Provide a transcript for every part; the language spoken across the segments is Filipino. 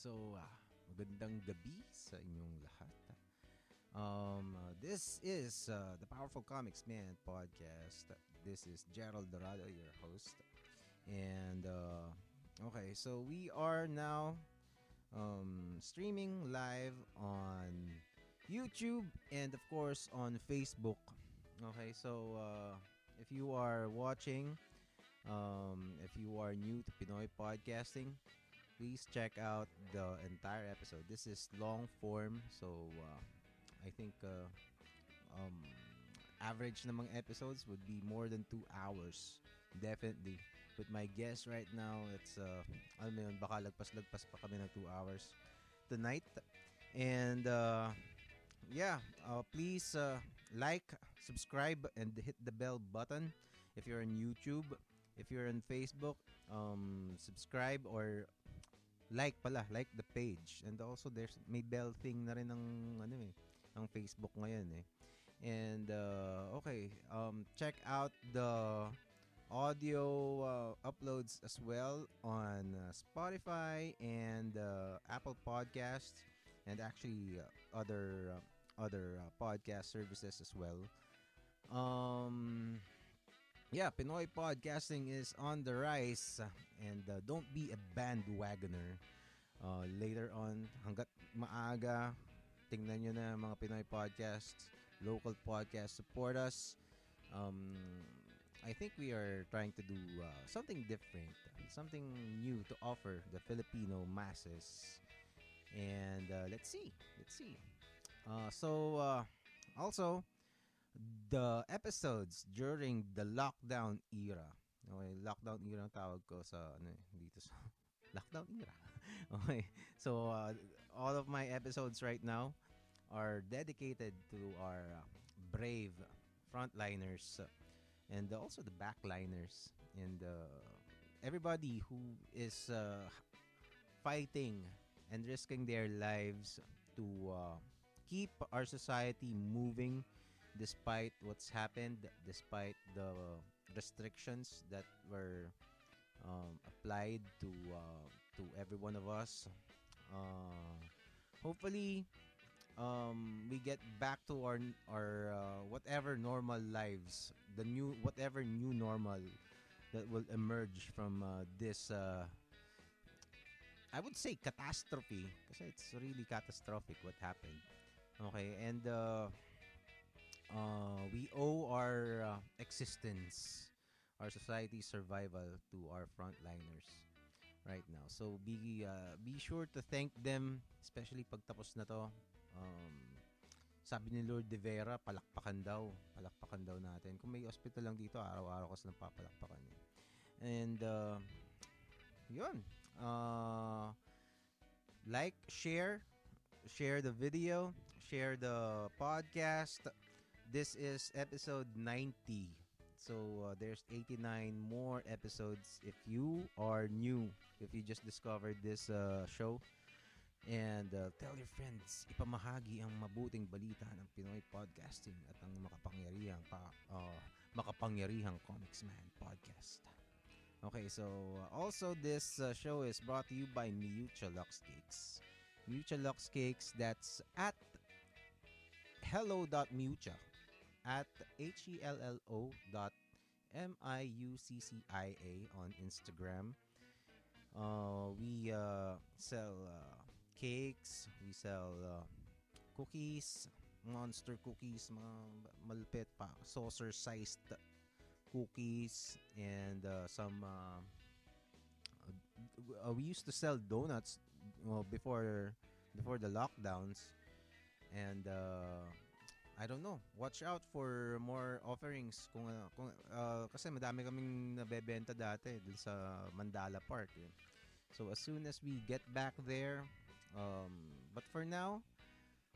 So, uh, magandang gabi sa inyong lahat. Um, uh, this is uh, the Powerful Comics Man podcast. This is Gerald Dorado, your host. And, uh, okay, so we are now um, streaming live on YouTube and, of course, on Facebook. Okay, so uh, if you are watching, um, if you are new to Pinoy podcasting, please check out the entire episode. This is long form, so uh, I think uh, um, average namang episodes would be more than two hours. Definitely. With my guest right now, it's, uh, alam yun, baka lagpas-lagpas pa kami ng two hours tonight. And, uh, yeah, uh, please uh, like, subscribe, and hit the bell button if you're on YouTube. If you're on Facebook, um, subscribe or like pala, like the page. And also there's may bell thing na rin ng ano eh, ng Facebook ngayon eh. And uh, okay, um check out the audio uh, uploads as well on uh, Spotify and uh, Apple Podcasts and actually uh, other uh, other uh, podcast services as well. Um yeah, Pinoy podcasting is on the rise and uh, don't be a bandwagoner. Uh, later on, hanggat maaga, tingnan nyo na mga Pinoy podcasts, local podcasts, support us. Um, I think we are trying to do uh, something different, something new to offer the Filipino masses. And uh, let's see, let's see. Uh, so, uh, also, the episodes during the lockdown era. Okay, lockdown era ang tawag ko sa ano eh, dito sa lockdown era. okay. So uh, all of my episodes right now are dedicated to our uh, brave frontliners and also the backliners and uh, everybody who is uh, fighting and risking their lives to uh, keep our society moving despite what's happened, despite the restrictions that were um, applied to uh, to every one of us. Uh, hopefully, um, we get back to our our uh, whatever normal lives, the new whatever new normal that will emerge from uh, this. Uh, I would say catastrophe because it's really catastrophic what happened. Okay, and uh, we owe our uh, existence, our society's survival to our frontliners right now. So be uh, be sure to thank them, especially pag tapos na to. Um, sabi ni Lord De Vera, palakpakan daw. Palakpakan daw natin. Kung may hospital lang dito, araw-araw kasi napapalakpakan. Eh. And, uh, yun. Uh, like, share, share the video, share the podcast, this is episode 90. So uh, there's 89 more episodes if you are new, if you just discovered this uh, show. And uh, tell your friends, ipamahagi ang mabuting balita ng Pinoy podcasting at ang makapangyarihang pa, uh, makapangyarihang Comics Man podcast. Okay, so uh, also this uh, show is brought to you by Miucha Lux Cakes. Miucha Lux Cakes, that's at hello.miucha at H-E-L-L-O dot M-I-U-C-C-I-A on Instagram. Uh, we uh, sell uh, cakes, we sell uh, cookies, monster cookies, mga malpit pa, saucer-sized cookies, and uh, some. Uh, we used to sell donuts before before the lockdowns, and I don't know. Watch out for more offerings kung, uh, kung uh, kasi madami kaming nabebenta dati dun sa Mandala Park. So as soon as we get back there, um, but for now,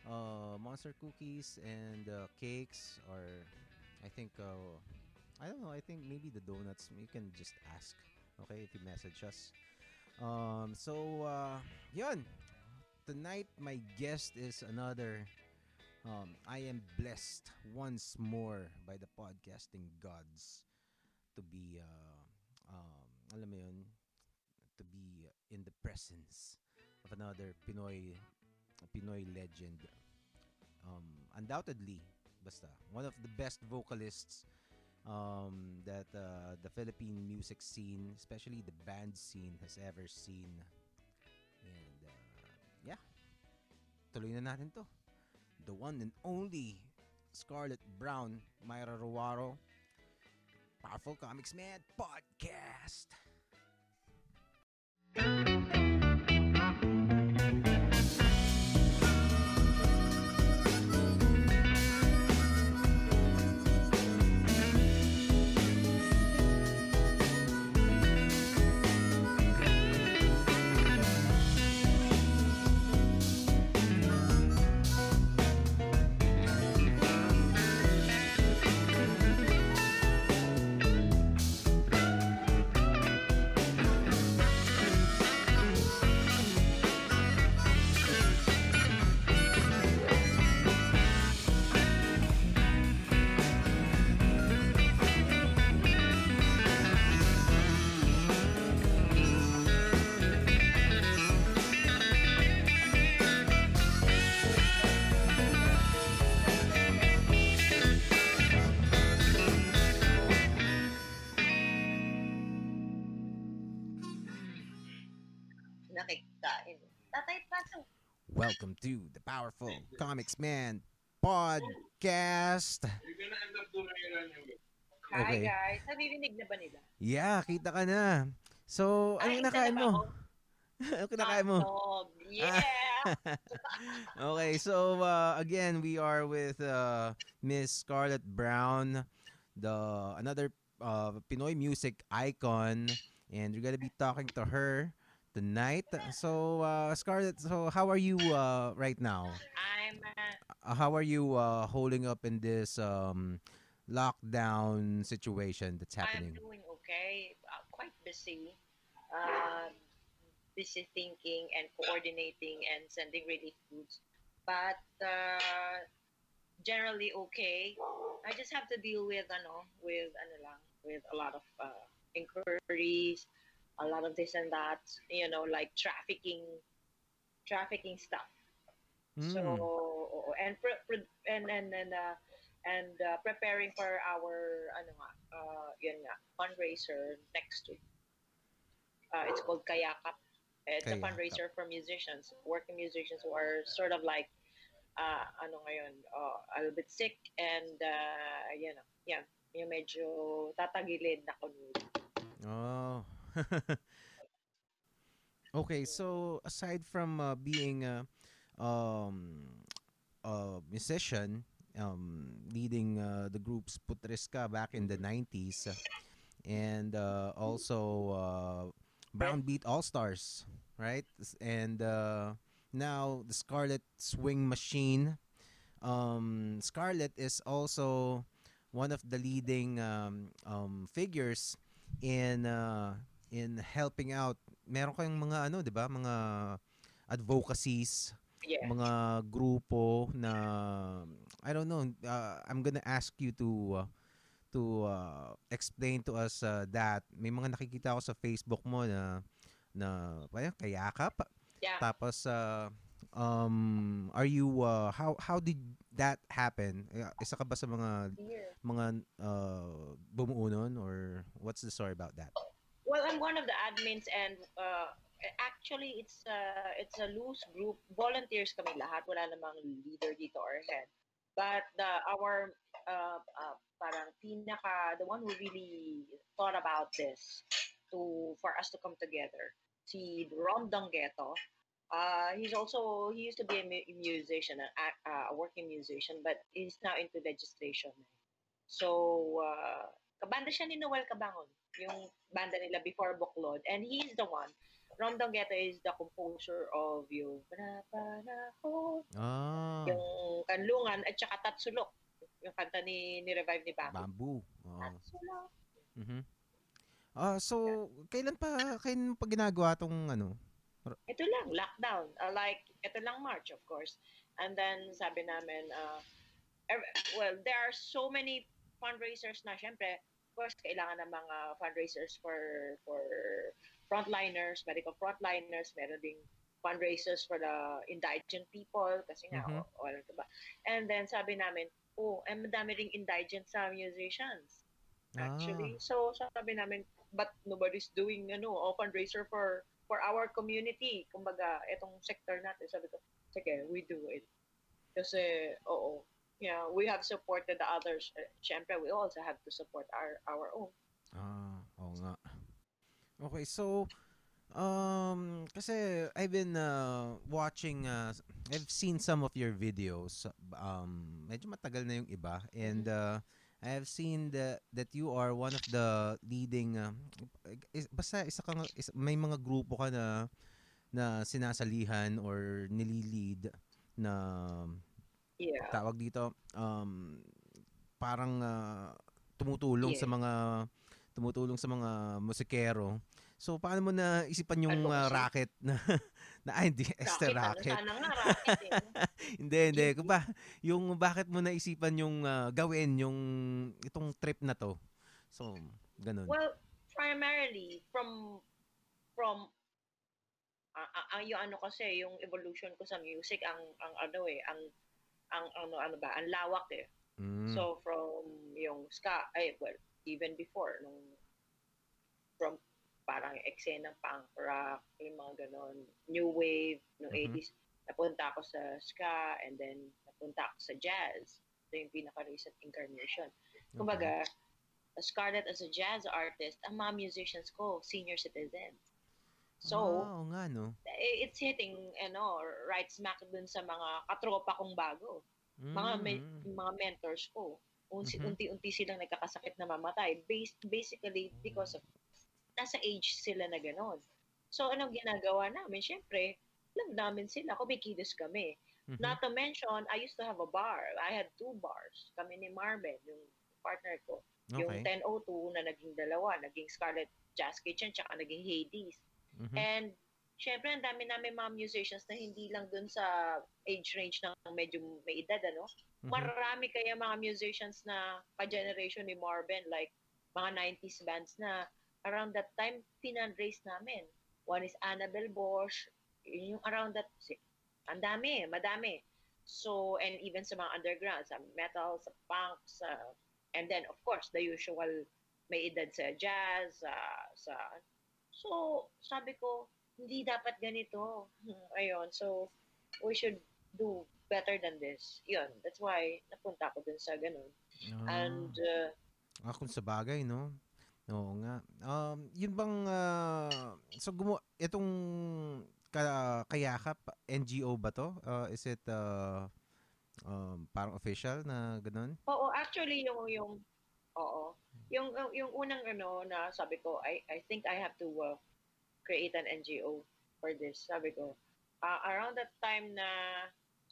uh, monster cookies and uh, cakes are, I think, uh, I don't know. I think maybe the donuts. You can just ask, okay, if you message us. Um, so, uh, yun. Tonight, my guest is another Um, I am blessed once more by the podcasting gods to be, uh, um, alam mo yun, to be in the presence of another Pinoy Pinoy legend. Um, undoubtedly, basta one of the best vocalists um, that uh, the Philippine music scene, especially the band scene, has ever seen. And uh, yeah, tuloy na natin to. The one and only Scarlett Brown, Myra Ruaro, Powerful Comics Man Podcast. To the Powerful Comics Man Podcast. You're gonna end up doing it anyway. Hi Okay. guys. Naririnig na ba nila? Yeah, kita ka na. So, Ay, anong isa nakain na ba mo? ako? Anong kinakain mo? Hotdog. Yeah! okay, so uh, again, we are with uh, Miss Scarlett Brown, the another uh, Pinoy music icon, and we're gonna be talking to her tonight. So, uh, Scarlett, so how are you uh, right now? I'm uh, Uh, how are you uh, holding up in this um, lockdown situation that's happening? I'm doing okay. Uh, quite busy. Um, busy thinking and coordinating and sending relief goods. But uh, generally okay. I just have to deal with ano, with ano lang, with a lot of uh, inquiries, a lot of this and that, you know, like trafficking trafficking stuff. So Mm. oo, and pre- pre- and and and uh, and uh, preparing for our ano nga uh, yun nga fundraiser next week. Uh, it's called Kayakap. It's a fundraiser for musicians, working musicians who are sort of like uh, ano ngayon, uh, a little bit sick and uh, you know, yeah, yung medyo tatagilid na kunwari. Oh. okay, so aside from uh, being a um, a musician, um, leading uh, the groups Putreska back in the 90s, uh, and uh, also uh, Brown Beat All Stars, right? And uh, now the Scarlet Swing Machine. Um, Scarlet is also one of the leading um, um, figures in uh, in helping out. Meron kayong mga ano, 'di ba? Mga advocacies, Yeah. mga grupo na I don't know, uh, I'm gonna ask you to uh, to uh, explain to us uh, that may mga nakikita ako sa Facebook mo na na kaya kayakap Yeah. tapos uh, um are you uh, how how did that happen Uh, isa ka ba sa mga Here. mga uh, bumuo nun or what's the story about that Well, I'm one of the admins, and uh, actually, it's uh, it's a loose group. Volunteers kami lahat. Wala namang leader dito or head. But the our uh, uh, parang pinaka the one who really thought about this to for us to come together. Si Rom Dongeto. Uh, he's also he used to be a mu- musician, an act- uh, a working musician, but he's now into legislation. So, uh, kabanda siya ni Noel Cabangon, yung banda nila before Buklod. And he's the one. Rom Dongeto is the composer of yung Panapanahon, ah yung Kanlungan, at saka Tatsulok. Yung kanta ni, ni Revive ni Bamboo. bamboo oh. Tatsulok. mhm ah so kailan pa kailan pa ginagawa tong ano Ito lang, lockdown. Uh, like, ito lang March, of course. And then, sabi namin, uh, well, there are so many fundraisers na, syempre, course, kailangan ng mga fundraisers for for frontliners, medical frontliners, meron ding fundraisers for the indigent people kasi nga Mhm. o- wala ba. And then sabi namin, oh, eh madami ring indigent sa musicians. Actually. So sabi namin, but nobody's doing ano, a fundraiser for for our community. Kumbaga, etong sector natin. Sabi ko, sige, we do it. Kasi, oo, yeah, we have supported the others. Eh, Siyempre, we also have to support our our own. Ah, oo nga. Okay, so um kasi I've been uh, watching uh, I've seen some of your videos. Um medyo matagal na yung iba and uh, I have seen that that you are one of the leading uh, is, basta isa kang is, may mga grupo ka na na sinasalihan or nililid na Yeah. tawag dito um parang ah, tumutulong sa Yeah. mga tumutulong sa mga musikero. So paano mo na isipan yung ah, kasi? racket na na ay, hindi Esther Racket, ano, nga racket eh. hindi hindi Kung ba yung bakit mo naisipan yung ah, gawin yung itong trip na to. So ganun. Well, primarily from from ah, ah, ang yung ano kasi yung evolution ko sa music ang ang ano eh ang ang ano ano ba ang lawak eh. Mm, So from yung ska ay well even before nung from parang eksena punk rock yung mga ganon new wave no Mhm. 80s napunta ako sa ska and then napunta ako sa jazz. Ito yung pinaka recent incarnation. Kumbaga Scarlett as a jazz artist ang mga musicians ko senior citizens so oo nga no. eh, it's hitting ano right smack dun sa mga katropa kong bago mga me- Mm, mga mentors ko unti Mhm. unti-unti silang nagkakasakit na mamatay based basically because of nasa age sila na ganon. So anong ginagawa namin? Syempre, alam namin sila, kumikilos kami. mhm. Not to mention, I used to have a bar. I had two bars. Kami ni Marvin, yung partner ko. Yung Okay. 1002 na naging dalawa, naging Scarlet Jazz Kitchen, tsaka naging Hades. Mhm. And syempre, ang dami namin mga musicians na hindi lang dun sa age range ng medyo may edad, ano? Mhm. Marami kaya mga musicians na ka-generation ni Marvin, like mga 90s bands na around that time, pinundraise namin. One is Annabelle Bosch, yun yung around that, ang dami, madami. So, and even sa mga underground, sa metal, sa punk, sa, and then of course, the usual may edad sa jazz, sa, sa, so, sabi ko, hindi dapat ganito. Hmm, Ayun, so, we should do better than this. Yun, that's why napunta ako dun sa ganun. And, uh, Ah, kung sa bagay, no? Oo nga. Um, yun bang, ah, so gumo, itong ka, kayakap, NGO ba to? Uh, is it uh, um, parang official na ganun? oo, actually, yung, yung, oo, yung, yung unang ano na sabi ko, I, I think I have to uh, create an NGO for this. Sabi ko, uh, around that time na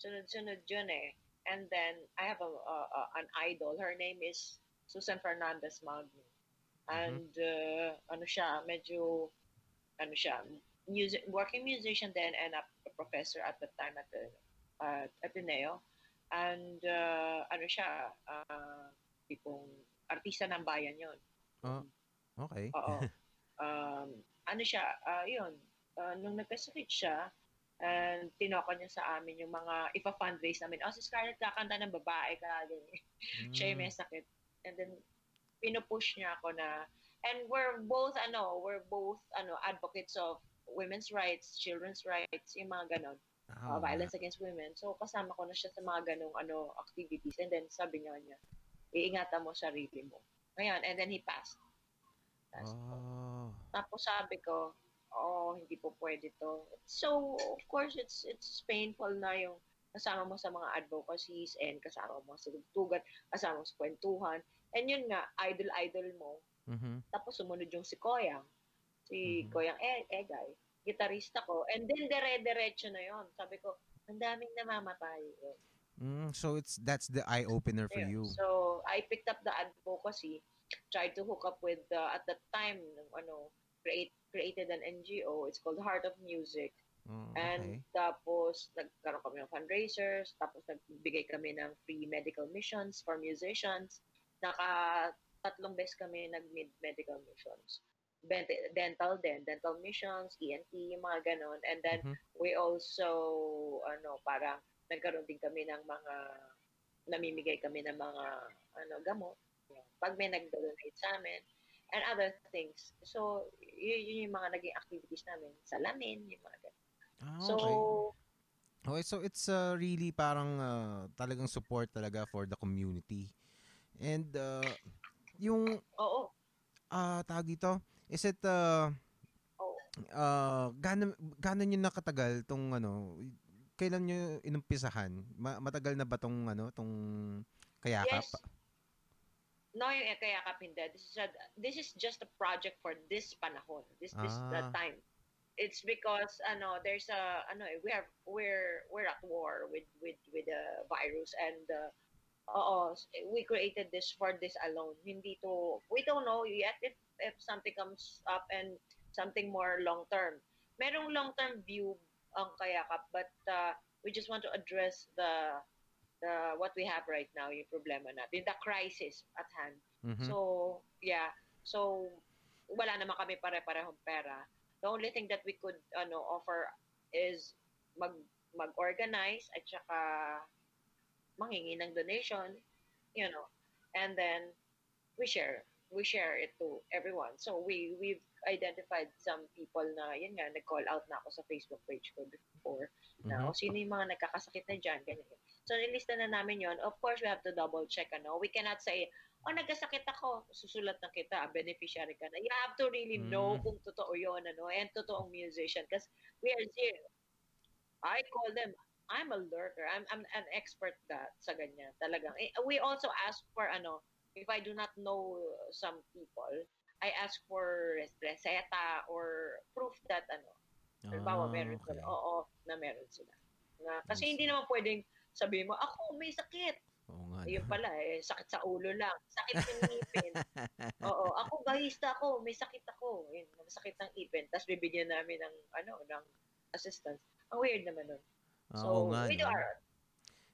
sunod-sunod yun eh. And then, I have a, a- a- an idol. Her name is Susan Fernandez Magno. And, uh, ano siya, medyo, ano siya, music, working musician then and a, a professor at the time at the uh, Ateneo. And, uh, ano siya, uh, tipong artista ng bayan yon Oh, okay. Oo. um, ano siya, ah yun, ah, nung nagkasakit siya, and tinoko niya sa amin yung mga ipa-fundraise namin. Oh, si Scarlett kakanta ng babae ka. ganyan. Siya yung Mm, may sakit. And then, pinupush niya ako na, and we're both, ano, we're both, ano, advocates of women's rights, children's rights, yung mga ganon, ah, uh, violence against women. So, kasama ko na siya sa mga ganong, ano, activities. And then, sabi niya niya, iingatan mo sarili mo. Ngayon, and then he passed. Passed. Oh. Tapos sabi ko, oh, hindi po pwede to. So, of course, it's it's painful na yung kasama mo sa mga advocacies and kasama mo sa tugtugan, kasama mo sa kwentuhan. And yun nga, idol-idol mo. Mhm. Tapos sumunod yung si Koyang. Si Mhm. Koyang e Egay, gitarista ko. And then, dire-diretso na yon Sabi ko, ang daming namamatay. Mm, so it's that's the eye opener for you. So, I picked up the advocacy, tried to hook up with, the, at that time, ano, create, created an NGO. It's called Heart of Music. And okay. tapos, nagkaroon kami ng fundraisers, tapos nagbigay kami ng free medical missions for musicians. Naka tatlong beses kami nag-medical missions. dent- dental din, dental missions, ENT, mga ganon. And then, Mhm. we also, ano, parang nagkaroon din kami ng mga, namimigay kami ng mga, ano, gamot. Pag may nag-donate sa amin, and other things. So, yun, yun yung mga naging activities namin. Salamin, yung mga ganon. Ah, So, okay. Okay, so it's uh, really parang uh, talagang support talaga for the community. And uh, yung oo. ah tawag dito, is it uh, uh, gaano gaano niyo nakatagal tong ano, kailan niyo inumpisahan? Ma- matagal na ba tong ano, tong kayakap? Yes. No, yung Ekayakap hindi. This is, a, this is just a project for this panahon. This this Ah. time. It's because ano there's a ano eh, we have we're we're at war with with with the virus and uh, oo, we created this for this alone. Hindi to we don't know yet if if something comes up and something more long term. Merong long term view ang Kayakap but uh, we just want to address the the what we have right now, yung problema natin, the crisis at hand. Mhm. So, yeah. So, wala naman kami pare-parehong pera. The only thing that we could ano offer is mag mag-organize at saka manghingi ng donation, you know. And then we share we share it to everyone. So we we've identified some people na yun nga nag-call out na ako sa Facebook page ko before na Mhm. o sino yung mga nagkakasakit na dyan, ganyan. So, nilista na namin yon. Of course, we have to double check, ano. We cannot say, oh, nagkasakit ako, susulat na kita, beneficiary ka na. You have to really know Mm. kung totoo yon ano, and totoong musician. Because we are zero. I call them, I'm a lurker. I'm, I'm an expert that sa ganyan, talagang. Eh, We also ask for, ano, if I do not know some people, I ask for reseta or proof that, ano, Halimbawa, Ah, meron okay. sila. Oo, na meron sila. Na, kasi hindi naman pwedeng sabihin mo, ako may sakit. Oo nga. Ayun no. pala eh, sakit sa ulo lang. Sakit ng ngipin. Oo, ako bahista ako, may sakit ako. Yun, sakit ng ipin. Tapos bibigyan namin ng, ano, ng assistance. Ang weird naman nun. So, Oo nga. we do our,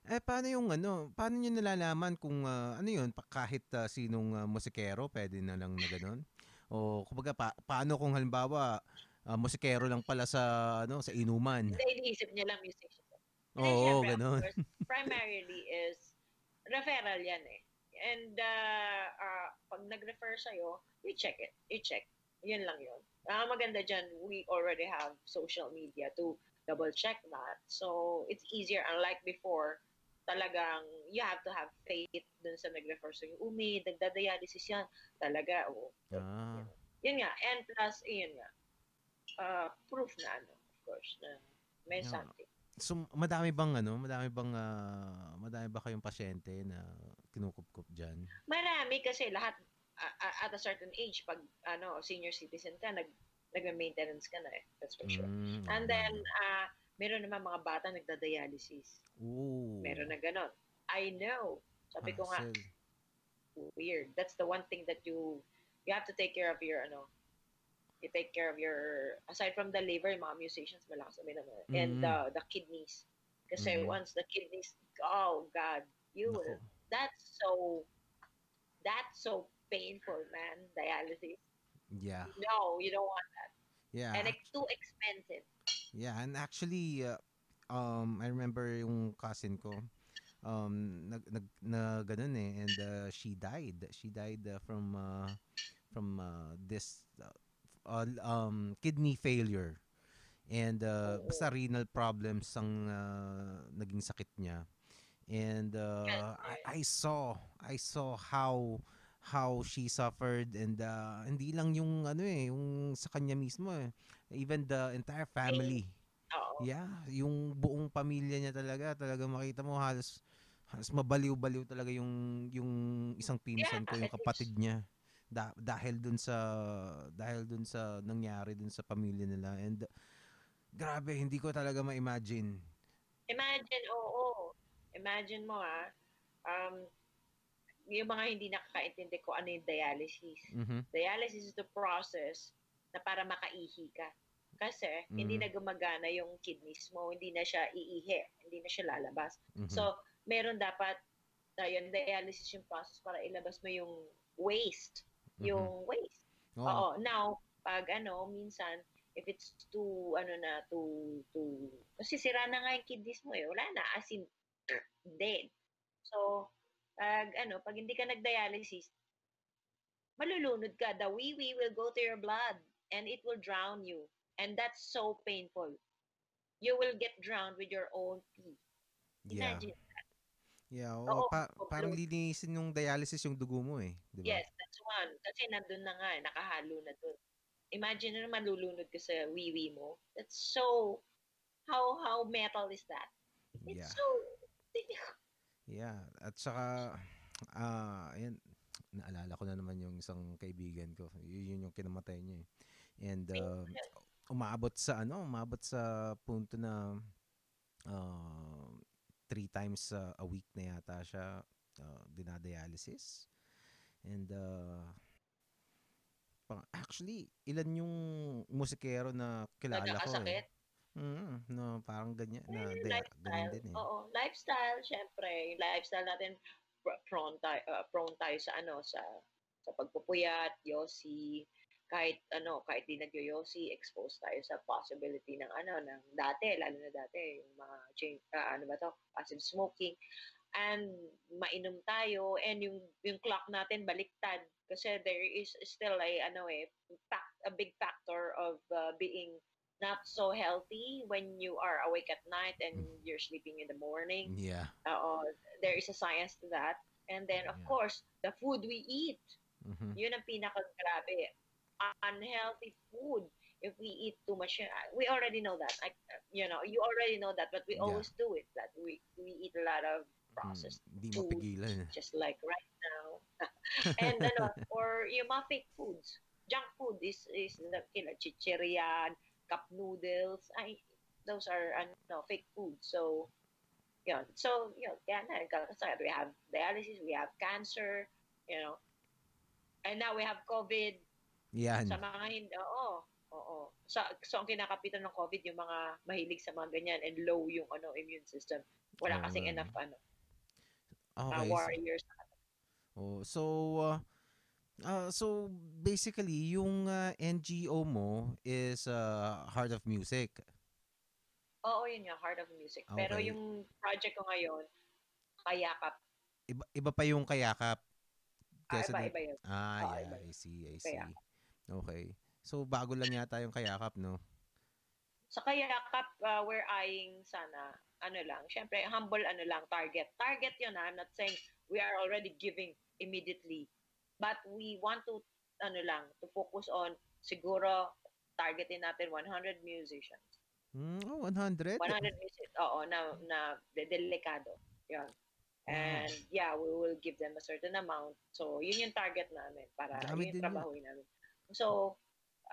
Eh paano yung ano, paano niyo nalalaman kung ah, ano yun, kahit ah, sinong ah, musikero pwede na lang na ganun? O kumbaga pa, paano kung halimbawa ah, musikero lang pala sa ano sa inuman? hindi iniisip niya lang musician. Oo, syempre, ganun. course, primarily is referral yan eh. And uh, uh, pag nag-refer sa'yo, you check it. You check. Yun lang yun. Ah, maganda dyan, we already have social media to double check that. So, it's easier. Unlike before, talagang you have to have faith dun sa nag-refer sa'yo. Umi, nagdadialysis yan. Talaga, oh. Ah, Yun nga. And plus, yun nga. Uh, proof na ano, of course, na may Yeah. something. so madami bang ano, madami bang ah, madami ba kayong pasyente na kinukupkup diyan? Marami kasi lahat a- at a certain age pag ano senior citizen ka nag nagme-maintenance ka na eh. That's for sure. Mm, And oo then ah meron naman mga bata nagda-dialysis. Ooh. Meron na ganon. I know. Sabi ko nga, hassle. weird. That's the one thing that you you have to take care of your ano you take care of your aside from the liver, yung mga musicians malakas kami naman. And Mhm. the the kidneys. Kasi Mhm. once the kidneys oh god, you Nako. will that's so that's so painful, man. Dialysis. Yeah. No, you don't want that. Yeah. And it's too expensive. Yeah, and actually uh, um I remember yung cousin ko um nag nag na ganun eh and uh, she died. She died uh, from uh, from uh, this uh, uh, um kidney failure. And uh, Oo. basta renal problems ang uh, naging sakit niya. And uh, I, I saw I saw how how she suffered and uh, hindi lang yung ano eh yung sa kanya mismo eh even the entire family Oo. Yeah, yung buong pamilya niya talaga, talaga makita mo halos halos mabaliw-baliw talaga yung yung isang pinsan ko, yung kapatid niya. Da- dahil dun sa dahil dun sa nangyari dun sa pamilya nila and grabe, hindi ko talaga ma-imagine. Imagine, oo. Imagine mo ah, um, yung mga hindi nakakaintindi ko ano yung dialysis. Mhm. Dialysis is the process na para makaihi ka. Kasi hindi Mm. na gumagana yung kidneys mo, hindi na siya iihi, hindi na siya lalabas. Mhm. So, meron dapat uh, dialysis yung process para ilabas mo yung waste. Mhm. Yung waste. Oo. Oo. Now, pag ano, minsan, if it's too, ano na, too, too, kasi sira na nga yung kidneys mo eh. Wala na, as in, dead. So, pag ano, pag hindi ka nag-dialysis, malulunod ka. The wee-wee will go to your blood and it will drown you. And that's so painful. You will get drowned with your own pee. Yeah. Imagine. Yeah, oo, Oo, pa- overload. parang linisin yung dialysis yung dugo mo eh, 'di ba? Yes, that's one. Kasi nandun na nga, eh, nakahalo na dun. Imagine na malulunod ka sa wee-wee mo. That's so, how how metal is that? It's Yeah. so, Yeah, at saka ah ayan, naalala ko na naman yung isang kaibigan ko. Yun yung kinamatay niya eh. And um, umaabot sa ano, umaabot sa punto na um, three times uh, a week na yata siya uh, dinadialysis. And uh, actually, ilan yung musikero na kilala ko eh. Mm, no, parang ganyan na Eh, dia- ganyan lifestyle. din eh. Oo, lifestyle, syempre. Yung lifestyle natin, pr- prone tayo, uh, prone tayo sa ano, sa sa pagpupuyat, yosi, kahit ano, kahit di nagyoyosi, exposed tayo sa possibility ng ano, ng dati, lalo na dati, yung mga, ah, ano ba to, passive smoking, and mainom tayo, and yung, yung clock natin baliktad, kasi there is still a, ano eh, fact, a big factor of uh, being not so healthy when you are awake at night and Mm. you're sleeping in the morning. Yeah. Oo, there is a science to that. And then, of Yeah. course, the food we eat. Mhm. Yun ang pinakagrabe. Unhealthy food. If we eat too much, we already know that. Like, uh, you know, you already know that, but we Yeah. always do it. That we we eat a lot of processed, Mm, food. just like right now. and ano, or yung mga fake foods. Junk food is is the you know, chichirian, cup noodles. Ay, those are ano, fake food. So, yun. So, kaya na, nagkakasakit. We have dialysis, we have cancer, you know. And now we have COVID. Yan. Sa mga hindi, oo, oo. So, so, ang kinakapitan ng COVID, yung mga mahilig sa mga ganyan and low yung ano immune system. Wala Oo kasing enough ano, uh, Okay. so- warriors. Oh, so uh, uh, so basically yung uh, NGO mo is uh, Heart of Music. Oo, yun nga, Heart of Music. Pero Okay. yung project ko ngayon, Kayakap. Iba, iba pa yung kayakap. Ah, Kesa iba, dun- iba yun. Ah, Oo, yeah, iba I see, I see. Kayakap. Okay. So bago lang yata yung kayakap, no? Sa Kayakap, uh, we're eyeing sana, ano lang, syempre, humble ano lang, target. Target yun, ah. I'm not saying we are already giving immediately. But we want to, ano lang, to focus on, siguro, targetin natin 100 musicians. Mm, oh, 100. 100 musicians, oo, na, na de- delikado. Yun. And yeah, we will give them a certain amount. So, yun yung target namin para Dami yung yun. trabahuin namin. So,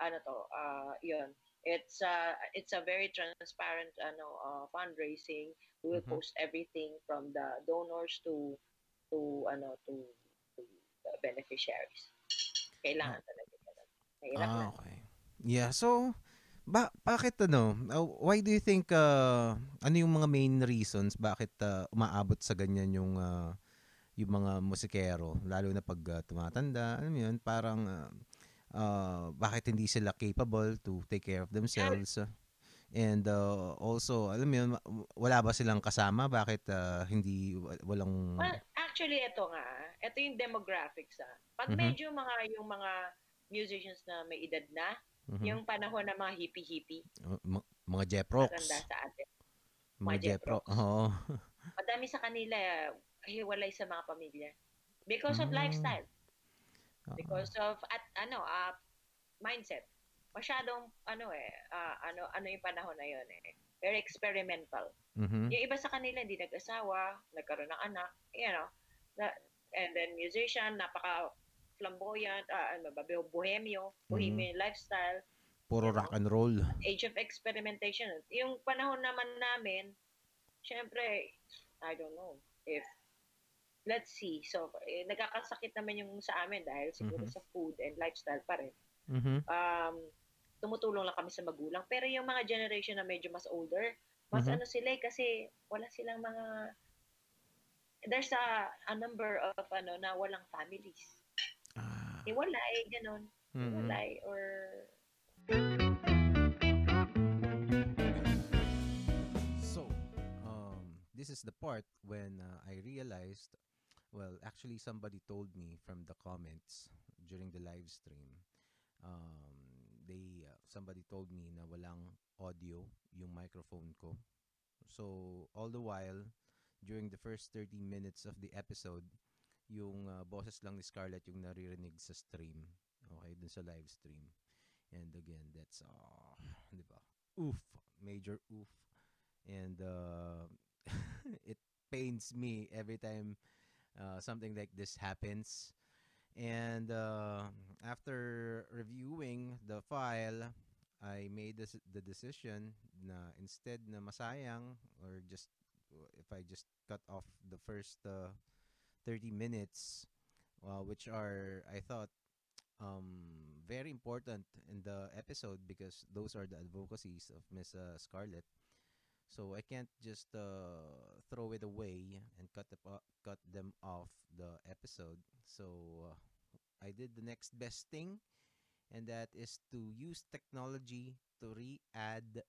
ano to, uh, yun. It's uh, it's a very transparent ano uh, fundraising. We will Mhm. post everything from the donors to to ano to, to the beneficiaries. Kailangan talaga ganun. Mahirap. Ah, okay. Yeah, so ba bakit ano? uh, why do you think uh, ano yung mga main reasons bakit uh, umaabot sa ganyan yung uh, yung mga musikero lalo na pag uh, tumatanda, alam mo yun, parang uh, uh, bakit hindi sila capable to take care of themselves? and uh, also, alam mo yun, wala ba silang kasama? Bakit uh, hindi wa- walang Well, actually, ito nga. Ito yung demographics. Ah. Pag Mhm. medyo mga, yung mga musicians na may edad na, Mhm. yung panahon ng mga hippie-hippie, ma- mga Jeprox, matanda sa atin. mga mga Jepro. Jeprox. Oo. Madami sa kanila, hiwalay sa mga pamilya. Because of Mm. lifestyle. Because of, at ano, ah, mindset. Masyadong, ano eh, ah, ano, ano yung panahon na yun eh. Very experimental. Mhm. Yung iba sa kanila, hindi nag-asawa, nagkaroon ng anak, you know. Na, and then musician, napaka flamboyant, ah, ano ba, bohemio, bohemian lifestyle, Puro rock and roll. age of experimentation. Yung panahon naman namin, syempre, I don't know, if, let's see, so, eh, nagkakasakit naman yung sa amin dahil siguro Mhm. sa food and lifestyle pa rin. Mhm. Um, tumutulong lang kami sa magulang. Pero yung mga generation na medyo mas older, mas Mhm. ano sila eh, kasi wala silang mga, there's a, a number of ano na walang families. Ah. Iwalay, ganun. mhm. Iwalay or So, um, this is the part when uh, I realized, well, actually, somebody told me from the comments during the live stream. Um, they uh, somebody told me na walang audio yung microphone ko. So, all the while, during the first 30 minutes of the episode, yung uh, boses lang ni Scarlett yung naririnig sa stream. Okay, dun sa live stream. And again, that's, uh, di ba? Oof. Major oof. And uh, it pains me every time uh, something like this happens. And uh, after reviewing the file, I made this, the decision na instead na masayang or just if I just cut off the first uh, 30 minutes, uh, which are I thought um, very important in the episode because those are the advocacies of Miss uh, Scarlett. So I can't just uh, throw it away and cut the, cut them off the episode. So uh, I did the next best thing, and that is to use technology to re-add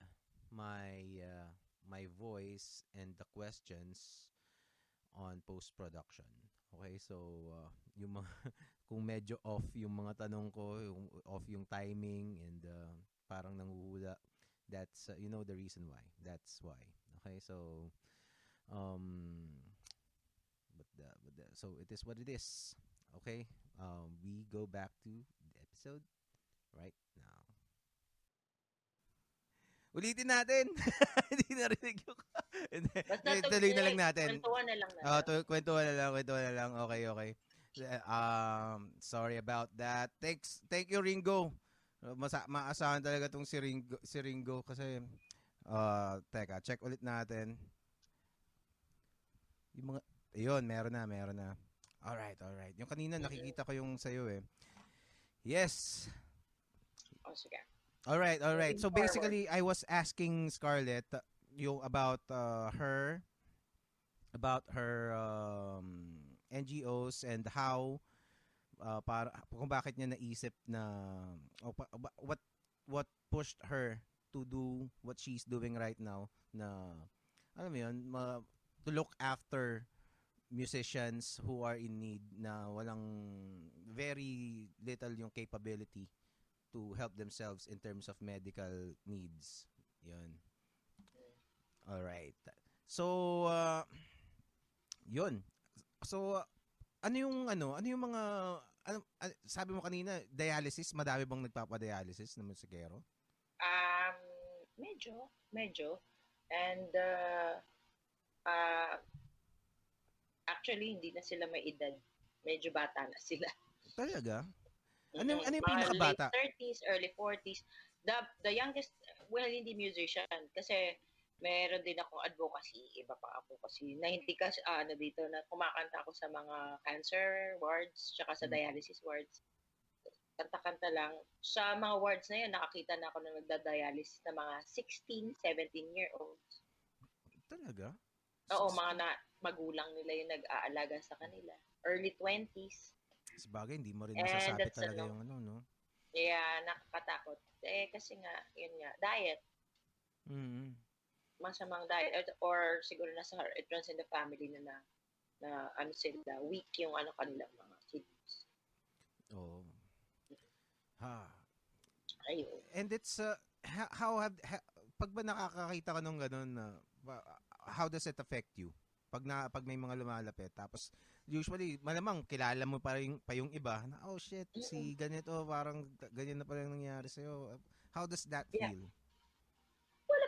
my uh, my voice and the questions on post production. Okay, so uh, yung mga kung medyo off yung mga tanong ko, yung off yung timing and uh, parang nanguhula, that's uh, you know the reason why. That's why. Okay, so um but the, but the, so it is what it is. Okay? Um we go back to the episode right now. Ulitin natin. Hindi narinig yung... Tuloy na lang natin. Kwentuhan na lang natin. Oh, tu- kwentuhan na lang, kwentuhan na lang. Okay, okay. Um, sorry about that. Thanks, thank you Ringo. Masa maasahan talaga tong si Ringo, si Ringo kasi uh, teka, check ulit natin. Yung mga Ayun, meron na, meron na. Alright, alright. Yung kanina nakikita ko yung sa'yo eh. Yes. Oh, sige. All right, all right. So basically, I was asking Scarlett uh, yung about uh, her about her um, NGOs and how uh, para kung bakit niya naisip na o pa- what what pushed her to do what she's doing right now na alam mo yun ma, to look after musicians who are in need na walang very little yung capability to help themselves in terms of medical needs. Yun. All right. So uh, yun. So uh, ano yung ano, ano yung mga ano, ah, sabi mo kanina dialysis, madami bang nagpapa-dialysis na musikero? Um, medyo, medyo. And, uh, uh, actually, hindi na sila may edad. Medyo bata na sila. Talaga? Ano yung- Mm, ano yung pinakabata? Late 30s, early 40s. The, the youngest, well, hindi musician. Kasi, meron din akong advocacy, iba pa advocacy, na hindi ka, ah, ano dito, na kumakanta ako sa mga cancer wards, tsaka sa Mm. dialysis wards. Kanta-kanta lang. Sa mga wards na yun, nakakita na ako na nagda-dialysis na mga 16, 17 year olds. Talaga? Oo, mga na, magulang nila yung nag-aalaga sa kanila. Early 20s. Sa bagay, hindi mo rin that's talaga ano. yung ano, no? Kaya nakakatakot. Eh, kasi nga, yun nga, diet. Mm. Masamang diet or, or siguro nasa it runs in the family na na, na ano sila, weak yung ano kanilang mga kidneys. Oh. Ha. Ayun. And it's uh, how have ha- pag ba nakakakita ka nung ganun na ba- how does it affect you? Pag na pag may mga lumalapit tapos usually malamang kilala mo pa yung pa yung iba na oh shit si ganito parang ganyan na pala nangyari sa How does that Yeah. feel?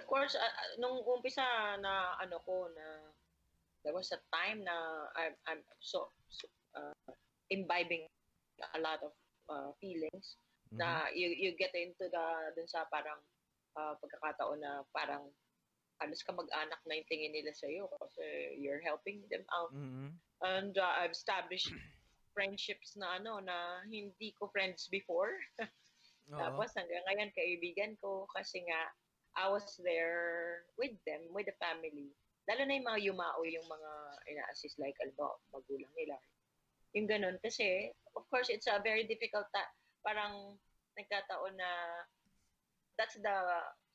Course, uh, nung umpisa na ano ko na there was a time na I'm, I'm so, so uh, imbibing a lot of uh, feelings Mhm. na you you get into the dun sa parang uh, pagkakataon na parang halos ka mag-anak na yung tingin nila sa iyo kasi you're helping them out Mhm. and uh, I've established friendships na ano na hindi ko friends before tapos hanggang ngayon kaibigan ko kasi nga I was there with them with the family. Lalo na yung mga yumao yung mga ina-assist like alba magulang nila. Yung ganun kasi of course it's a very difficult ta- parang nagkataon na that's the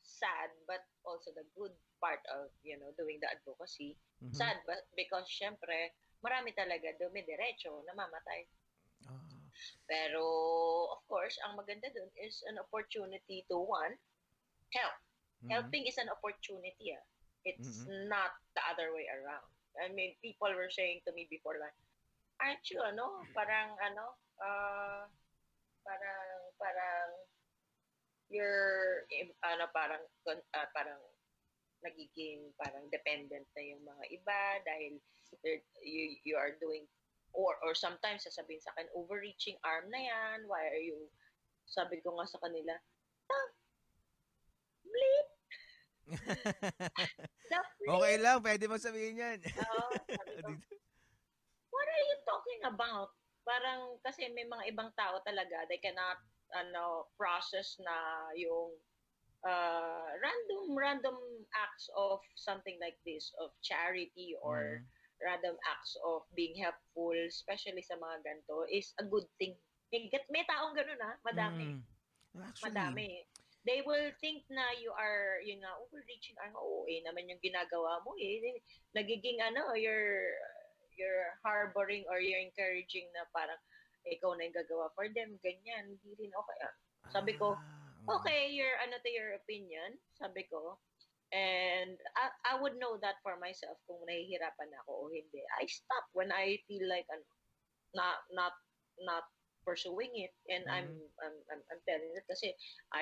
sad but also the good part of you know doing the advocacy. Mhm. sad but because syempre marami talaga dumidiretso namamatay. Ah. pero of course ang maganda dun is an opportunity to one help Mhm. helping is an opportunity ah. it's Mhm. not the other way around I mean people were saying to me before like aren't you ano parang ano uh, parang parang you're ano parang ah, parang nagiging parang dependent na yung mga iba dahil you you are doing or or sometimes sasabihin sa akin overreaching arm na yan why are you sabi ko nga sa kanila ah, bleep okay lang, pwede mo sabihin yan. Oo, sabi ko, what are you talking about? Parang kasi may mga ibang tao talaga, they cannot ano process na yung uh, random random acts of something like this of charity or Mhm. random acts of being helpful especially sa mga ganito is a good thing. May, may taong ganun ha, madami. Mm. Actually, Madami. They will think na you are, yun nga, overreaching. Ay, oo, eh, naman yung ginagawa mo eh. Nagiging ano, you're, you're harboring or you're encouraging na parang ikaw na yung gagawa for them, ganyan. Hindi rin okay. Sabi ko, Ah, Okay, your, ano to your opinion, sabi ko. And I, I would know that for myself kung nahihirapan ako o hindi. I stop when I feel like ano, not not not pursuing it and I'm, I'm I'm I'm telling it kasi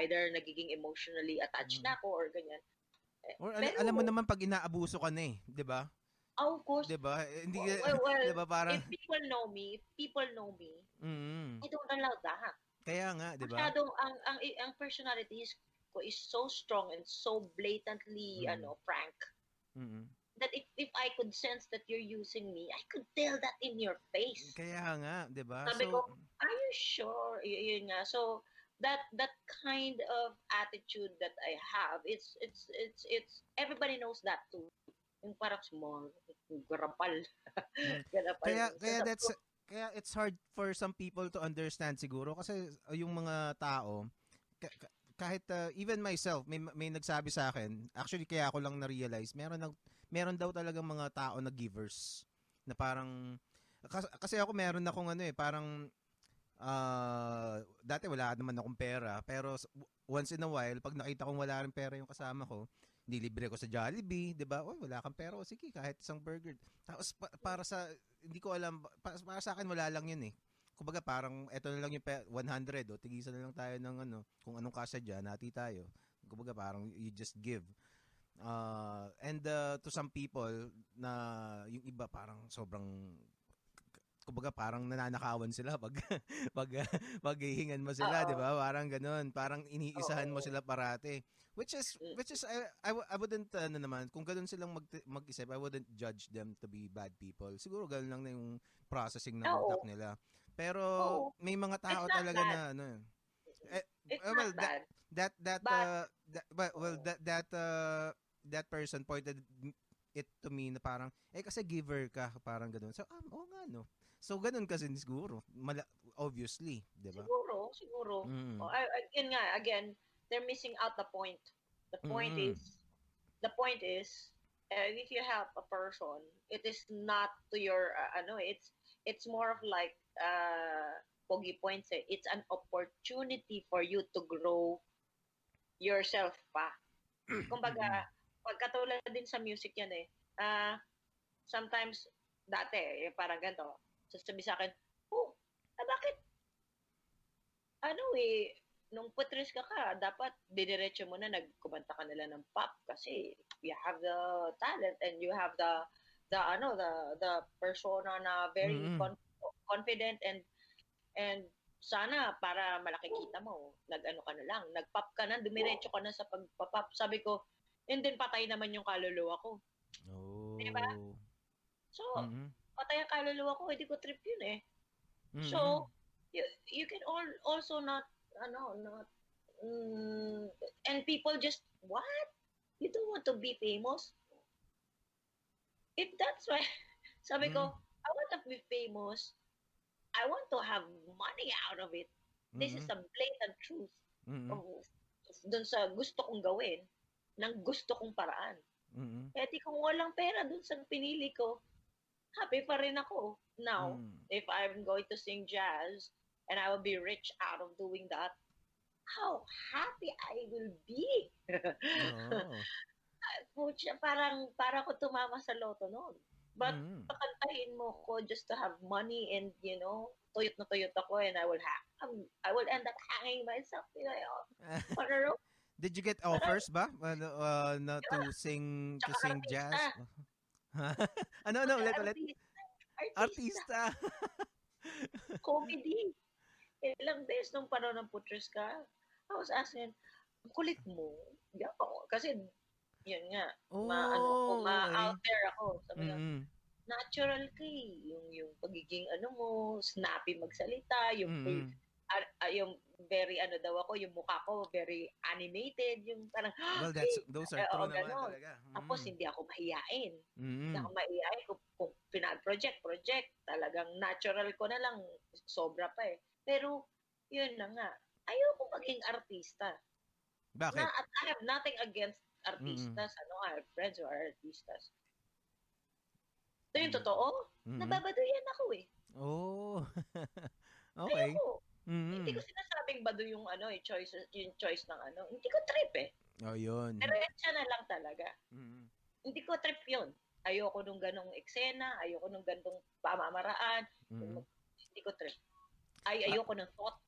either nagiging emotionally attached na ako or ganyan. Eh, Or al- pero- alam mo naman pag inaabuso ka na eh, 'di ba? Oh, of course. 'Di ba? Eh, Hindi Well, well, 'di ba parang if people know me, if people know me, mm, I don't allow that. kaya nga, 'di ba? Masyadong ang ang ang personalities ko is so strong and so blatantly Mm. ano frank Mm. that if if I could sense that you're using me, I could tell that in your face. Kaya nga, 'di ba? Sabi So, ko, Are you sure? Y- yun nga. So that that kind of attitude that I have, it's it's it's it's everybody knows that too. Yung parang small, garapal. garapal. kaya kaya that's kaya it's hard for some people to understand siguro kasi uh, yung mga tao ka- ka- kahit uh, even myself may may nagsabi sa akin actually kaya ako lang na-realize meron nag meron daw talagang mga tao na givers na parang kasi, kasi ako meron akong ano eh parang ah dati wala naman akong pera pero once in a while pag nakita kong wala rin pera yung kasama ko nilibre ko sa Jollibee, 'di ba? Oy, wala kang pera, sige, kahit isang burger. Tapos pa- para sa hindi ko alam para, para sa akin wala lang 'yun eh. Kumbaga parang eto na lang yung pe- 100 o tigisan na lang tayo ng ano, kung anong kasya diyan, hati tayo. Kumbaga parang you just give. Uh, and uh, to some people na yung iba parang sobrang kumbaga parang nananakawan sila pag pag paghihingan mo sila. 'di ba? Parang ganoon, parang iniisahan mo Oo. sila parate. Which is Mm. which is I I, I wouldn't uh, ano naman kung ganoon silang mag mag-isip, I wouldn't judge them to be bad people. Siguro ganoon lang na yung processing ng utak nila. Pero Oo. may mga tao talaga bad. na ano eh, It's well, not bad. that that But- uh, that well, that that uh, that person pointed it to me na parang eh kasi giver ka parang ganoon. So um, oo nga no. So ganun kasi siguro. Mala- obviously, 'di ba? Siguro, siguro. Mm. Oh, yun nga, again, they're missing out the point. The point Mm. is, the point is, uh, if you help a person, it is not to your, uh, ano, it's, it's more of like, uh, Pogi points eh, it's an opportunity for you to grow yourself pa. Kumbaga, pagkatulad din sa music yan eh, ah, sometimes, dati, eh, parang ganito, sasabi sa akin, oh, ah, bakit ano eh, nung putres ka ka, dapat didiretso mo na nagkumanta ka nila ng pop kasi you have the talent and you have the the ano the the persona na very Mm-mm. con- confident and and sana para malaki kita mo nag-ano ka na lang nag-pop ka na dumiretso ka na sa pagpapop sabi ko and then patay naman yung kaluluwa ko Oh. Diba? so Mhm. Patay ang kaluluwa ko hindi ko trip yun eh Mhm. So, you, you can all also not, ano, not, mm, and people just, what? You don't want to be famous? If that's why, sabi ko, Mm. I want to be famous. I want to have money out of it. This is Mhm. a blatant truth Mhm. of dun sa gusto kong gawin ng gusto kong paraan. Mm-mm. Eh di kung walang pera dun sa pinili ko, happy pa rin ako. Now, Mm. if I'm going to sing jazz and I will be rich out of doing that, how happy I will be. Oo. Pucha, parang, para ko tumama sa loto noon. But Mm. pakantahin mo ko just to have money and, you know, tuyot na tuyot ako and I will ha- um, I will end up hanging myself you know, on a rope. Did you get offers ba? Ano, uh, na to sing to sing jazz? ano ano ulit ulit? Artista. Artista. Comedy. Ilang beses nung panahon ng Putres ka, I was asking, kulit mo. Yeah. Kasi, yun nga, Oh, ma, ano, ko, ma okay. out there ako. Sabi ko, Mm-mm. natural ka eh. Yung, yung pagiging ano mo, snappy magsalita, yung, Mm-mm. Ah, yung very ano daw ako, yung mukha ko very animated, yung parang, Well, that's those are true oo, naman talaga. tapos Mm. hindi ako mahiyain. Mm. Hindi ako mahiyain kung, kung pinag-project, project, talagang natural ko na lang, sobra pa eh. Pero, yun na nga, ayoko maging artista. Bakit? Na, at I have nothing against artistas. Ano, I have friends who are artistas. Ito yung Mm. totoo. Mm. Nababaduyan ako eh. Oh. okay. Ayoko. Mm. Hindi ko sinasabing bado yung ano eh, choice, yung choice ng ano. Hindi ko trip eh. Oh, yun. Diretsa na lang talaga. Mm. Hindi ko trip yun. Ayoko nung ganong eksena, ayoko nung ganong pamamaraan, Mm. hindi ko trip. Ay, ayoko ng thought.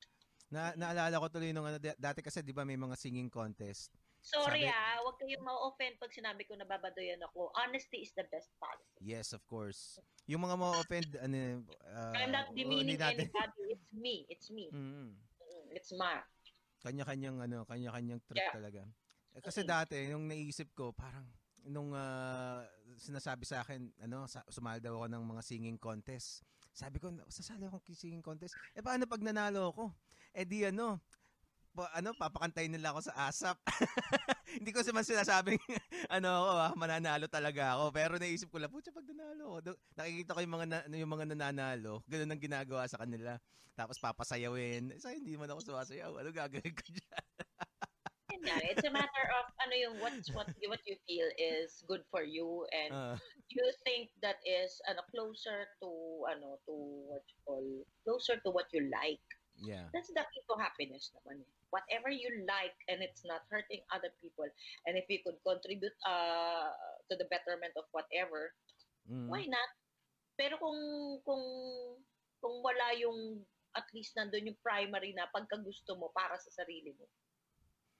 Na naalala ko tuloy nung ano dati kasi 'di ba may mga singing contest. Sorry Sabi- ah, huwag kayong ma-offend pag sinabi ko nababadoyan ako. Honesty is the best policy. Yes, of course. Yung mga ma-offend ano uh, I'm not demeaning natin- anybody. It's me. It's me. Mm. It's my. Kanya-kanyang ano, kanya-kanyang trip Yeah. talaga. Eh, kasi Mm. dati yung naisip ko parang nung ah, sinasabi sa akin ano sa, sumali daw ako ng mga singing contest. Sabi ko, sasali akong singing contest. Eh paano pag nanalo ako? Eh di ano, pa, ano papakantayin nila ako sa ASAP. Hindi ko naman sinasabing ano ako, ah, mananalo talaga ako. Pero naisip ko lang, putya pag nanalo ako. Nakikita ko yung mga, na, yung mga nananalo, ganun ang ginagawa sa kanila. Tapos papasayawin. Sa hindi man ako sumasayaw. Ano gagawin ko dyan? Nga, It's a matter of ano yung what's what what you feel is good for you and Ah, you think that is ano closer to ano to what you call closer to what you like. Yeah. That's the key to happiness naman. eh. Whatever you like and it's not hurting other people and if you could contribute uh, to the betterment of whatever, Mm. why not? Pero kung kung kung wala yung at least nandun yung primary na pagkagusto mo para sa sarili mo.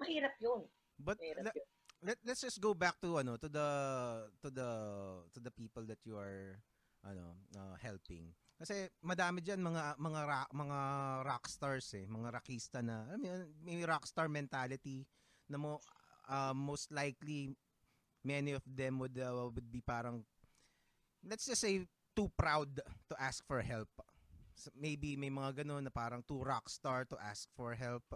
Mahirap yun. But Mahirap le- yun. let, let's just go back to ano to the to the to the people that you are ano uh, helping. Kasi madami diyan mga mga ra- mga rock stars eh, mga rockista na I mean, may rockstar mentality na mo uh, most likely many of them would uh, would be parang let's just say too proud to ask for help. So, maybe may mga ganun na parang too rockstar to ask for help.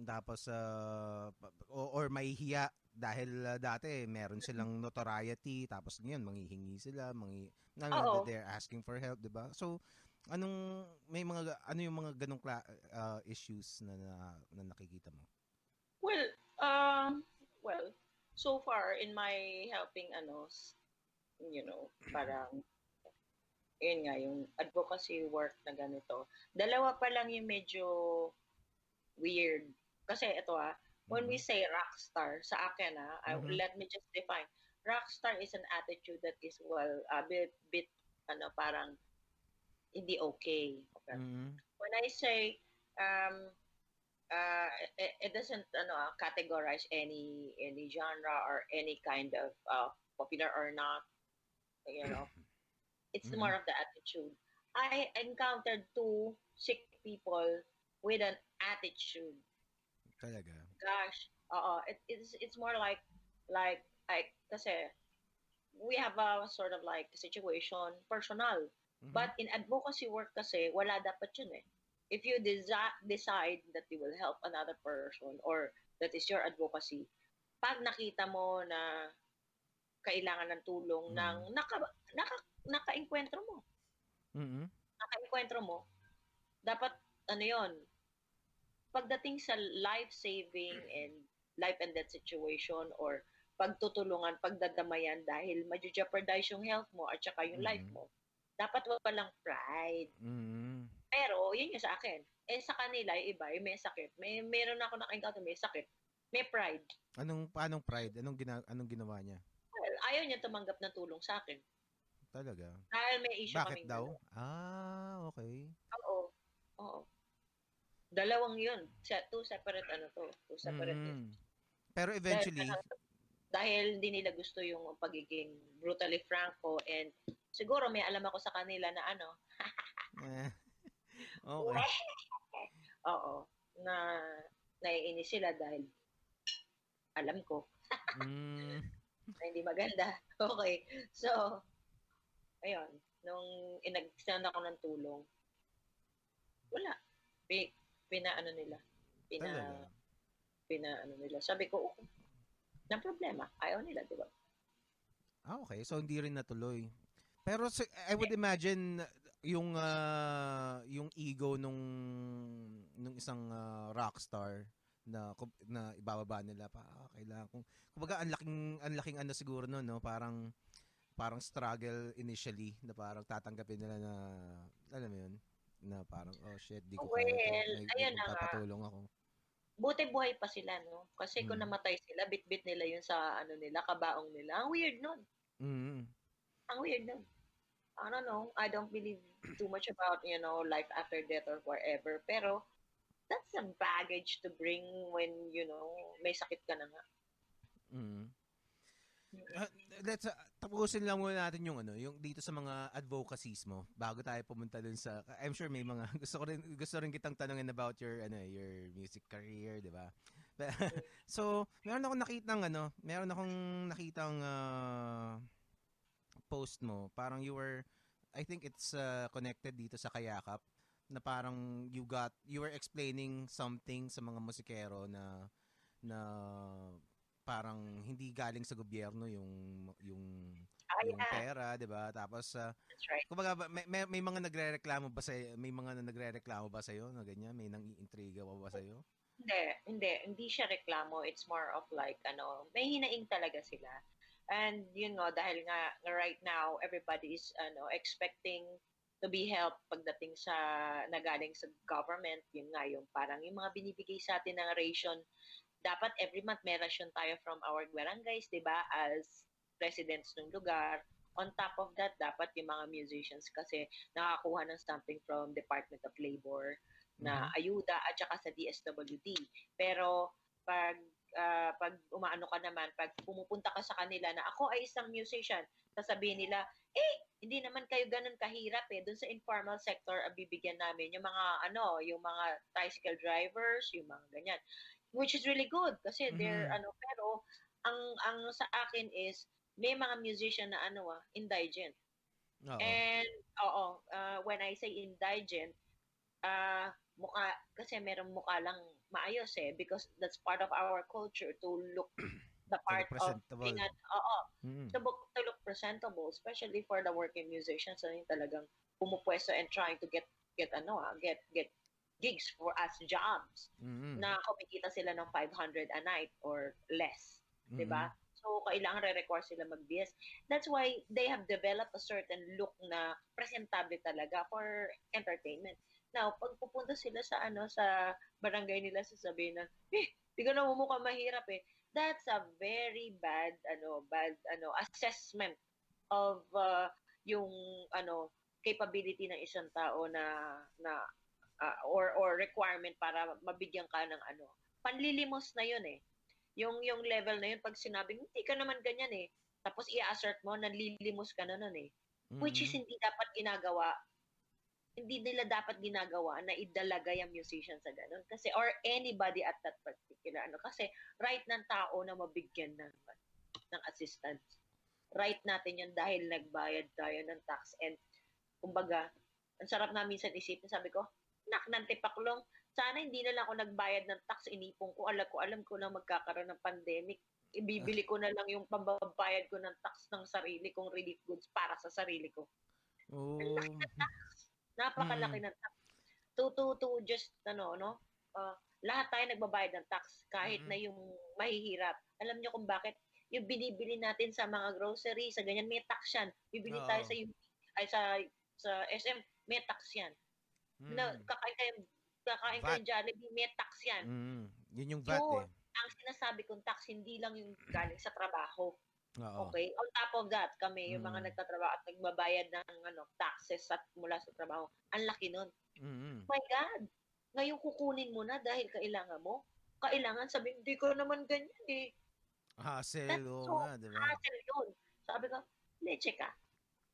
Tapos uh, o- or may hiya dahil uh, dati meron silang notoriety tapos ngayon manghihingi sila, mangi na, they're asking for help, 'di ba? So anong may mga ano yung mga ganong kla- uh, issues na, na na nakikita mo? Well, um, well, so far in my helping ano, you know, parang yun nga, yung advocacy work na ganito. Dalawa pa lang yung medyo weird. Kasi ito ah, when we say rock star, sa akin ah, I- Mhm. let me just define. Rock star is an attitude that is, well, a bit, bit, ano, parang hindi okay. okay. Mhm. when I say um uh it, it doesn't ano ah, categorize any any genre or any kind of uh, popular or not you know it's Mhm. more of the attitude I encountered two sick people with an attitude Talaga. Gosh uh it, it's it's more like like like kasi we have a sort of like situation personal Mhm. But in advocacy work kasi, wala dapat yun eh. If you desi- decide that you will help another person or that is your advocacy, pag nakita mo na kailangan ng tulong Mm. ng naka, naka, naka-enkwentro mo, Mhm. naka-enkwentro mo, dapat ano yon pagdating sa life-saving and life and death situation or pagtutulungan, pagdadamayan dahil ma-jeopardize yung health mo at saka yung life Mhm. mo. Dapat walang pride. Mm. Pero, yun yung sa akin. Eh, sa kanila, yung iba, yung may sakit. May, meron ako na-encounter, may sakit. May pride. Anong paanong pride? Anong gina, anong ginawa niya? Well, ayaw niya tumanggap ng tulong sa akin. Talaga. Dahil may issue Bakit kaming daw? dalawa. Ah, okay. Oo. Oo. Dalawang yun. Two separate ano to. Two separate Mm. Pero eventually, Dahil, dahil hindi nila gusto yung pagiging brutally franco and siguro may alam ako sa kanila na ano, okay. oo, na naiinis sila dahil alam ko Mm. na hindi maganda. Okay. So, ayun. Nung inag-extend ako ng tulong, wala. Pi, pina-ano nila. Pina, Talaga. pina-ano nila. Sabi ko, okay. Na problema. Ayaw nila, di ba? Ah, okay. So hindi rin natuloy. Pero I would imagine yung ah, yung ego nung nung isang ah, rockstar na na ibababa nila pa ah, kailangan kung kumbaga ang laking ang laking ano siguro no no parang parang struggle initially na parang tatanggapin nila na alam mo yun na parang oh shit di ko kaya to. Well, ayun na nga. ako buti buhay pa sila, no? Kasi kung Mm. namatay sila, bit-bit nila yun sa, ano nila, kabaong nila. Ang weird nun. mm Ang weird nun. I don't know. I don't believe too much about, you know, life after death or whatever. Pero, that's a baggage to bring when, you know, may sakit ka na nga. mm Ah, let's uh, tapusin lang muna natin yung ano, yung dito sa mga advocacies mo bago tayo pumunta dun sa I'm sure may mga gusto ko rin gusto rin kitang tanungin about your ano, your music career, 'di ba? so, meron akong nakitang ano, meron akong nakitang ah, post mo, parang you were I think it's uh, connected dito sa Kayakap na parang you got you were explaining something sa mga musikero na na parang hindi galing sa gobyerno yung yung yung yeah. pera, 'di ba? Tapos uh, That's right. kumbaga ba- may, may, may mga nagrereklamo ba sa may mga nagrereklamo ba sa iyo na ganyan? May nang iintriga ba ba sa iyo? Hindi, hindi. Hindi siya reklamo. It's more of like, ano, may hinaing talaga sila. And, you know, dahil nga, nga right now, everybody is, ano, expecting to be helped pagdating sa, nagaling sa government. Yun nga, yung parang yung mga binibigay sa atin ng ration. Dapat every month may ration tayo from our barangays, di ba? As residents ng lugar. On top of that, dapat yung mga musicians kasi nakakuha ng something from Department of Labor na ayuda at saka sa DSWD. Pero pag ah, pag umaano ka naman, pag pumupunta ka sa kanila na ako ay isang musician, sasabihin nila, eh, hindi naman kayo ganun kahirap eh. Doon sa informal sector, ang bibigyan namin yung mga ano, yung mga tricycle drivers, yung mga ganyan. Which is really good kasi they're Mhm. ano, pero ang ang sa akin is may mga musician na ano ah, indigent. Oo. And, oo, uh, when I say indigent, uh, mukha, kasi merong mukha lang maayos eh, because that's part of our culture to look the part of being an, oo, Mm. to, look, to look presentable, especially for the working musicians, so yung talagang pumupwesto and trying to get, get ano ah, get, get gigs for us jobs Mm. na kumikita sila ng 500 a night or less. Mm. 'di ba? So kailangan re-require sila mag-BS. That's why they have developed a certain look na presentable talaga for entertainment. Now, pag pupunta sila sa ano sa barangay nila sasabihin na, "Eh, di ka na mumukha mahirap eh." That's a very bad ano, bad ano assessment of uh, yung ano capability ng isang tao na na uh, or or requirement para mabigyan ka ng ano. Panlilimos na 'yun eh yung yung level na yun pag sinabing hindi ka naman ganyan eh tapos i-assert mo nanlilimos ka na nun eh which is Mm. hindi dapat ginagawa hindi nila dapat ginagawa na idalaga yung musician sa ganun kasi or anybody at that particular ano kasi right ng tao na mabigyan ng ng assistance right natin yun dahil nagbayad tayo ng tax and kumbaga ang sarap na minsan isipin sabi ko nak ng tipaklong sana hindi na lang ako nagbayad ng tax, inipong ko, alam ko, alam ko na magkakaroon ng pandemic. Ibibili ko na lang yung pambabayad ko ng tax ng sarili kong relief goods para sa sarili ko. Oh. Napakalaki ng tax. To, to, to just, ano, no? Uh, lahat tayo nagbabayad ng tax kahit Mhm. na yung mahihirap. Alam niyo kung bakit? Yung binibili natin sa mga grocery, sa ganyan, may tax yan. Bibili tayo Oo. sa UP, ay sa sa SM, may tax yan. Na, Mm. kakain kayo, kakain kayo Jollibee, may tax yan. Mm. Yun yung VAT Yun. eh. Ang sinasabi kong tax, hindi lang yung galing sa trabaho. Oo. Okay? On top of that, kami, yung mga Mm. nagtatrabaho at nagbabayad ng ano, taxes at mula sa trabaho, ang laki nun. Mm. my God, ngayon kukunin mo na dahil kailangan mo. Kailangan sabi, hindi ko naman ganyan eh. Hassle, oo so nga, di ba? Hassle yun. Sabi ko, leche ka.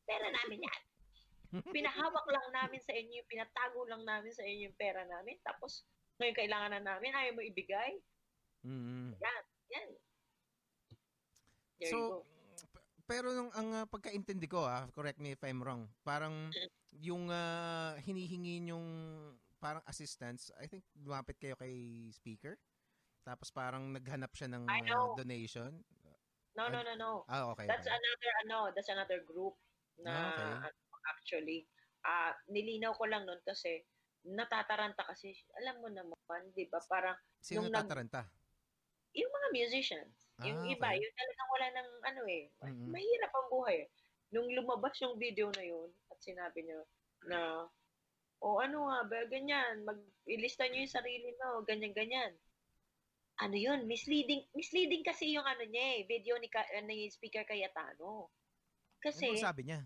Pera namin yan. Pinahawak lang namin sa inyo, pinatago lang namin sa inyo yung pera namin. Tapos, ngayon kailangan na namin, ayaw mo ibigay. Mm. Yan. There you So, pero nung ang ah, pagkaintindi ko ah, correct me if I'm wrong, parang yung ah, hinihingi yung parang assistance, I think lumapit kayo kay speaker. Tapos parang naghanap siya ng know. donation. No, no, no, no. Ah, okay. That's okay. another, ano, that's another group na, Ah, okay. Actually, ah nilinaw ko lang nun kasi, natataranta kasi, alam mo naman, di ba, parang, Sino nung nag- yung mga musicians, yung Ah, iba, okay. yung talagang wala ng, ano eh, Mm-mm. mahirap ang buhay. Nung lumabas yung video na yun, at sinabi niya, na, o ano nga ba, ganyan, mag-ilista niyo yung sarili mo, ganyan-ganyan. Ano yun, misleading, misleading kasi yung ano niya eh, video ni, Ka- ni Speaker Cayetano. Kasi, Ano sabi niya?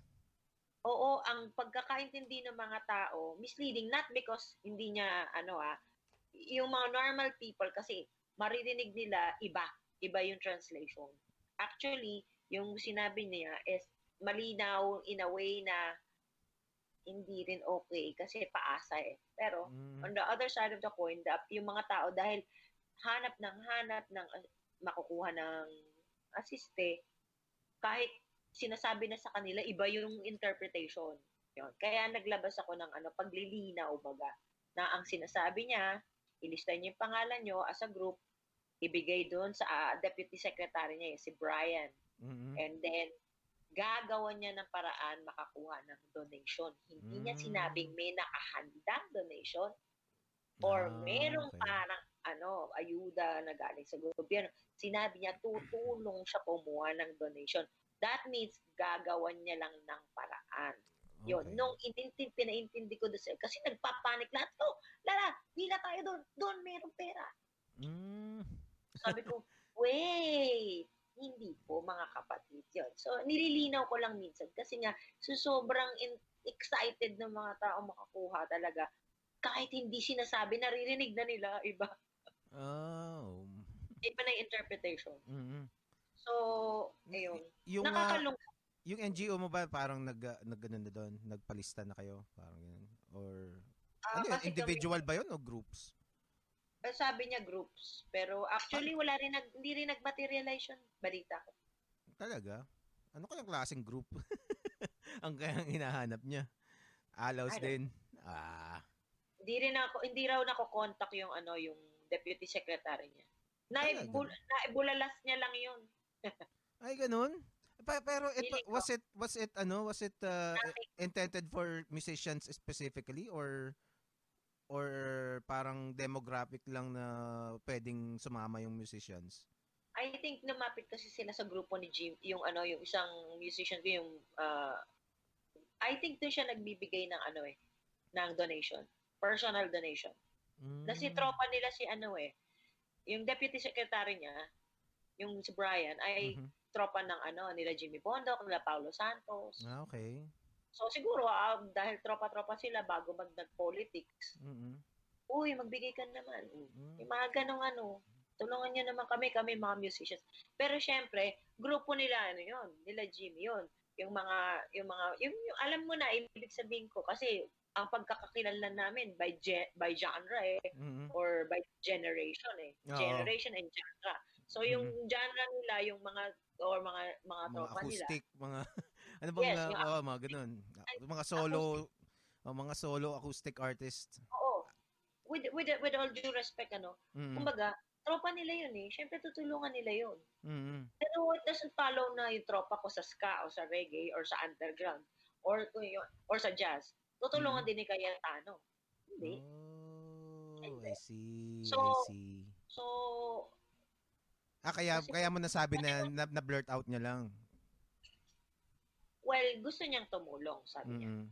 Oo, ang pagkakaintindi ng mga tao, misleading, not because hindi niya, ano ah, yung mga normal people kasi maririnig nila iba, iba yung translation. Actually, yung sinabi niya is malinaw in a way na hindi rin okay kasi paasa eh. Pero Mm. on the other side of the coin, the, yung mga tao dahil hanap ng hanap ng uh, makukuha ng asiste, kahit sinasabi na sa kanila, iba yung interpretation. Yun. Kaya naglabas ako ng ano, paglilinaw baga, na ang sinasabi niya, ilista niyo yung pangalan niyo as a group, ibigay doon sa ah, deputy secretary niya, si Brian. Mm-mm. And then, gagawan niya ng paraan makakuha ng donation. Hindi niya Mm. sinabing may nakahandang donation or Ah, merong okay. parang ano, ayuda na galing sa gobyerno. Sinabi niya tutulong siya kumuha ng donation. That means gagawan niya lang ng paraan. Yun, Okay. nung inintindi, pinaintindi ko doon sa- kasi nagpapanik lahat. Oh, lala, hila tayo doon. Doon merong pera. Mm. Sabi ko, wait, hindi po mga kapatid yun. So, nililinaw ko lang minsan kasi nga, so sobrang in- excited ng mga tao makakuha talaga. Kahit hindi sinasabi, naririnig na nila iba. Oh. Iba na yung interpretation. Mm-mm. So, ayun. Yung ah, Nakakalungkot. yung NGO mo ba parang nag uh, nag na doon, nagpalista na kayo, parang ganun. Or Ah, ano yun, kasi kami- individual ba yun o groups? sabi niya groups. Pero actually, wala rin, nag, hindi rin nag-materialize yung balita ko. Talaga? Ano kayang klaseng group? Ang kayang hinahanap niya. Alaws din. Ah. Hindi rin ako, hindi raw nako-contact yung ano, yung deputy secretary niya. Naibul, naibulalas niya lang yun. Ay, ganun? Pa- pero it, Feeling ko. was it was it ano was it uh, intended for musicians specifically or or parang demographic lang na pwedeng sumama yung musicians? I think lumapit kasi sila sa grupo ni Jim, yung ano, yung isang musician ko, yung, uh, I think doon siya nagbibigay ng ano eh, ng donation. Personal donation. Kasi Mm. tropa nila si ano eh, yung deputy secretary niya, yung si Brian, ay Mhm. tropa ng ano, nila Jimmy Bondo, nila Paulo Santos. Ah, okay. So siguro, ah, dahil tropa-tropa sila bago mag nag-politics, Mhm. uy, magbigay ka naman. Mm. Yung mga ganong ano, tulungan niyo naman kami, kami mga musicians. Pero syempre, grupo nila, ano yun, nila Jimmy yun. Yung mga, yung mga, yung, yung alam mo na, ibig sabihin ko, kasi ang pagkakakilala namin by ge- by genre eh, Mhm. or by generation eh. Oo. Generation and genre. So yung genre nila, yung mga, or mga, mga mga tropa nila, acoustic, mga ano bang Yes, yung oh, mga ganun. Mga solo oh, mga solo acoustic artist. oo, with, with, with all due respect, ano, Mm. kumbaga, tropa nila yun eh. Syempre tutulungan nila yun. Mm. Pero it doesn't follow na yung tropa ko sa ska o sa reggae or sa underground or or sa jazz. Tutulungan Mm. din ni Cayetano. Hindi. Oh. I see. I So, see. So, Ah, kaya, kasi- kaya mo nasabi na, na, na blurt out niya lang. well, gusto niyang tumulong, sabi niya. Mm-mm.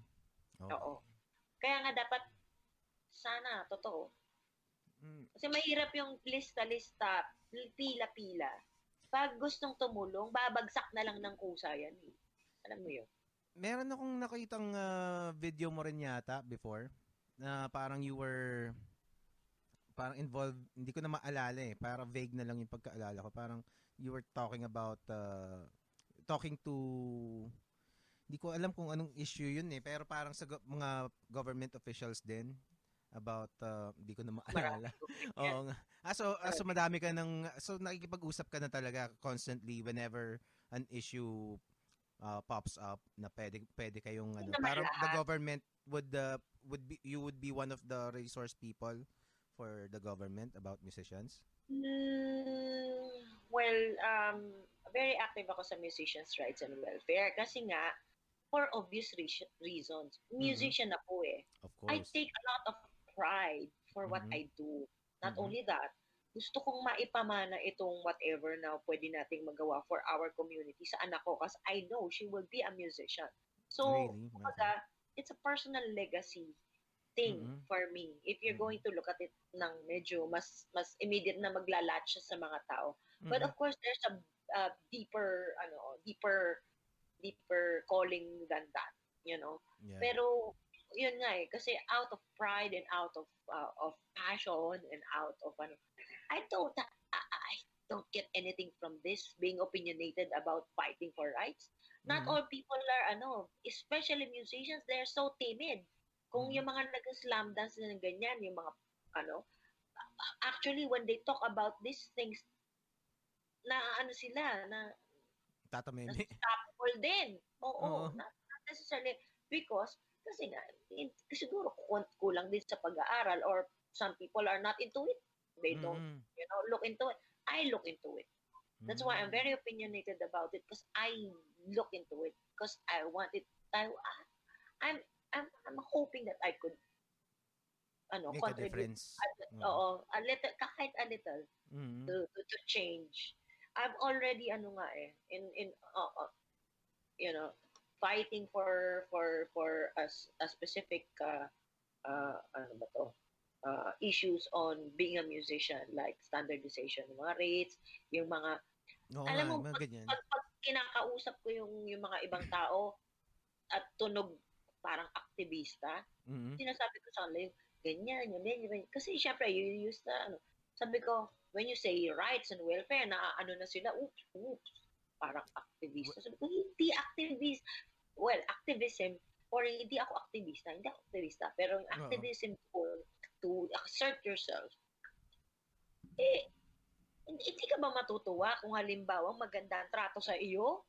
Okay. Oo. Kaya nga dapat, sana, totoo. Mm. Kasi mahirap yung lista-lista, pila-pila. Pag gustong tumulong, babagsak na lang ng kusa yan. Eh. Alam mo yun? Meron akong nakitang ah, video mo rin yata before na parang you were parang involved, hindi ko na maalala eh. Parang vague na lang yung pagkaalala ko. Parang you were talking about uh, talking to hindi ko alam kung anong issue yun eh. Pero parang sa go- mga government officials din about uh, hindi ko na maalala. Oo nga. Ah, so, ah, so madami ka ng, so nakikipag-usap ka na talaga constantly whenever an issue uh, pops up na pwede, pwede kayong, ano, parang the government would, uh, would be, you would be one of the resource people for the government about musicians? Mm, well, um, very active ako sa musicians' rights and welfare kasi nga, for obvious re- reasons. Musician ako eh. Of I course. take a lot of pride for what Mhm. I do. Not Mhm. only that, gusto kong maipamana itong whatever na pwede nating magawa for our community sa anak ko kasi I know she will be a musician. So, really? kumbaga, it's a personal legacy thing Mhm. for me. If you're Mhm. going to look at it ng medyo mas mas immediate na maglalatch siya sa mga tao. But Mhm. of course, there's a uh, deeper, ano, deeper, deeper calling than that, you know. Yeah. Pero yun nga eh, kasi out of pride and out of uh, of passion and out of ano, I don't I, I don't get anything from this being opinionated about fighting for rights. Not Mhm. all people are ano, especially musicians, they're so timid. Kung Mhm. yung mga nag-slam dance na ganyan, yung mga ano, actually when they talk about these things na ano sila na Tatameme. unstoppable din. Oo, Oo. not, not necessarily because kasi nga in, siguro ku- kulang din sa pag-aaral or some people are not into it. They don't, Mhm. you know, look into it. I look into it. That's why I'm Mm. very opinionated about it because I look into it because I want it. I, I'm I'm I'm hoping that I could ano Make a contribute difference. a- oo, a little kahit a little Mhm. to, to, to change. I've already ano nga eh in in uh, uh, you know fighting for for for a, a specific uh, uh, ano ba to uh, issues on being a musician like standardization ng mga rates, yung mga Oo alam nga, mo, mga ganyan. pag, pag kinakausap ko yung yung mga ibang tao at tunog parang aktivista, Mhm. sinasabi ko sa kanila yung ganyan, yung ganyan, ganyan. Kasi syempre, you use the, ano, sabi ko, when you say rights and welfare, na ano na sila, oops, oops, parang activista. Sabi ko, hindi activist. Well, activism, or hindi ako aktivista, hindi ako aktivista, pero yung activism to, to assert yourself, eh, hindi, ka ba matutuwa kung halimbawa maganda ang trato sa iyo?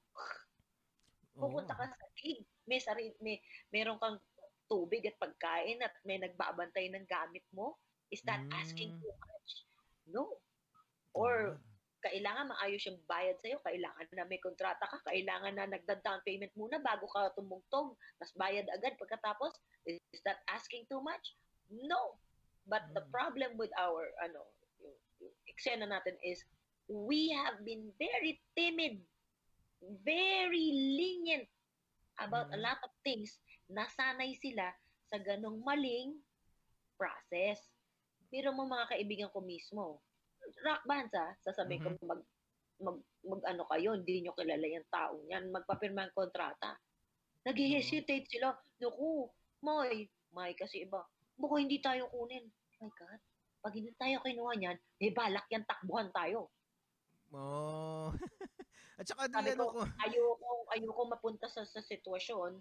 Pupunta ka sa gig, may sarili, may meron kang tubig at pagkain at may nagbabantay ng gamit mo. Is that asking Mm. too much? No. Or Oo. kailangan maayos yung bayad sa'yo, kailangan na may kontrata ka, kailangan na nagda-down payment muna bago ka tumugtog, tas bayad agad pagkatapos. Is that asking too much? No. But the Mm. problem with our ano, yung, yung eksena natin is we have been very timid, very lenient about a Mhm. lot of things. Nasanay sila sa ganong maling process. Pero mo mga kaibigan ko mismo, rock bands ah, sasabihin ko mag, mag, mag ano kayo, hindi nyo kilala yung taong yan, magpapirma ng kontrata. Nag-hesitate sila, naku, may, may kasi iba, baka hindi tayo kunin. My God, pag hindi tayo kinuha niyan, may balak yan, takbuhan tayo. Oh. At saka di Sabi ano ko, ko. ayoko, ayoko mapunta sa, sa sitwasyon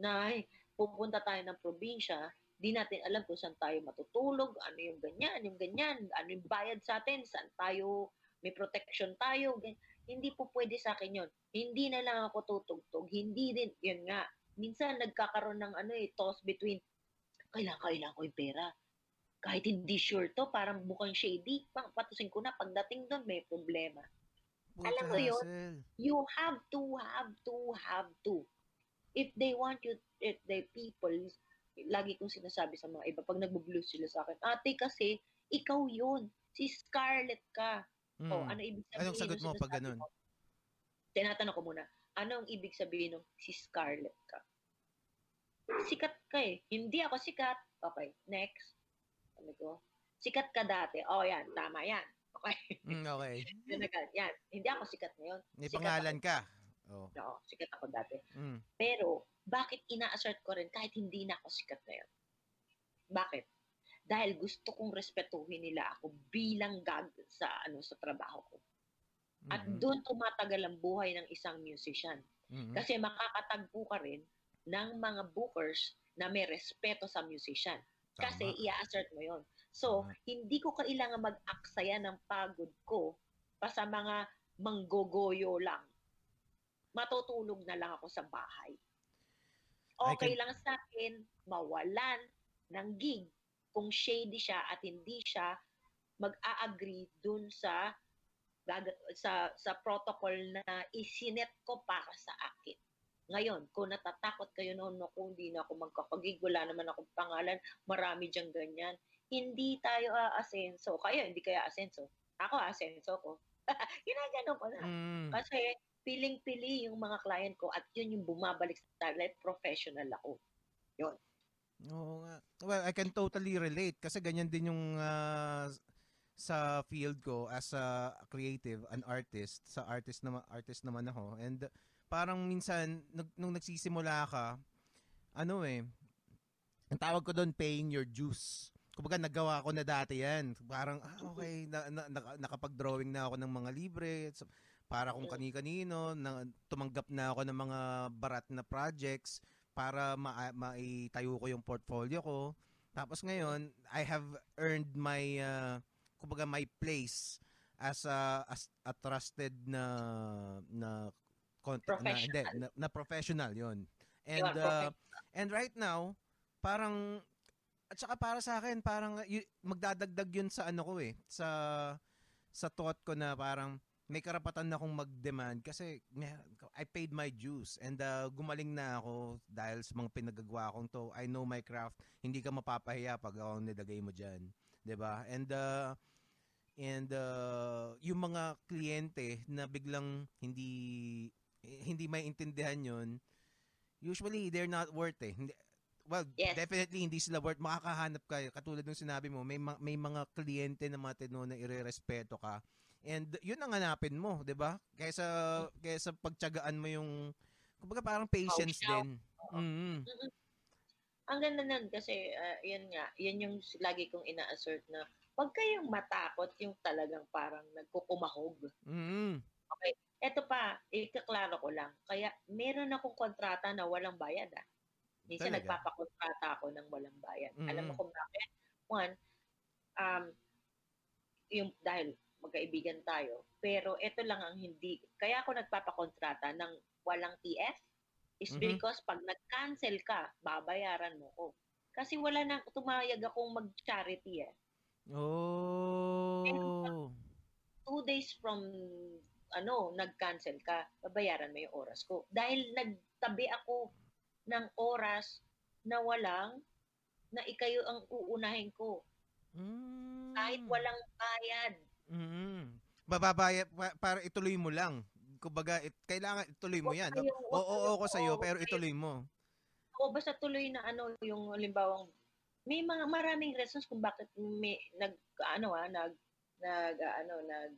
na ay, pupunta tayo ng probinsya, di natin alam kung saan tayo matutulog, ano yung ganyan, yung ganyan, ano yung bayad sa atin, saan tayo, may protection tayo. Hindi po pwede sa akin yun. Hindi na lang ako tutugtog. Hindi din, yun nga. Minsan nagkakaroon ng ano eh, toss between, kailangan, kailangan ko yung pera. Kahit hindi sure to, parang mukhang shady, pang patusin ko na, pagdating doon, may problema alam mo yun? you have to, have to, have to. If they want you, if the people lagi kong sinasabi sa mga iba, pag nagbo-blues sila sa akin, ate kasi, ikaw yun. Si Scarlett ka. Mm. O, ano ibig sabihin? Anong sagot mo pag ganun? mo? Tinatanong ko muna, ano ang ibig sabihin ng si Scarlett ka? Sikat ka eh. Hindi ako sikat. Okay, next. Sabi ko, sikat ka dati. Oh, yan. Tama yan. Okay. Mm, okay. Yan. Hindi ako sikat ngayon. May Sikat pangalan ka. Oh. Oo, sikat ako dati. Mm. Pero, bakit ina-assert ko rin kahit hindi na ako sikat ngayon? Bakit? Dahil gusto kong respetuhin nila ako bilang gag sa ano sa trabaho ko. At Mhm. doon tumatagal ang buhay ng isang musician. Mhm. Kasi makakatagpo ka rin ng mga bookers na may respeto sa musician. Kasi Tama. i-assert mo yon. So, Tama. hindi ko kailangan mag-aksaya ng pagod ko pa sa mga manggogoyo lang. Matutulog na lang ako sa bahay. Okay can- lang sa akin mawalan ng gig kung shady siya at hindi siya mag-a-agree dun sa sa sa protocol na isinet ko para sa akin. Ngayon, kung natatakot kayo noon no, kung hindi na ako magkakagig, wala naman akong pangalan, marami diyang ganyan. Hindi tayo aasenso. Kayo, hindi kaya asenso. Ako, asenso ko. Ginagano ko na. Mm. Kasi piling-pili yung mga client ko at yun yung bumabalik sa target, professional ako. Oo nga. Well, I can totally relate kasi ganyan din yung ah, sa field ko as a creative, an artist. Sa artist naman, artist naman ako. And parang minsan, nag, nung nagsisimula ka, ano eh, ang tawag ko doon, paying your dues. Kumbaga, nagawa ko na dati yan. Parang, ah, okay, na, na, naka- nakapag-drawing na ako ng mga libre. So, para kung kani-kanino, na, tumanggap na ako ng mga barat na projects para ma- maitayo ko yung portfolio ko. Tapos ngayon, I have earned my, uh, kumbaga, my place as a, as a trusted na, na, content, na, hindi, Professional. na, na professional yon And, uh, and right now, parang, at saka para sa akin, parang y- magdadagdag yun sa ano ko eh, sa, sa thought ko na parang, may karapatan na akong mag-demand kasi I paid my dues and uh, gumaling na ako dahil sa mga pinagagawa kong to. I know my craft. Hindi ka mapapahiya pag ako nilagay mo dyan. 'Di ba And uh, and uh, yung mga kliyente na biglang hindi hindi may intindihan yon usually they're not worth eh. Hindi, well, Yes. definitely hindi sila worth. Makakahanap ka, katulad ng sinabi mo, may, ma- may mga kliyente na matino na irerespeto ka. And yun ang hanapin mo, 'di ba? Kaysa kaysa pagtiyagaan mo yung kumbaga parang patience Pausaw. din. Mm. Ang ganda nun kasi, ah, yun nga, yun yung lagi kong ina-assert na huwag kayong matakot yung talagang parang nagkukumahog. Mm. Eto pa, ikaklaro ko lang. Kaya meron akong kontrata na walang bayad ah. Minsan Talaga? nagpapakontrata ako ng walang bayad. Mm. Alam mo kung bakit? One, um, yung dahil magkaibigan tayo, pero ito lang ang hindi, kaya ako nagpapakontrata ng walang TF is Mhm. because pag nag-cancel ka, babayaran mo ko. Kasi wala nang tumayag akong mag-charity eh. Oh. two days from ano, nag-cancel ka, babayaran mo yung oras ko. Dahil nagtabi ako ng oras na walang na ikayo ang uunahin ko. Mm. Kahit walang bayad. Mm. Bababaya pa- para ituloy mo lang. Kumbaga, it, kailangan ituloy mo 'yan. kayong- Oo, oo, kayong- ako sa iyo, oo, pero ituloy mo. O basta tuloy na ano yung limbawang may mga maraming reasons kung bakit may nag ano ah nag nag ano nag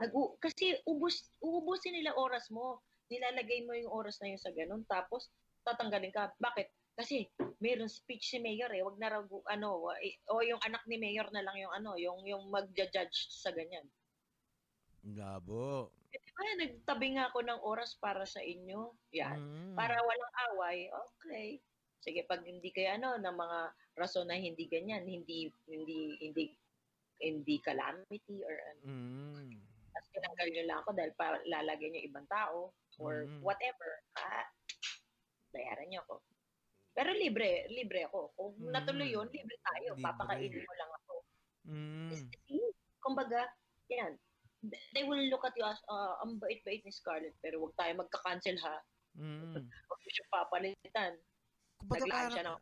nag kasi ubus uubusin nila oras mo. Nilalagay mo yung oras na yun sa ganun tapos tatanggalin ka. Bakit? Kasi mayroon speech si mayor eh. Wag na raw ano eh, o yung anak ni mayor na lang yung ano, yung yung magja-judge sa ganyan. Labo. Eh, di ba, nagtabi nga ako ng oras para sa inyo. Yan. Mm. para walang away, okay. Sige, pag hindi kayo ano, ng mga rason na hindi ganyan, hindi, hindi, hindi, hindi calamity or ano. Mm. Tapos tinanggal nyo lang ako dahil para lalagyan nyo ibang tao or Mm. whatever. Ah, bayaran nyo ako. Pero libre, libre ako. Kung Mm. natuloy yun, libre tayo. Libre. Papakainin mo lang ako. Mm. See? Kumbaga, yan. They will look at you as, uh, ang bait-bait ni Scarlett, pero huwag tayo magka-cancel ha. Mm. Huwag siya papalitan. Kumbaga Naglaan parang, siya ng.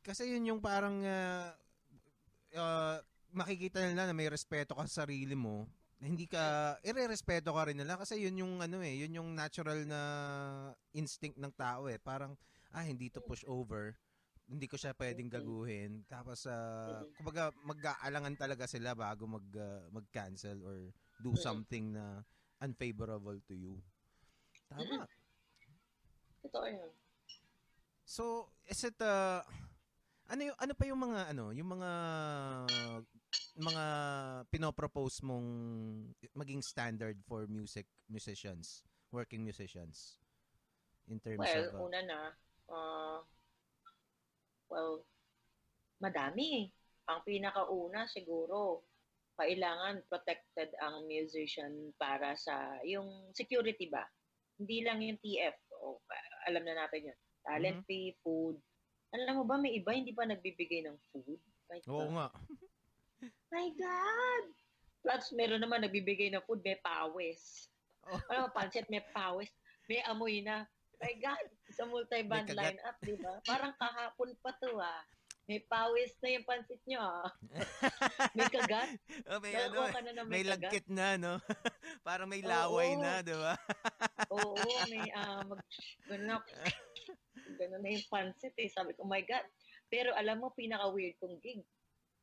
Kasi yun yung parang uh, uh, makikita nila na may respeto ka sa sarili mo. Hindi ka, ire-respeto ka rin nila kasi yun yung ano eh, yun yung natural na instinct ng tao eh. Parang, ah, hindi to push over. Hindi ko siya pwedeng gaguhin. Tapos, uh, kumbaga, mag-aalangan talaga sila bago mag, uh, mag-cancel or do something na unfavorable to you. Tama. Totoo yun. So, is it uh, ano yung ano pa yung mga ano, yung mga mga pinopropose mong maging standard for music musicians, working musicians in terms well, of uh, una na uh, well, madami. Ang pinakauna siguro kailangan protected ang musician para sa yung security ba. Hindi lang yung TF. O, alam na natin yun. Talent mm-hmm. fee, food, alam mo ba, may iba hindi pa nagbibigay ng food? My Oo nga. My God! Plus, meron naman nagbibigay ng food, may pawis. Oh. Alam mo, pancit, may pawis. May amoy na. My God! Sa multi-band lineup, di ba? Parang kahapon pa to, ah. May pawis na yung pansit nyo, ah. may kagat. Oh, may ano, ka na na may, may lagkit na, no? Parang may laway oo, na, di ba? oo, may, uh, mag, ganun, Ganun na yung pansit eh. Sabi ko, oh my God. Pero alam mo, pinaka-weird kong gig.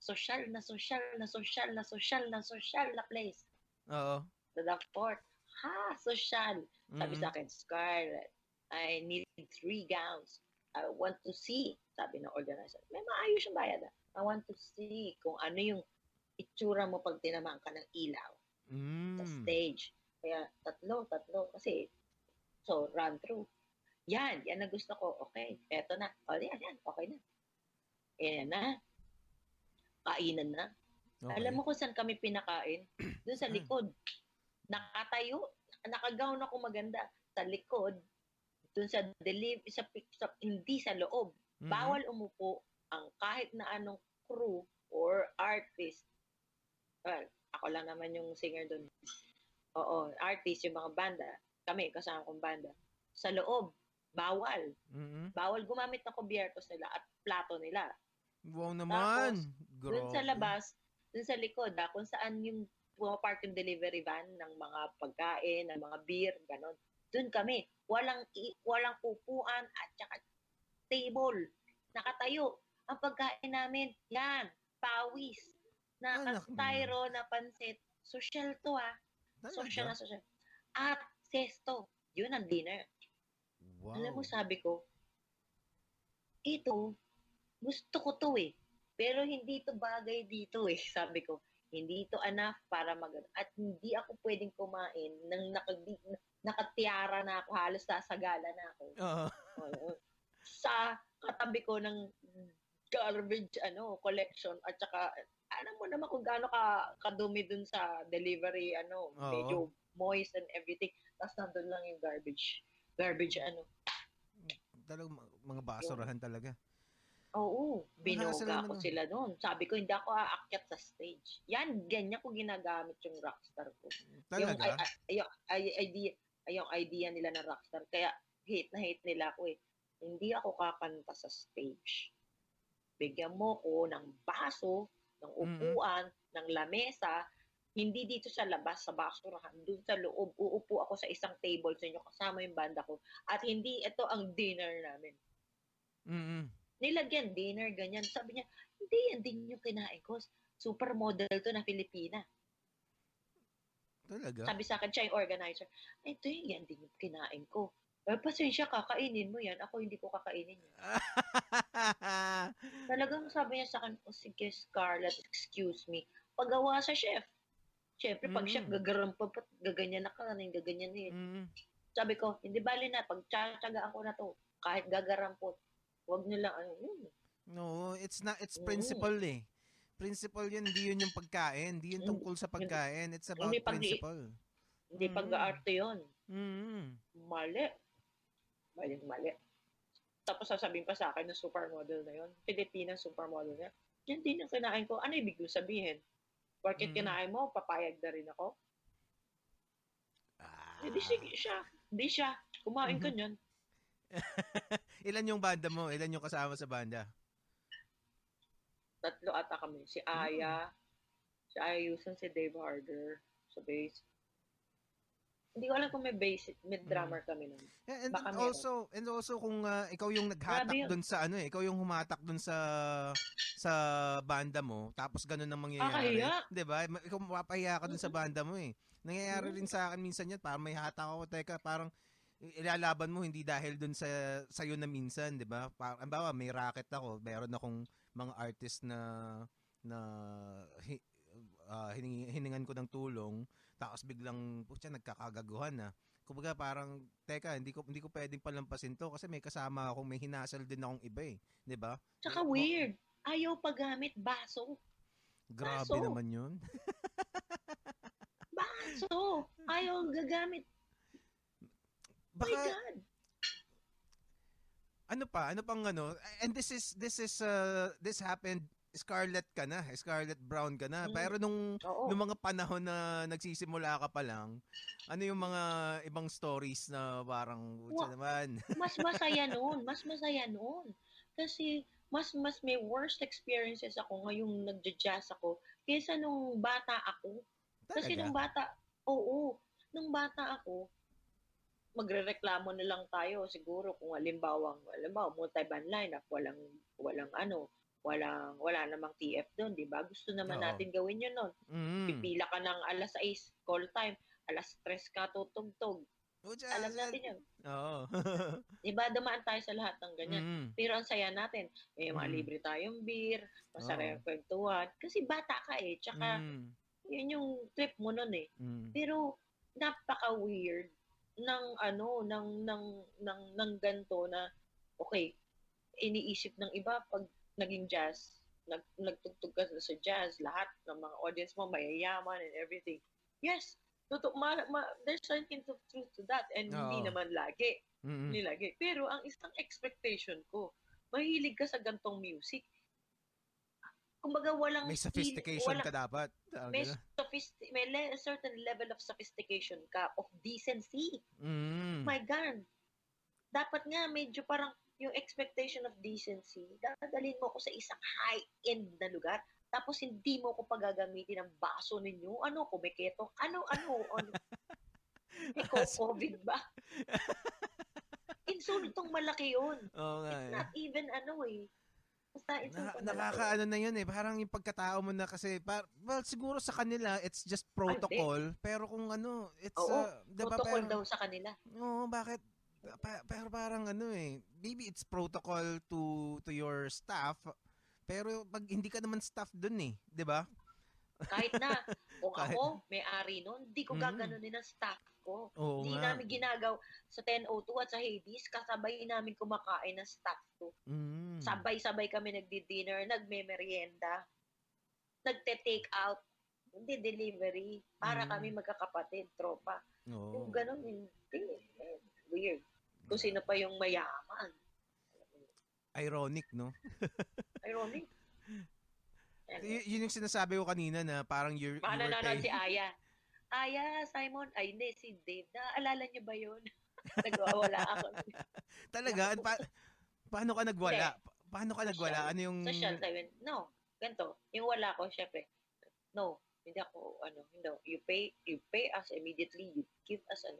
Social na social na social na social na social na place. Oo. Sa Duckport. Ha, social. Sabi mm-hmm. sa akin, Scarlett, I need three gowns. I want to see. Sabi ng organizer. May maayos yung bayad. Ah. I want to see kung ano yung itsura mo pag tinamaan ka ng ilaw mm. sa stage. Kaya tatlo, tatlo. Kasi, so run through. Yan, yan ang gusto ko. Okay, eto na. O, yan, yan. Okay na. Yan na. Kainan na. Okay. Alam mo kung saan kami pinakain? Doon sa likod. Nakatayo. Nakagawn ako maganda. Sa likod. Doon sa delivery, sa, sa, hindi sa loob. Mm-hmm. Bawal umupo ang kahit na anong crew or artist. Well, ako lang naman yung singer doon. Oo, artist, yung mga banda. Kami, kasama kong banda. Sa loob, bawal. Mm-hmm. Bawal gumamit ng kubyertos nila at plato nila. Wow naman. Tapos, dun sa labas, dun sa likod, ah, kung saan yung pumapart yung delivery van ng mga pagkain, ng mga beer, ganon. Dun kami. Walang, walang upuan at saka table. Nakatayo. Ang pagkain namin, yan, pawis. Naka-styro na pansit. Social to ah. Social na social. At sesto. Yun ang dinner. Wow. Alam mo, sabi ko, ito, gusto ko to eh. Pero hindi to bagay dito eh. Sabi ko, hindi to enough para mag at hindi ako pwedeng kumain nang nakag nakatiara na ako halos sasagala na ako uh-huh. sa katabi ko ng garbage ano collection at saka alam mo naman kung gaano ka kadumi dun sa delivery ano uh-huh. medyo moist and everything tapos nandun lang yung garbage garbage ano talagang mga basurahan talaga. Oo, binoga ko sila noon. Sabi ko, hindi ako aakyat sa stage. Yan, ganyan ko ginagamit yung rockstar ko. Talaga? Yung, yung idea, yung idea nila ng rockstar. Kaya hate na hate nila ako eh. Hindi ako kakanta sa stage. Bigyan mo ko ng baso, ng upuan, mm-hmm. ng lamesa, hindi dito sa labas, sa basurahan, doon sa loob, uupo ako sa isang table sa inyo kasama yung banda ko. At hindi ito ang dinner namin. Mm-hmm. Nilagyan dinner, ganyan. Sabi niya, hindi yan din yung kinain ko. Supermodel to na Filipina. Talaga? Sabi sa akin, siya yung organizer. Ay, ito yung yan din yung kinain ko. Eh, pasensya, kakainin mo yan. Ako hindi ko kakainin yan. Talagang sabi niya sa akin, oh, sige Scarlett, excuse me. Pagawa sa chef. Siyempre, pag mm. chef, gagarampag pa, gaganyan na ka, gaganyan na yun. Mm. Sabi ko, hindi bali na, pag tsatsagaan ko na to, kahit gagarampot, wag nyo lang, ano, yun. No, it's not, it's mm. principle eh. Principle yun, hindi yun yung pagkain, hindi yun mm. tungkol sa pagkain, it's about hindi pag principle. Hindi mm. pag-aarte yun. Mm. Mali. Mali, mali. Tapos sasabihin pa sa akin ng supermodel na yun, Pilipinas supermodel na, yan din ang kinain ko. Ano ibig sabihin? Porkit mm. kinain mo, papayag na rin ako. Ah. Eh, sige siya. Hindi siya. Kumain ka mm-hmm. niyan. Ilan yung banda mo? Ilan yung kasama sa banda? tatlo ata kami. Si Aya, si Aya Yuson, si Dave Harder sa bass. Hindi ko alam kung may bass, may drummer kami nun. And, and Baka meron. also, and also kung uh, ikaw yung naghatak dun sa ano eh, ikaw yung humatak dun sa sa banda mo, tapos ganun ang mangyayari. Kakahiya. 'Di ba? Ikaw mapapahiya ka dun sa banda mo eh. Nangyayari Mm. rin sa akin minsan yan, parang may hatak ako, teka, parang ilalaban mo hindi dahil dun sa sa'yo na minsan, 'di ba? Parang ambawa, may racket ako, meron akong mga artist na na hi, ah, hiningi, hiningan ko ng tulong, tapos biglang putya nagkakagaguhan na. Kumbaga parang teka, hindi ko hindi ko pwedeng palampasin to kasi may kasama akong may hinasal din akong iba eh, 'di ba? Tsaka mo- weird. Ayaw paggamit baso. Grabe Kaso- naman 'yun. Baso! Ayaw gagamit. My Baka God! ano pa, ano pang ano, and this is this is uh, this happened Scarlet ka na, Scarlet Brown ka na. Mm. Pero nung Oo. nung mga panahon na nagsisimula ka pa lang, ano yung mga ibang stories na parang Wa- "Putya naman. mas masaya noon. Mas masaya noon. Kasi mas mas may worst experiences ako ngayong nagja-jazz ako kaysa nung bata ako. Kasi Talaga? nung bata, oo, nung bata ako, magrereklamo na lang tayo siguro kung halimbawa, halimbawa, multi-band lineup, walang, walang ano, walang, wala namang TF doon, di ba? Gusto naman Oo. natin gawin yun noon. Mm. Pipila ka ng alas 6, call time, alas 3 ka tutugtog. Putya, Alam natin yun. Oo. Di ba? Dumaan tayo sa lahat ng ganyan. Mm. Pero ang saya natin, may mga Mm. libre tayong beer, masarap Oo. yung kwentuhan. Kasi bata ka eh. Tsaka, Mm. yun yung trip mo nun eh. Mm. Pero napaka-weird ng ano ng ng ng ng ganto na okay iniisip ng iba pag naging jazz nag nagtugtog ka sa jazz lahat ng mga audience mo mayayaman and everything yes totoo ma, ma, there's hint of truth to that and hindi Oo. naman lagi Mm. hindi lagi pero ang isang expectation ko mahilig ka sa gantong music kumbaga walang May sophistication walang- ka dapat. May ganun. sophisti- may le- a certain level of sophistication ka of decency. Mm. My God. Dapat nga medyo parang yung expectation of decency, dadalhin mo ko sa isang high-end na lugar, tapos hindi mo ko pagagamitin ng baso ninyo. Ano, kumiketo? Ano, ano? ano? May COVID ba? Insultong malaki yun. Oo nga It's eh. not even ano eh. Basta Na, insultong malaki. nakakaano na yun eh. Parang yung pagkatao mo na kasi, par, well, siguro sa kanila, it's just protocol. pero kung ano, it's, Oo, uh, diba, Protocol pero, daw sa kanila. Oo, bakit? Pa, pero parang ano eh, maybe it's protocol to to your staff, pero pag hindi ka naman staff dun eh, 'di ba? Kahit na, kung Kahit- ako, may-ari nun, di ko Mm. gaganunin ang staff ko. Oo Hindi nga. namin ginagaw sa 10.02 at sa Hades, kasabay namin kumakain ng staff ko. Mm. Sabay-sabay kami nagdi-dinner, nagme-merienda, nagte-take out, hindi delivery, para Mm. kami magkakapatid, tropa. Oo. Yung ganun, hindi. eh, Weird. Kung sino pa yung mayaman. Ironic, no? Ironic. Y- yun yung sinasabi ko kanina na parang you're, you Baka nanonood si Aya. Aya, Simon, ay hindi, si Dave. Naalala niyo ba yun? Nagwawala ako. Talaga? Pa- paano ka nagwala? Pa- paano ka nagwala? Ano yung... Social, sabi, no, ganito. Yung wala ko, syempre, no, hindi ako, ano, hindi. You pay, you pay us immediately, you give us, ano.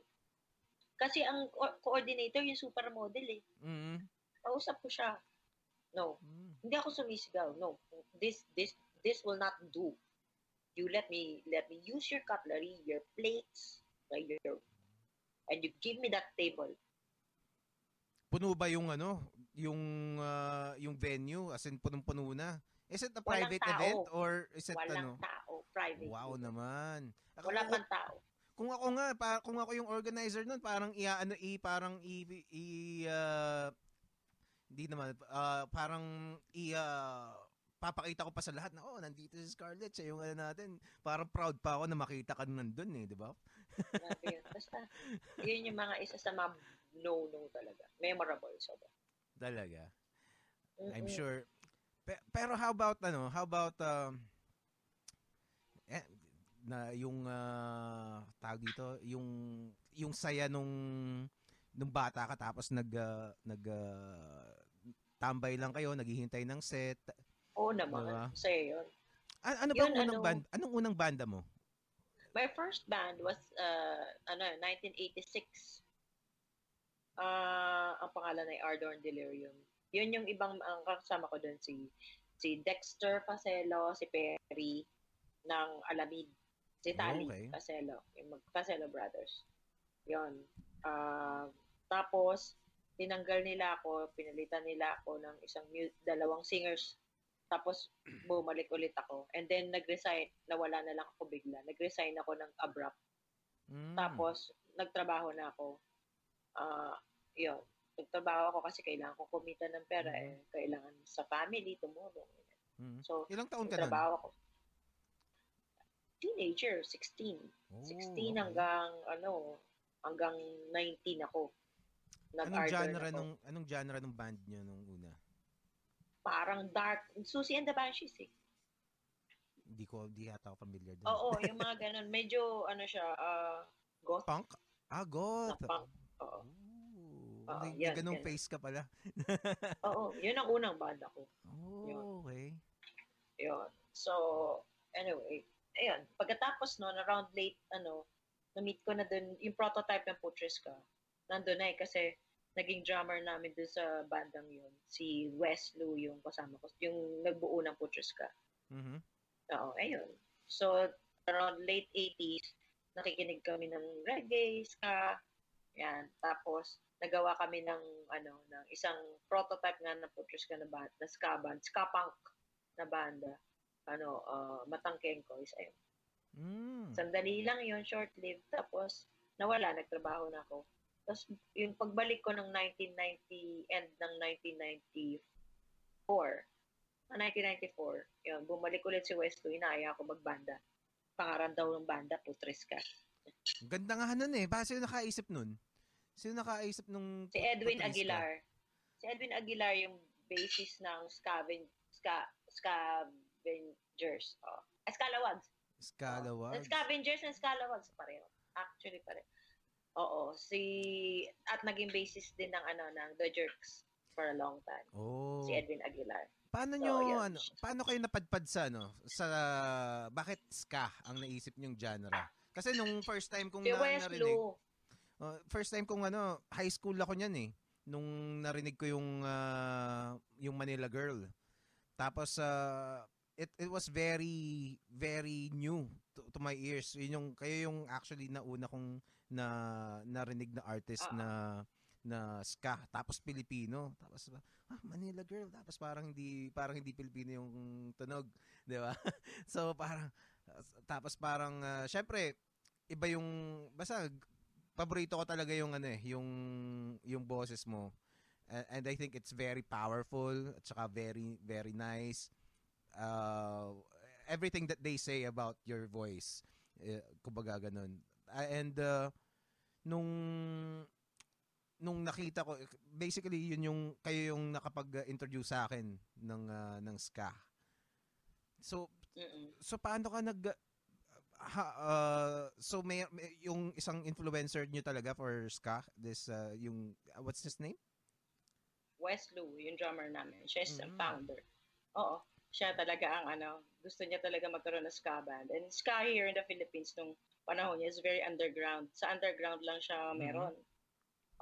Kasi ang co- coordinator, yung supermodel eh. Mm. Kausap ko siya. No, Mm. hindi ako sumisigaw. No, this, this, this will not do. You let me, let me use your cutlery, your plates, uh, your, and you give me that table. Puno ba yung ano, yung ah, yung venue as in punong-puno na? Is it a Walang private tao. event or is it Walang ano? tao, private. Wow naman. Ako- Wala pang tao. Kung ako nga, pa, kung ako yung organizer nun, parang i ano i parang i, i ah, hindi naman ah, parang i ah, papakita ko pa sa lahat na oh nandito si Scarlett siya yung ano natin parang proud pa ako na makita ka nandun eh di ba. Basta, yun yung mga isa sa mga no-no talaga. Memorable. So, talaga I'm Mm-mm. sure Pe- pero how about ano how about um eh, na yung ah, tawag dito yung yung saya nung nung bata ka tapos nag ah, nag ah, tambay lang kayo naghihintay ng set Oo naman. Diba? Masaya yun. A- ano bang unang ano- band? Anong unang banda mo? My first band was, uh, ano, 1986. Ah, ang pangalan ay Ardor Delirium. Yun yung ibang, ang kasama ko doon si si Dexter Paselo, si Perry ng Alamid. Si Tali Okay. Paselo, yung mag Paselo Brothers. Yun. Ah, tapos, tinanggal nila ako, pinalitan nila ako ng isang mu- dalawang singers. Tapos, bumalik ulit ako. And then, nag-resign, nawala na lang ako bigla. Nag-resign ako ng abrupt. Mm. Tapos, nagtrabaho na ako. Ah, yun. Nagtrabaho ako kasi kailangan ko kumita ng pera Mhm. eh. Kailangan sa family, tumulong. Mm. So, Ilang taon ka nun? nagtrabaho ako. Teenager, 16. Oh, 16 okay. hanggang, ano, hanggang 19 ako. Anong genre ako. nung anong genre nung band niyo nung una? Parang dark. Susie and the Banshees eh. Hindi ko di yata ako familiar doon. Oo, yung mga ganun. Medyo, ano siya, ah, goth Punk? Ah, goth. na punk. Oo. Oh. Oo, may, yan, yan. face ka pala. Oo, yun ang unang banda ko. Oh, okay. Yun. So, anyway, ayun. Pagkatapos nun, around late, ano, na-meet ko na dun, yung prototype ng Putriska, nandun na eh, kasi naging drummer namin dun sa bandang yun. Si Wes Lou yung kasama ko, yung nagbuo ng Putriska. Mhm. Oo, ayun. So, around late 80s, nakikinig kami ng reggae, ska, yan. Tapos, nagawa kami ng, ano, ng isang prototype nga ng Putriska na band, na ska band, ska punk na banda. Ano, uh, Matangkeng Kois. Ayun. Mm. Sandali lang yon short-lived. Tapos, nawala, nagtrabaho na ako. Tapos, yung pagbalik ko ng 1990, end ng 1994, ng 1994, yun, bumalik ulit si Westo, inaaya ako magbanda. Pangaran daw ng banda, putres ka. Ganda nga nun eh. Ba, sino nakaisip nun? Sino nakaisip nung... Si Edwin Patrice ka? Aguilar. Si Edwin Aguilar yung basis ng Scaven, Ska, Scavengers. Oh. Ah, Scalawags. Scalawag. The Scavengers and Scalawags pareho. Actually pareho. Oo, si at naging basis din ng ano ng The Jerks for a long time. Oh. Si Edwin Aguilar. Paano So, nyo, yun. ano, paano kayo napadpad sa, ano, sa, bakit ska ang naisip nyong genre? Kasi nung first time kong na, narinig, uh, first time kong, ano, high school ako niyan eh, nung narinig ko yung, ah, yung Manila Girl. Tapos, uh, it, it was very, very new to, to my ears. Yun yung, kayo yung actually nauna kong na, narinig na artist Ah. na, na ska tapos Pilipino tapos ah, Manila Girl tapos parang hindi parang hindi Pilipino yung tunog di ba so parang tapos parang uh, syempre iba yung basta paborito ko talaga yung ano eh yung yung boses mo. A- and I think it's very powerful at saka very very nice. Uh, everything that they say about your voice eh, kumbaga ganun. Ah, and uh, nung nung nakita ko basically yun yung kayo yung nakapag-introduce sa akin ng ah, ng ska. So Mm-mm. so paano ka nag ha, uh, so may, may- yung isang influencer nyo talaga for ska this uh, yung uh, what's his name? Wes Lou, yung drummer namin. Siya is ang Mm. founder. Oo. Siya talaga ang ano, gusto niya talaga magkaroon ng ska band. And ska here in the Philippines nung panahon niya is very underground. Sa underground lang siya Mhm. meron.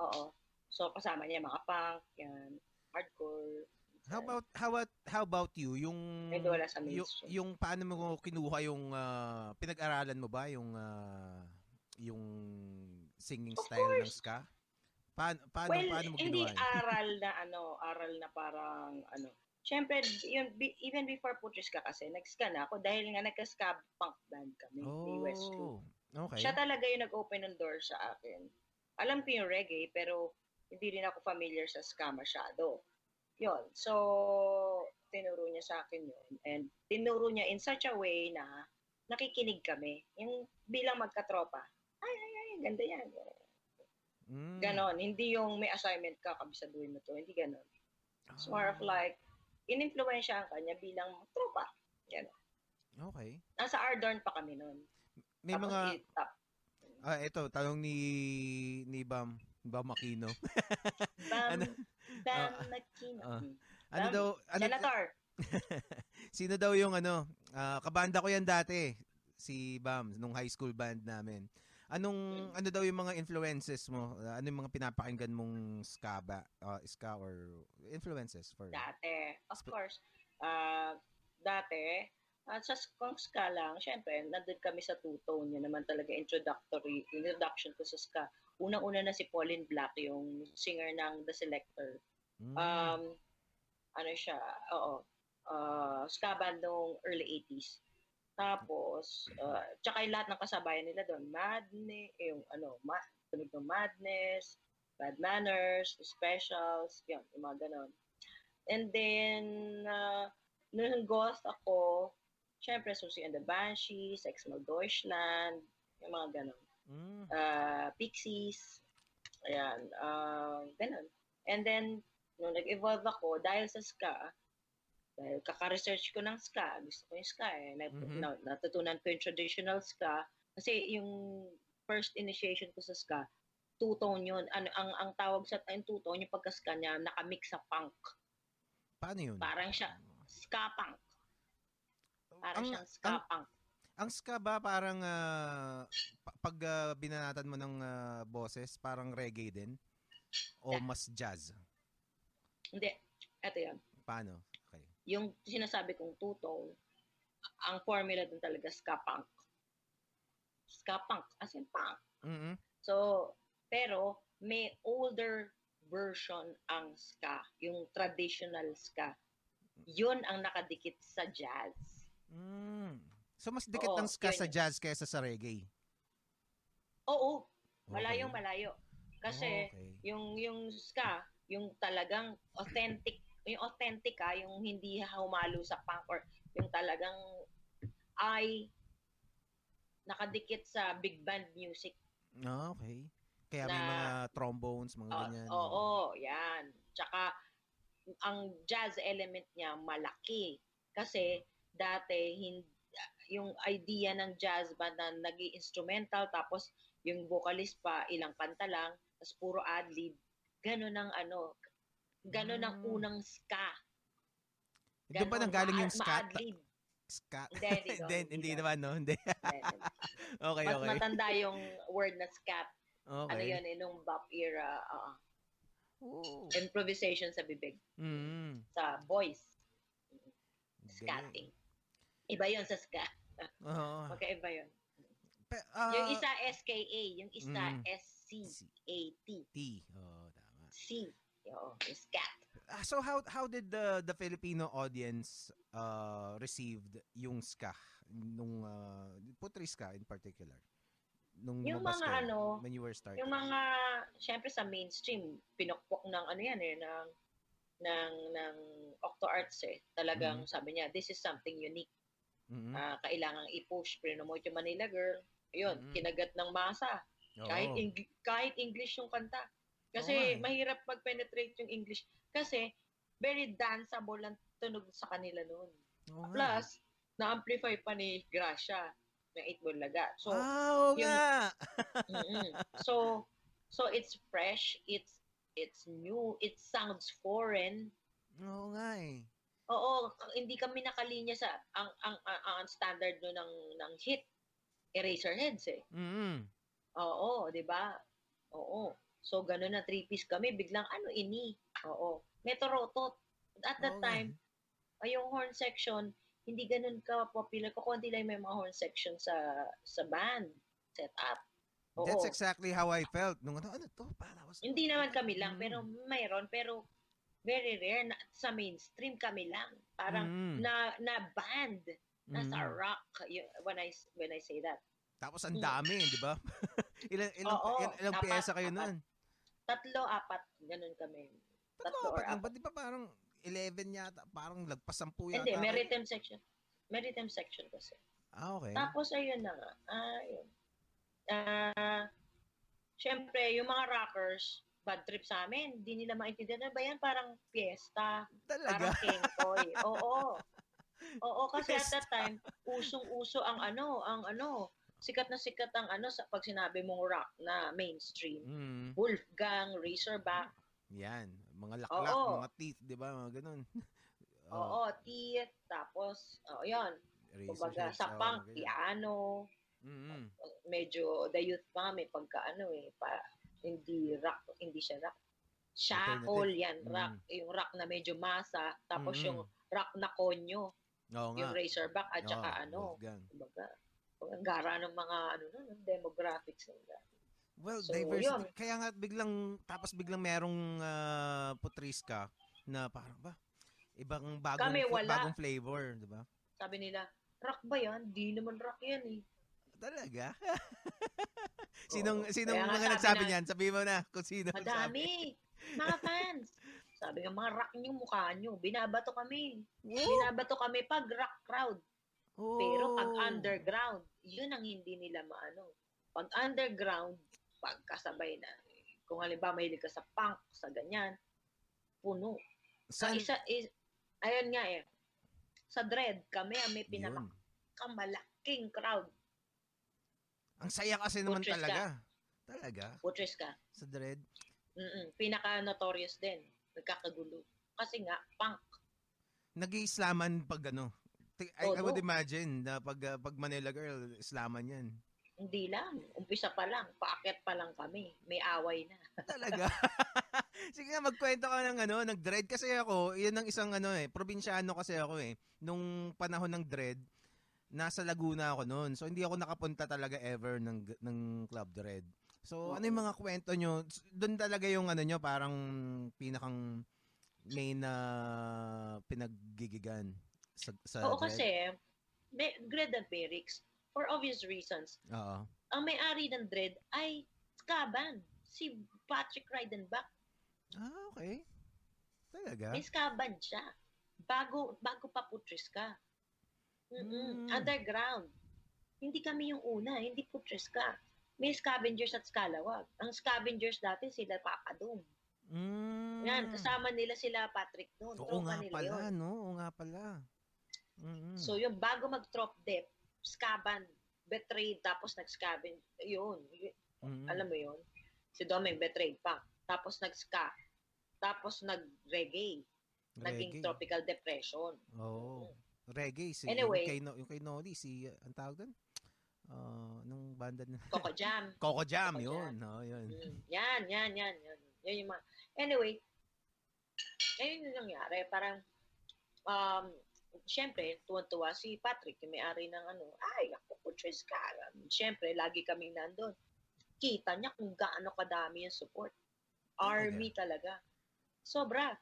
Oo. So kasama niya mga punk, yan, hardcore. How about how about how about you yung Medyo wala sa yung, mainstream. yung paano mo kinuha yung ah, pinag-aralan mo ba yung ah, yung singing Of style ng course. ska? Paano paano well, paano mo hindi ginawa? yun? aral na ano, aral na parang ano. Siyempre, yun, be- even before Putris ka kasi, nag-ska na ako dahil nga nagka-ska punk band kami ni West Lou. Oh, okay. Siya talaga yung nag-open ng door sa akin. Alam ko yung reggae, pero hindi rin ako familiar sa ska masyado. Yun. So, tinuro niya sa akin yun. And tinuro niya in such a way na nakikinig kami. Yung bilang magkatropa. Ay, ay, ay, ganda yan. Mm. Ganon. Hindi yung may assignment ka, kabisaduhin mo to. Hindi ganon. It's more of Ah, like, in-influensyahan ka niya bilang tropa. Okay. Nasa Ardorn pa kami nun. May Tapos mga i- tap- ah ito tanong ni ni Bam Bam Aquino. Bam, Ano? Bam Ah, Makino. ah. Hmm. Ano daw ano Senator. Sino daw yung ano, ah, kabanda ko yan dati, si Bam, nung high school band namin. Anong, ano daw yung mga influences mo? Ano yung mga pinapakinggan mong ska ba? Ah, ska or influences for... Dati, of Sp- course, ah dati, at sa kung ska lang, syempre, nandun kami sa two-tone. Yun naman talaga introductory, introduction ko sa ska. Unang-una na si Pauline Black, yung singer ng The Selector. Mm. Um, ano siya, oo, uh, ska band noong early 80s. Tapos, uh, tsaka yung lahat ng kasabayan nila doon, Madness, yung ano, ma tunog ng Madness, Bad Manners, Specials, yun, yung mga ganon. And then, uh, nung goth ako, syempre, Susie and the Banshees, Exmal Deutschland, yung mga ganon Mm. uh, Pixies, ayan, uh, ganun. And then, nung nag-evolve ako, dahil sa ska, dahil kaka-research ko ng ska, gusto ko yung ska eh, nat- Mhm. na- natutunan ko yung traditional ska, kasi yung first initiation ko sa ska, two-tone yun. Ano, ang, ang tawag sa yung two-tone, yung pagka-ska niya, nakamix sa punk. Paano yun? Parang siya, ska punk. Parang ang, siyang ska ang, punk. Ang ska ba parang pa- pag ah, binanatan mo ng ah, boses, parang reggae din? O mas jazz? Hindi, eto yan. Paano? Okay. yung sinasabi kong two-tone, ang formula dun talaga ska punk. Ska punk, as in punk. mm So, pero may older version ang ska, yung traditional ska. Yun ang nakadikit sa jazz. Mm. So mas dikit Oo, ng ska yun sa jazz kaysa sa reggae? Oo, Okay. malayong malayo. Kasi Okay. yung yung ska, yung talagang authentic, yung authentic ah, yung hindi humalo sa punk or yung talagang ay nakadikit sa big band music. Ah, okay. Kaya may Na- mga trombones, mga Oo, ganyan. oo, yan. Tsaka, ang jazz element niya malaki. Kasi, dati, hindi, yung idea ng jazz band na nag instrumental tapos yung vocalist pa, ilang kanta lang, tapos puro ad-lib. Ganun ang ano, ganun ang Mm. unang ska. Doon pa Ganon, nanggaling yung ska? Ma-ad-lib. Ska? Hindi, hindi, Hindi, naman, no? Hindi. okay, Mas okay. matanda yung word na scat. Okay. Ano yun, eh, nung bop era, oo. Oo. improvisation sa bibig, Mm. sa voice. Galing. Scatting. Iba yon sa ska. Oo. Magkaiba yun. Pe- ah, yung isa SKA, yung isa Mm. SCAT. T. Oo, tama. C. Oo, yung scat. Ah, so how how did the the Filipino audience uh received yung ska nung uh, Putri ska in particular? Nung Yung mga kayo, ano, when you were starting. Yung mga, syempre sa mainstream, pinukpok ng ano yan eh, ng, ng, ng Octo Arts eh. Talagang Mhm. sabi niya, this is something unique. Mhm. Ah, kailangang i-push, promote yung Manila Girl. Yun, Mhm. kinagat ng masa. Oo. Kahit, Eng- kahit English yung kanta. Kasi eh. mahirap mag-penetrate yung English. Kasi very danceable ang tunog sa kanila noon. Oo nga. Plus, na-amplify pa ni Gracia ng Eight Bulaga. So, oo yung- nga. so, so it's fresh, it's it's new, it sounds foreign. Oo nga eh. Oo, hindi kami nakalinya sa ang ang ang, ang standard no ng ng hit Eraserheads eh. Mm. Oo, 'di ba? Oo. So ganun na three piece kami, biglang ano ini. Oo. Metro Rotot. At that nga. time, ay yung horn section, hindi ganun ka popular. Kukunti lang may mga horn section sa sa band setup. Oo. That's exactly how I felt. Nung ano, ano to? Para was, Hindi naman kami lang, Mm. pero mayroon, pero very rare na sa mainstream kami lang. Parang Mm. na na band, nasa Mm. rock y- when I when I say that. Tapos ang Mm. dami, di ba? ilan, ilang, Oo, ilang, ilang apat, pyesa kayo apat. nun? Tatlo, apat, ganun kami. Tatlo, Tatlo apat apat. Di ba parang 11 yata? Parang lagpas 10 yata. Hindi, rhythm section. Rhythm section kasi. Ah, okay. Tapos ayun na nga. Ah, yun. Ah, syempre, yung mga rockers, bad trip sa amin. Hindi nila maintindihan. Ano ba yan? Parang fiesta. Talaga? Parang kentoy. Oo. Oo, kasi at Fiesta. that time, usong-uso ang ano, ang ano, sikat na sikat ang ano sa pag sinabi mong rock na mainstream. Mm. Wolfgang, Razorback. Yan. Mga laklak, Oo. mga teeth, di ba? Mga ganun. Oo, teeth, tapos, oh, yun. Kumbaga, sa oo, punk, ganyan. piano, Mm-mm. medyo the youth pa may pagka ano eh, pa, hindi rock, hindi siya rock. Shackle yan, Mm. rock, yung rock na medyo masa, tapos Mm-mm. yung rock na konyo, Oo nga. yung razorback at saka Oo, ano, Wolfgang. kumbaga, ang gara ng mga ano na, demographics nila. Well, So, diversity. yun. Kaya nga biglang, tapos biglang merong uh, putriska na parang ba, ibang bagong, Kami wala. bagong flavor, di ba? Sabi nila, rock ba yan? Di naman rock yan eh. Talaga? sinong, Oo. sinong Kaya nga mga sabi nagsabi na- niyan? Sabihin mo na kung sino nagsabi. Madami. Mga fans. Sabi nga, mga rock yung mukha nyo. Binabato kami. Binabato kami pag rock crowd. Pero pag Oh. underground, yun ang hindi nila maano. Pag underground, pag kasabay na, kung halimbawa mahilig ka sa punk, sa ganyan, puno. Sa Saan? isa, is, ayun nga eh, sa Dread, kami ang may Yun. pinakamalaking crowd. Ang saya kasi naman Putres ka. talaga. Talaga? Putres ka. Sa Dread? Mm-mm. Pinaka-notorious din. Nagkakagulo. Kasi nga, punk. Nag-iislaman pag ano. I, I Oo. would imagine na pag, uh, pag Manila Girl, islaman yan. Hindi lang. Umpisa pa lang. Paakyat pa lang kami. May away na. Talaga. Sige nga, magkwento ka ng ano, ng dread. Kasi ako, yun ang isang ano eh, probinsyano kasi ako eh. Nung panahon ng dread, nasa Laguna ako noon. So, hindi ako nakapunta talaga ever ng, ng Club Dread. So, ano yung mga kwento nyo? Doon talaga yung ano nyo, parang pinakang main na pinaggigigan sa, sa Oo, Dread? kasi, may, Dread and Perix, for obvious reasons, Oo. ang may-ari ng Dread ay Skaban. Si Patrick Reidenbach. Ah, okay. Talaga? May Skaban siya. Bago, bago pa Putres ka. Mm-mm. Mm. Underground. Hindi kami yung una. Hindi Putres ka. May scavengers at scalawag. Ang scavengers dati sila Papadong. Mm. Yan, kasama nila sila Patrick noon. Oo Tropa nga nila pala, yun. no? Oo nga pala. Mm-mm. So yung bago mag-drop dep, scaban, betrayed, tapos nag-scavenge. Yun. Mm-mm. Alam mo yun? Si Doming betrayed pa. Tapos nag-ska. Tapos nag-reggae. Naging Reggae. tropical depression. Oo. Reggae. Si, Anyway. Yung kay, No- yung kay Noli, si, uh, ang tawag doon? Ah, nung banda na. Coco Jam. Coco Jam, Coco yun. Jam. Oo, yun. Mm. Yan, yan, yan, yan. Yan yung mga... Anyway, ayun yung nangyari. Parang, um, Siyempre, tuwan-tuwa si Patrick, yung may-ari ng ano, ay, ako, Putres ka. Siyempre, lagi kaming nandun. Kita niya kung gaano kadami yung support. Army talaga. Sobra.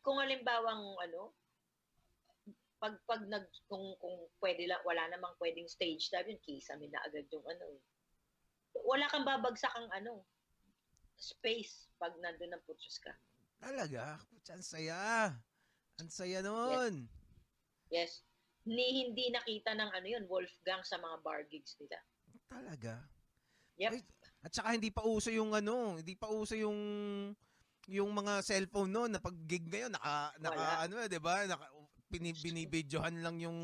Kung halimbawang ano, pag pag nag kung kung pwede lang wala namang pwedeng stage dive yun kisa na agad yung ano eh. Wala kang babagsak ang ano space pag nandun ng putres ka. Talaga? Ang saya. Ang saya nun. Yes. Ni hindi nakita ng ano yun, Wolfgang sa mga bar gigs nila. Talaga? Yep. Ay, at saka hindi pa uso yung ano, hindi pa uso yung yung mga cellphone noon na pag gig ngayon naka naka Wala. ano 'di ba? Naka binibidyohan lang yung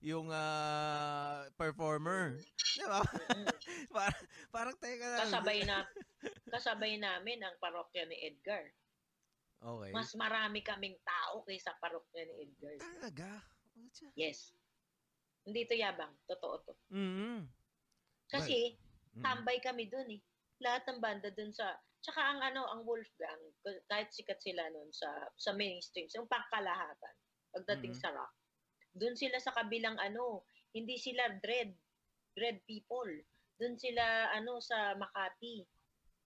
yung ah, performer. 'Di ba? Mm-mm. parang parang teka lang. kasabay na kasabay namin ang parokya ni Edgar. Okay. Mas marami kaming tao kaysa parokya ni Edgar. Talaga? Yes. Hindi to yabang, totoo to. Mhm. Kasi Mm. tambay kami dun eh. Lahat ng banda dun sa Tsaka ang ano, ang Wolfgang, kahit sikat sila nun sa sa mainstream, yung pangkalahatan, pagdating Mhm. sa rock, dun sila sa kabilang ano, hindi sila dread, dread people. Dun sila ano sa Makati.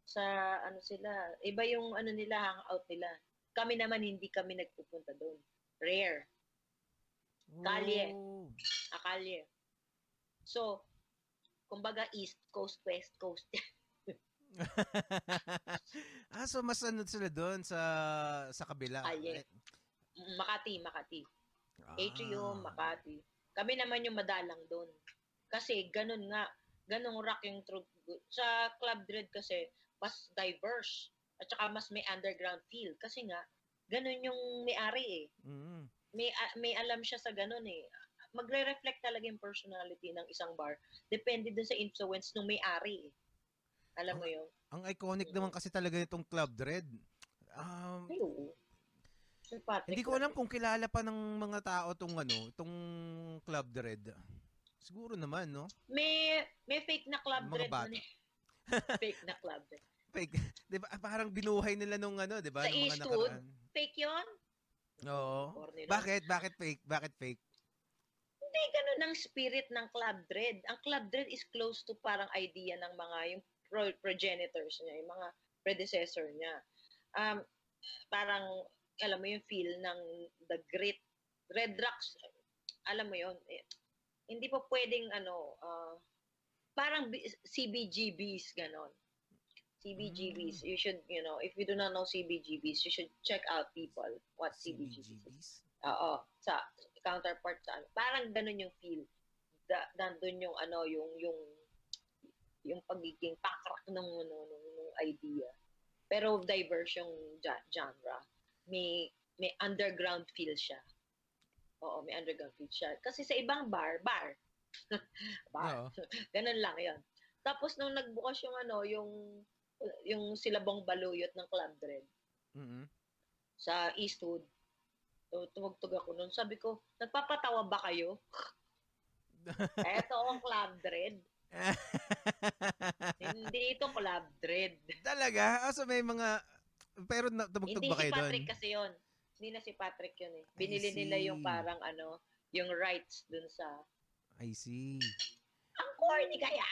Sa ano sila, iba yung ano nila hangout nila. Kami naman hindi kami nagpupunta doon. Rare, Kalye. Akalye. So, kumbaga East Coast, West Coast. ah, so mas ano sila doon sa sa kabila. Kalye. Right? Makati, Makati. Atrium, Ah. Makati. Kami naman yung madalang doon. Kasi ganun nga, ganung rock yung true. Sa Club Dread kasi, mas diverse. At saka mas may underground feel. Kasi nga, ganun yung may-ari eh. Mhm. May, a- may alam siya sa ganun eh. Magre-reflect talaga yung personality ng isang bar. Depende dun sa influence ng may-ari eh. Alam mo yun? Ang iconic naman kasi talaga nitong Club Dread. Um, Ay, oo. Si Patrick. Hindi ko alam kung kilala pa ng mga tao tong ano, itong Club Dread. Siguro naman, no? May may fake na club Mga dread bata. eh. fake na club dread. Fake. 'Di ba? Parang binuhay nila nung ano, 'di ba? Sa Nung mga Eastwood? nakaraan. Fake 'yon? Oo. Bakit? Bakit fake? Bakit fake? Hindi ganun ang spirit ng club dread. Ang club dread is close to parang idea ng mga yung pro- progenitors niya, yung mga predecessor niya. Um, parang, alam mo yung feel ng the great Red Rocks, alam mo yun, eh, hindi po pwedeng ano, ah, parang bi- CBGBs, ganon. CBGBs, you should, you know, if you do not know CBGBs, you should check out people what CBGBs is. CBGBs? Oo, sa counterpart sa ano. Parang ganun yung feel. Da, nandun yung ano, yung yung yung pagiging pakrak ng ano, ng, ng idea. Pero diverse yung genre. May may underground feel siya. Oo, may underground feel siya. Kasi sa ibang bar, bar. bar. Oo. Ganun lang 'yon. Tapos nung nagbukas yung ano, yung yung silabong baluyot ng Club Dread Mhm. sa Eastwood. So, tumugtog ako noon. Sabi ko, nagpapatawa ba kayo? Eto ang Club Dread. Hindi ito Club Dread. Talaga? Ah, so may mga pero na, tumugtog Hindi ba si kayo doon? Patrick kasi yon. Hindi na si Patrick yun eh. Binili nila yung parang ano, yung rights dun sa... I see. Ang corny kaya!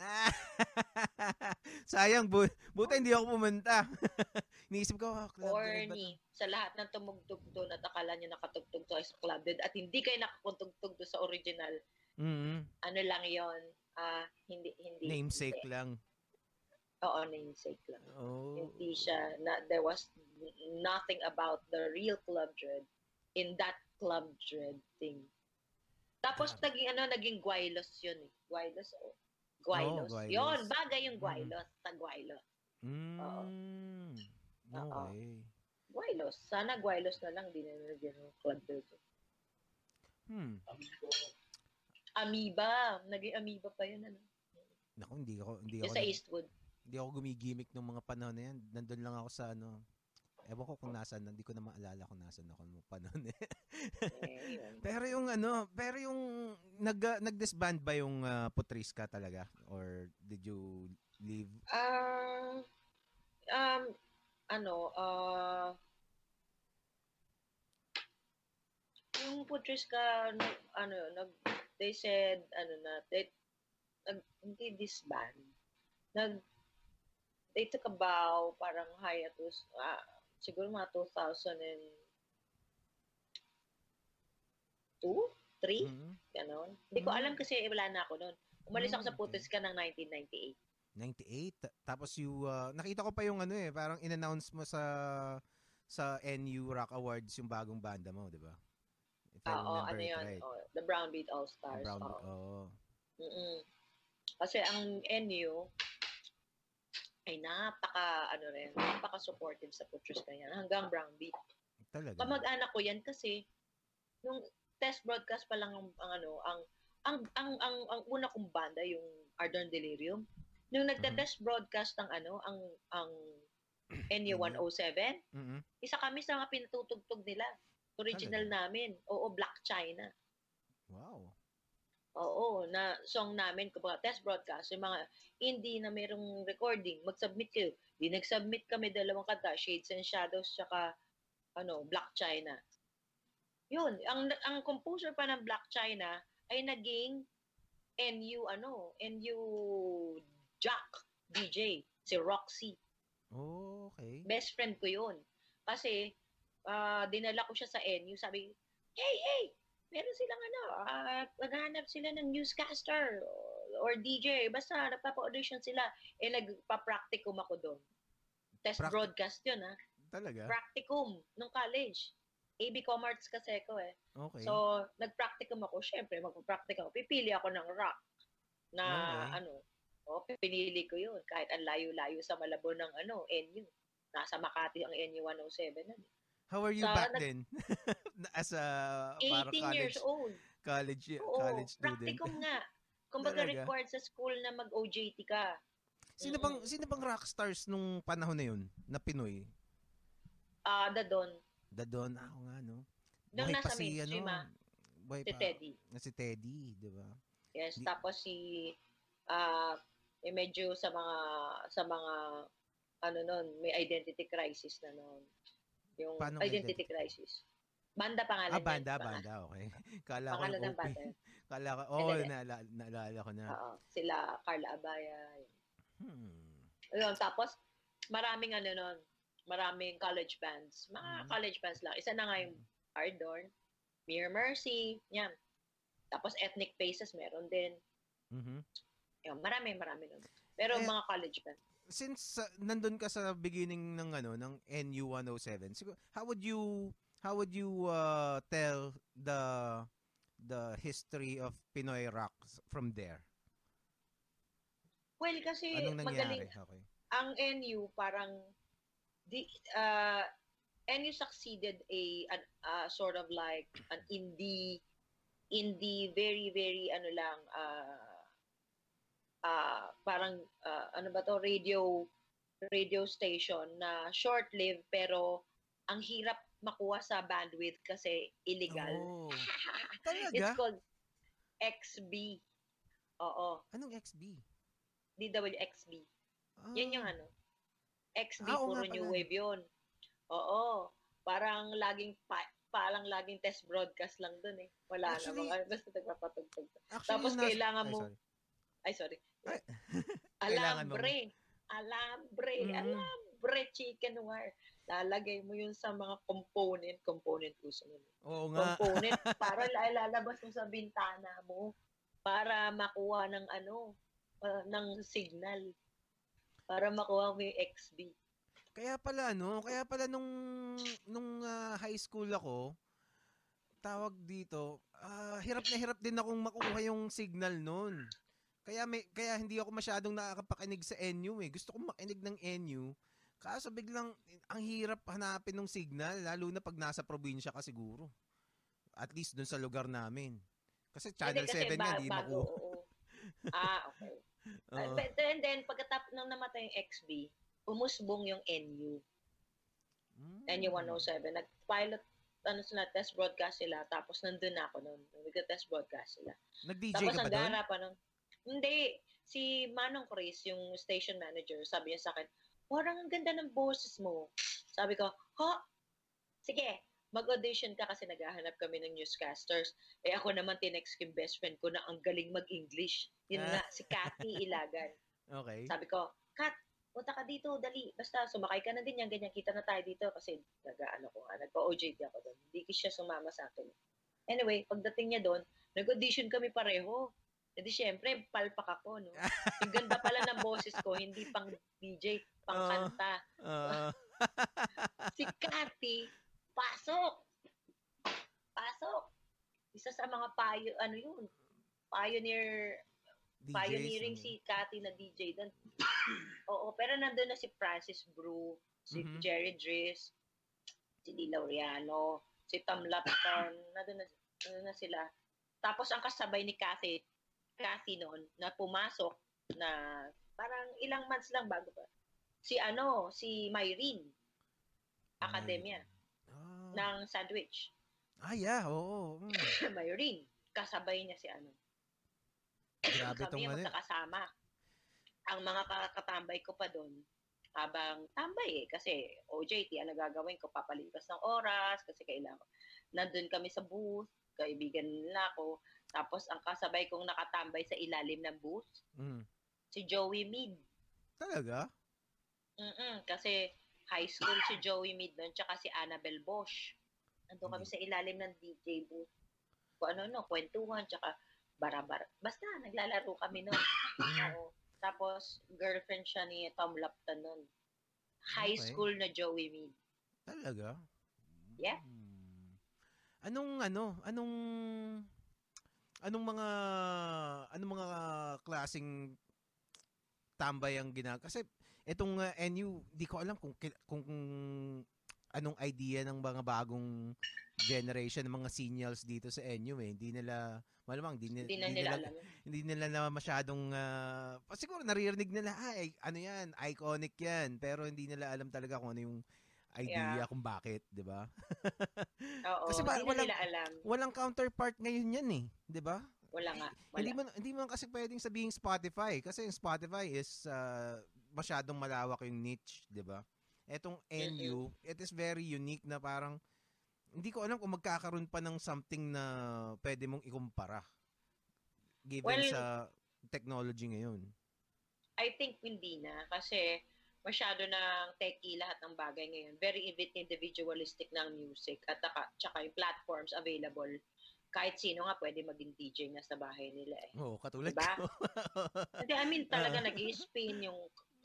Sayang, bu buta hindi ako pumunta. Iniisip ko, oh, Club? Corny. Sa lahat ng tumugtog doon at akala nyo nakatugtog to sa Club Dread at hindi kayo nakakutugtog doon sa original. Mhm. Ano lang yon Ah, hindi, hindi. Namesake hindi. lang. Oo, namesake lang. Oh. hindi siya na there was nothing about the real club dread in that club dread thing. Tapos Grabe. naging ano naging Guaylos yun eh. Guaylos oh. Guaylos. Guaylos. Yun, bagay yung Mhm. Guaylos. Sa Guaylos. Oo. Mm. Oo. Okay. Guaylos. Sana Guaylos na lang din na nilagyan ng club dread. Hmm. Amoeba. Naging amoeba pa yun. Ano? Naku, hindi ako hindi Yung ako sa Eastwood. Hindi ako gumigimik ng mga panahon na yan. Nandun lang ako sa ano. Ewan ko kung nasaan, hindi ko na maalala kung nasaan ako nung panahon eh. Pero yung ano, pero yung nag uh, nag-disband ba yung uh, Putriska talaga or did you leave? Ah, um, ano, ah, yung Putriska, nag, ano, nag, they said, ano na, they, nag, hindi disband. Nag, they took a bow, parang hiatus, ah, siguro mga 2002, 3, Mhm. ganon. Hindi ko Mm. alam kasi wala na ako noon. Umalis ako Mm, sa okay. Putriska ng 1998. 98. Ta- Tapos you uh, nakita ko pa yung ano eh, parang in-announce mo sa sa NU Rock Awards yung bagong banda mo, 'di ba? If I Oo, remember ano yun? right. Oh, the Brown Beat All Stars. Brown, oo. oh. Mm-mm. Kasi ang NU ay napaka, ano rin, napaka-supportive sa Putriska yan. Hanggang Brown Beat. Talaga. Kamag-anak ko yan kasi nung test broadcast pa lang ang, ang ano, ang ang ang ang, ang una kong banda yung Ardern Delirium. Nung nagte-test broadcast ng ano, ang ang NU 107, Mhm. isa kami sa mga pinatutugtog nila. Original namin. Oo, Black China. Wow. Oo, na song namin, kumbaga test broadcast, yung mga hindi na merong recording, mag-submit kayo. Di nag-submit kami dalawang kanta, Shades and Shadows, tsaka ano, Black China. Yun, ang ang composer pa ng Black China ay naging NU ano, NU Jack DJ, si Roxy. Oh, okay. Best friend ko yun. Kasi, ah, dinala ko siya sa NU. Sabi, hey, hey, meron silang ano, ah, maghanap sila ng newscaster or, DJ. Basta, nagpapa-audition sila. Eh, nagpa-practicum ako doon. Test Practi- broadcast yun, ha? Talaga? Practicum nung college. AB Comarts kasi ako eh. Okay. So, nag-practicum ako. Siyempre, magpa-practicum ako. Pipili ako ng rock na Okay. ano. O, pinili ko yun. Kahit ang layo-layo sa Malabo ng ano, NU. Nasa Makati ang NU 107 nun. How are you sa- back nag- then? As a 18 para college years old. college Oo, college student. practicum nga. Kumbaga required sa school na mag-OJT ka. Sino bang sino bang rock stars nung panahon na yun na Pinoy? Ah, the Don. The Don, ako nga, no? Nung Buhay pa nasa si, ano, ah, buhay si pa- Teddy. Na si Teddy, di ba? Yes, Di- tapos si ah eh, medyo sa mga sa mga ano nun, may identity crisis na nun. Yung Paano identity, crisis. Banda pangalan Ah, yan, banda, pangalan. banda, okay. Kala ko Pangalan yung ng banda. Kala ko, oh, hindi. naala, naalala ko na. Oo, sila Carla Abaya. yun. Hmm. Ayun, tapos maraming ano nun, maraming college bands. Mga Mhm. college bands lang. Isa na nga yung Ardorn, Mere Mercy, yan. Tapos Ethnic Faces meron din. Mhm. Yun, marami, marami nun. Pero Eh, mga college band. Since uh, nandun ka sa beginning ng ano ng NU 107, siguro how would you how would you uh, tell the the history of Pinoy rock from there? Well, kasi Anong magaling. nangyari? Okay. Ang NU parang di uh, NU succeeded a an, uh, sort of like an indie indie very very ano lang uh, uh, parang uh, ano ba to radio radio station na short-lived pero ang hirap makuha sa bandwidth kasi illegal. Oh. It's Talaga? called XB. Oo, Anong XB? DWXB. Ah, Yan yung ano. XB, Ah, puro new pala. wave yun. Oo. Parang laging, pa, palang laging test broadcast lang dun eh. Wala Actually- na basta nagpapatugtog. Actually, Tapos nas- kailangan mo-. Ay, sorry. Ay, mo- alambre. Alambre. Mm. Alambre chicken wire. Lalagay mo yun sa mga component. Component uso nun. Oo nga. Component. para la- lalabas mo sa bintana mo. Para makuha ng ano, ah, ng signal. Para makuha mo yung XB. Kaya pala no, kaya pala nung nung ah, high school ako, tawag dito, ah, hirap na hirap din akong makuha yung signal noon. Kaya may kaya hindi ako masyadong nakakapakinig sa NU eh. Gusto kong makinig ng NU. Kaso biglang ang hirap hanapin ng signal lalo na pag nasa probinsya ka siguro. At least dun sa lugar namin. Kasi Channel Hindi, kasi 7 yan, ba- di bago, makuha. oo. Ah, okay. Oo. But then, then pagkatap nang namatay yung XB, umusbong yung NU. Mm. NU 107. Nag-pilot, ano sila, test broadcast sila. Tapos nandun na ako nun. Nag-test broadcast sila. Nag-DJ Tapos ka ang ba doon? gara pa nun. Hindi. Si Manong Chris, yung station manager, sabi niya sa akin, parang ang ganda ng boses mo. Sabi ko, ha? Sige, mag-audition ka kasi naghahanap kami ng newscasters. Eh ako naman tinext yung best friend ko na ang galing mag-English. Yun Ah. nga, si Cathy Ilagan. Okay. Sabi ko, Kat, punta ka dito, dali. Basta sumakay ka na din yan, ganyan. Kita na tayo dito kasi nag-ano ko nga, nagpa-OJT ako doon. Hindi siya sumama sa akin. Anyway, pagdating niya doon, nag-audition kami pareho. E di syempre, palpak ako, no? Yung ganda pala ng boses ko, hindi pang DJ, pang kanta. Ah, Si Cathy, pasok! Pasok! Isa sa mga payo, ano yun, pioneer DJs, pioneering ano. si Cathy na DJ doon. Oo, pero nandun na si Francis Brew, si Mhm. Jerry Driss, si Di Laureano, si Tom Lapton, nandun na, nandun na sila. Tapos ang kasabay ni Cathy, Cathy noon, na pumasok na parang ilang months lang bago pa. Si ano, si Myrene, Academia, Ah, ng Sandwich. ah yeah, oo. Mm. Myrene, kasabay niya si ano, Grabe kami yung ano. magkakasama. Ang mga kakatambay ko pa doon, habang tambay eh, kasi OJT, ang nagagawin ko, papalipas ng oras, kasi kailangan. Nandun kami sa booth, kaibigan nila ako. Tapos ang kasabay kong nakatambay sa ilalim ng booth, Mm. si Joey Mead. Talaga? Mm kasi high school si Joey Mead noon, tsaka si Annabel Bosch. Nandun kami sa ilalim ng DJ booth. Kung ano-ano, kwentuhan, tsaka bara-bara. Basta, naglalaro kami noon. Mm. Oo. Tapos, girlfriend siya ni Tom Lapton nun. High Okay. school na Joey Mead. Talaga? Yeah. Mm. Anong ano, anong anong mga anong mga klasing tambay ang ginagawa? Kasi itong uh, NU, di ko alam kung kung, kung anong idea ng mga bagong generation ng mga seniors dito sa NU eh. Hindi nila malamang hindi, nila- Hindi na nila nila alam. hindi nila na masyadong ah, siguro naririnig nila ay ano yan iconic yan pero hindi nila alam talaga kung ano yung idea kung bakit, 'di ba? Oo, Kasi ba- hindi walang- nila alam. Walang counterpart ngayon 'yan eh, 'di ba? Wala nga. Hindi Wala. mo hindi mo kasi pwedeng sabihin Spotify kasi yung Spotify is uh, masyadong malawak yung niche, 'di ba? Etong NU, it is very unique na parang hindi ko alam kung magkakaroon pa ng something na pwede mong ikumpara given Well, sa technology ngayon. I think hindi na kasi masyado ng techie lahat ng bagay ngayon. Very individualistic ng music at taka, tsaka yung platforms available. Kahit sino nga pwede maging DJ na sa bahay nila eh. Oo, katulad Diba? ko. Hindi, I mean talaga Ah. nag-spin yung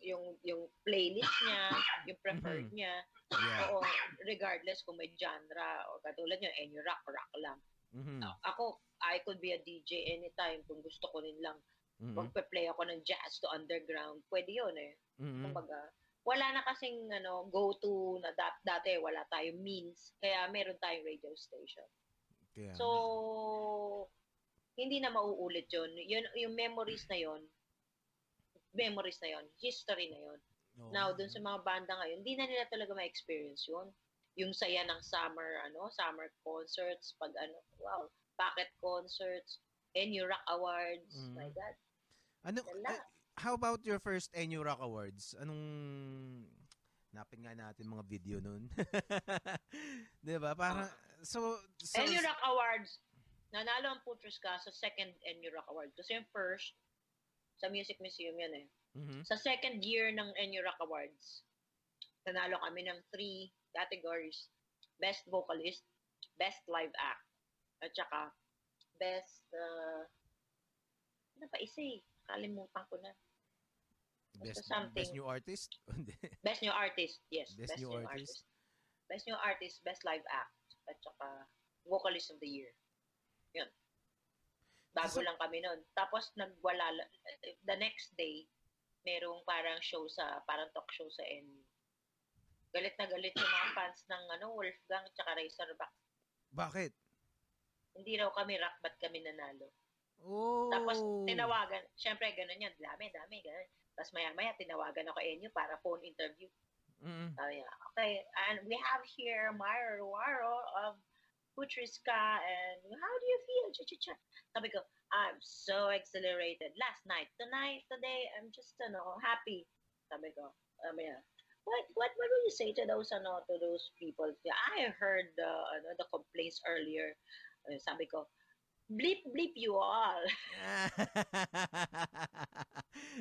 yung yung playlist niya, yung preferred Mhm. niya. yeah. Oo, regardless kung may genre o katulad nyo, any rock, rock lang. Mhm. Ako, I could be a DJ anytime kung gusto ko rin lang. Mhm. Magpe-play ako ng jazz to underground. Pwede yun eh. Mhm. Kumbaga, wala na kasing ano, go-to na dat- dati wala tayong means. Kaya meron tayong radio station. Kaya- So, hindi na mauulit yun. yun yung memories na yun, memories na yun, history na yun. Oo. Now, dun sa mga banda ngayon, hindi na nila talaga ma-experience yun. Yung saya ng summer, ano, summer concerts, pag ano, wow, bucket concerts, NU Rock Awards, Mm. my God. Ano, eh, how about your first NU Rock Awards? Anong napin nga natin mga video nun. 'Di ba? Parang so, so NU Rock Awards, nanalo ang Putres ka sa second NU Rock Award. Kasi yung first, sa Music Museum yan eh. Mhm. Sa second year ng NU Rock Awards, nanalo kami ng three categories. Best Vocalist, Best Live Act, at saka Best, uh, ano pa isa eh, kalimutan ko na. best, something. best new artist? Best New Artist, yes. Best New Artist. Best New Artist, Best Live Act, at saka Vocalist of the Year. Yun. Bago So- lang kami nun. Tapos nagwala, la- the next day, merong parang show sa, parang talk show sa NU. Galit na galit yung mga fans ng ano, Wolfgang at saka Razorback. Bakit? Hindi raw kami rock, ba't kami nanalo? Oh. Tapos tinawagan, syempre ganun yan, dami, dami, ganun. Tapos maya-maya tinawagan ako NU para phone interview. Mm. Sabi niya, okay, and we have here Myra Ruaro of Putriska, and how do you feel? Cha-cha-cha. Sabi ko, I'm so exhilarated. Last night, tonight, today, I'm just, ano, happy. Sabi ko, sabi niya, what, what, what will you say to those, ano, to those people? I heard the, ano, the complaints earlier. Uh, Sabi ko, bleep, bleep you all.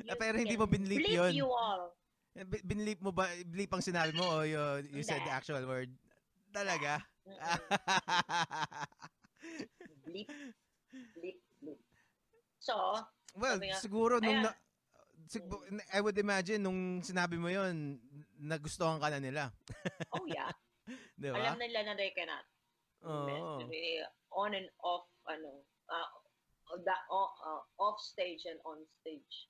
Ah, pero hindi mo binleep bleep yun. you all. Bi- Binleep mo ba? Bleep ang sinabi mo o you, you said the actual word? Talaga? Bleep, bleep, bleep. So, well, nga, siguro nung ayan. na, sig- I would imagine nung sinabi mo yon nagustuhan ka na nila. oh yeah, Di alam nila na they cannot. May on and off ano uh, the uh, off stage and on stage.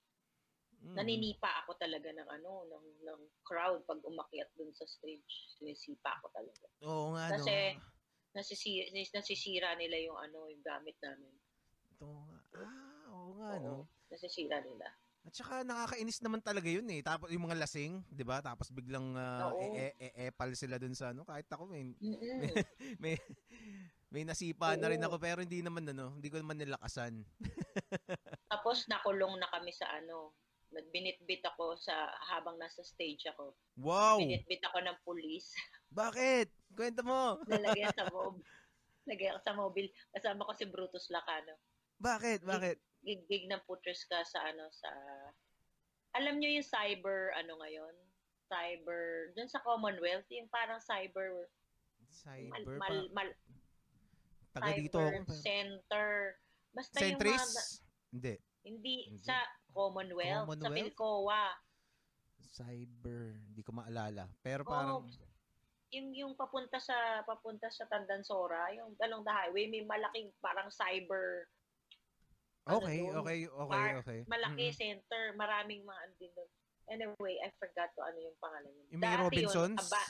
Mm. Naninipa ako talaga ng ano ng ng crowd pag umakyat dun sa stage. Sinisipa ako talaga. Oo nga, Kasi- no? Nasisira, nasisira nila yung ano yung gamit namin. Ito nga. Ah, oo nga, Oo, no? Nasisira nila. At saka nakakainis naman talaga yun eh. Tapos yung mga lasing, 'di ba? Tapos biglang ah, Oo. e- e- e-epal sila dun sa ano. Kahit ako may Mm-mm. may may nasipa na rin ako pero hindi naman ano, hindi ko naman nilakasan. Tapos nakulong na kami sa ano. Nagbinitbit ako sa habang nasa stage ako. Wow. Binitbit ako ng pulis. Bakit? Kwento mo. Nalagyan sa mob. Lagyan ko sa mobile. Kasama ko si Brutus Lacano. Bakit? Bakit? Gig, ng putres ka sa ano sa alam nyo yung cyber ano ngayon cyber dun sa Commonwealth yung parang cyber mal, Cyber mal, pa. mal, Taga dito ako. cyber center basta yung Centris? mga Hindi. hindi, Hindi. sa Commonwealth, sa Commonwealth? Pilcoa Cyber. Hindi ko maalala. Pero parang... yung yung papunta sa papunta sa Tandansora yung along the highway may malaking parang cyber Okay, dun, okay, okay, bar- okay. malaki Mm-mm. center, maraming mga ano din doon. Anyway, I forgot to ano yung pangalan yun. Yung may Dati Robinsons? Yun, aba,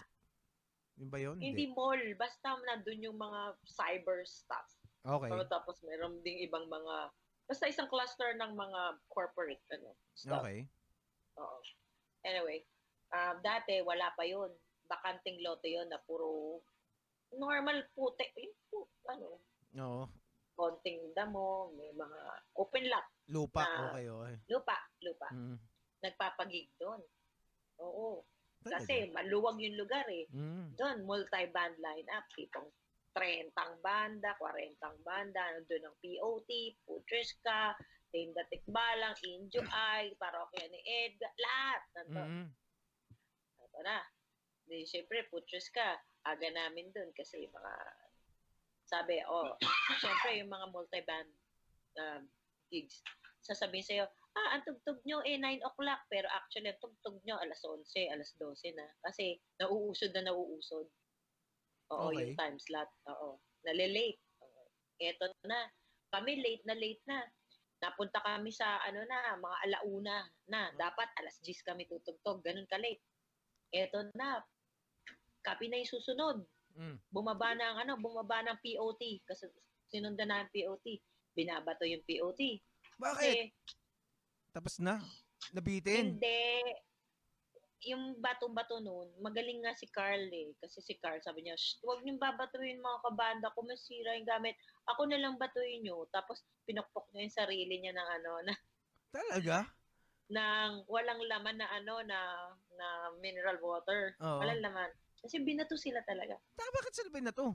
Yun ba yun? hindi mall, basta nandun yung mga cyber stuff. Okay. So, tapos meron ding ibang mga, basta isang cluster ng mga corporate ano, stuff. Okay. Oo. Anyway, um, dati wala pa yun. bakanting lote yon na puro normal puti. Yung ano, Oo. Konting damo, may mga open lot. Lupa. Na- okay, okay. Lupa, lupa. Mm. Nagpapagig doon. Oo. Kasi maluwag yung lugar eh. Mm. Doon, multi-band lineup. Tipong 30 banda, 40 banda. Nandun ang POT, Putriska, Tinda Tikbalang, Injo Ay, Parokya ni Edgar. Lahat. Nandun. Mm. Ito na. Di, syempre, Putriska. Aga namin doon kasi mga sabi, oh, syempre yung mga multi-band um, gigs. Sasabihin sa'yo, ah, ang tugtog nyo eh 9 o'clock. Pero actually, ang tugtog nyo alas 11, alas 12 na. Kasi nauusod na nauusod. Oo, Okay. yung time slot. Oo. Nalilate. Eto na. Kami late na late na. Napunta kami sa ano na, mga alauna na. Dapat alas 10 kami tutugtog. Ganun ka late. Eto na. Kapi na yung susunod Mm. bumaba na ang ano, bumaba ng POT kasi sinundan na ang POT. Binabato yung POT. Bakit? Kasi Tapos na. Nabitin. hindi yung bato-bato noon, magaling nga si Carl eh. Kasi si Carl sabi niya, "Shh, huwag niyong babatuin mga kabanda ko, masira yung gamit. Ako na lang batuin niyo. Tapos pinokpok niya yung sarili niya ng ano, na, Talaga? ng walang laman na ano, na, na mineral water. Oo. Walang laman. Kasi binato sila talaga. Ta, bakit sila ba na to?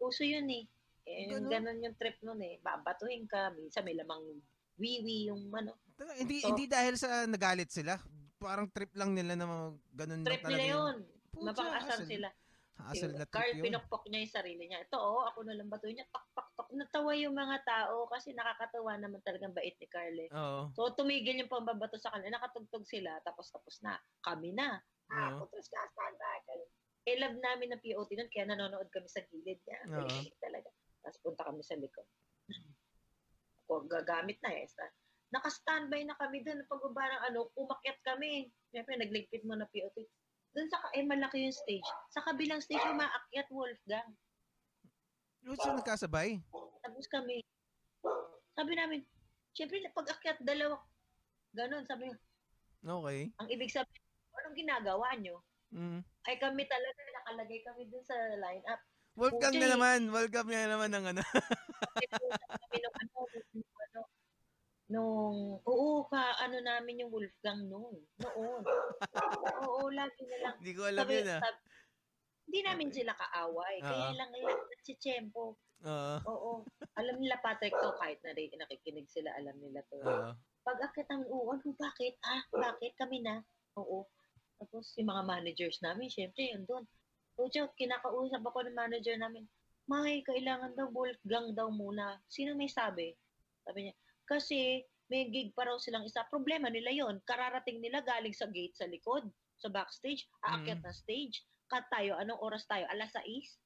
Uso yun eh. eh Ganun? ganun yung trip nun eh. Babatuhin ka. Minsan may lamang wiwi yung ano. Talaga, hindi So- hindi dahil sa nagalit sila. Parang trip lang nila na ganun Trip lang talaga. nila yung- yun. Mapang-asar hassle. sila. Hassle na Carl, trip yun. pinokpok niya yung sarili niya. Ito oh, ako na lang batuhin niya. Tak, tak, tak. Natawa yung mga tao kasi nakakatawa naman talagang bait ni Carl eh. Oo. So tumigil yung pambabato sa kanila. Nakatugtog sila. Tapos tapos na. Kami na. Ah, Oo. ka, stand back. Eh, love namin ng POT nun, kaya nanonood kami sa gilid niya. Galing talaga. Tapos punta kami sa likod. Ako, gagamit na eh. Sta- Naka-standby na kami doon. Pagbaba ng ano, umakyat kami. Siyempre, nagligpit mo na POT. Doon sa, eh, malaki yung stage. Sa kabilang stage, umaakyat Wolfgang. Yung sila nagkasabay. Tapos kami, sabi namin, siyempre, pag akyat, dalawa, ganon, sabi Okay. ang ibig sabihin, anong ginagawa nyo? Mm. Ay kami talaga, nakalagay kami dun sa lineup. Welcome na naman. Welcome na naman ng ano. Kami nung ano, ano, nung, oo, ka, ano namin yung Wolfgang noon. Noon. oo, lagi na lang. Hindi ko alam Sabi, yun ah. sabi- hindi namin sila kaaway. Kaya Oo. lang lang si Chempo. Oo. Oo. Alam nila Patrick to, kahit na rin nakikinig sila, alam nila to. Oo. Pag akit ang oo, ano, bakit? Ah, bakit? Kami na. Oo. Tapos yung mga managers namin, syempre, yun doon. O, Diyo, kinakausap ako ng manager namin, May, kailangan daw Wolfgang daw muna. Sino may sabi? Sabi niya, kasi may gig pa raw silang isa. Problema nila yon Kararating nila galing sa gate sa likod, sa backstage, aakyat Mm. na stage. Kat tayo, anong oras tayo? Alas 6?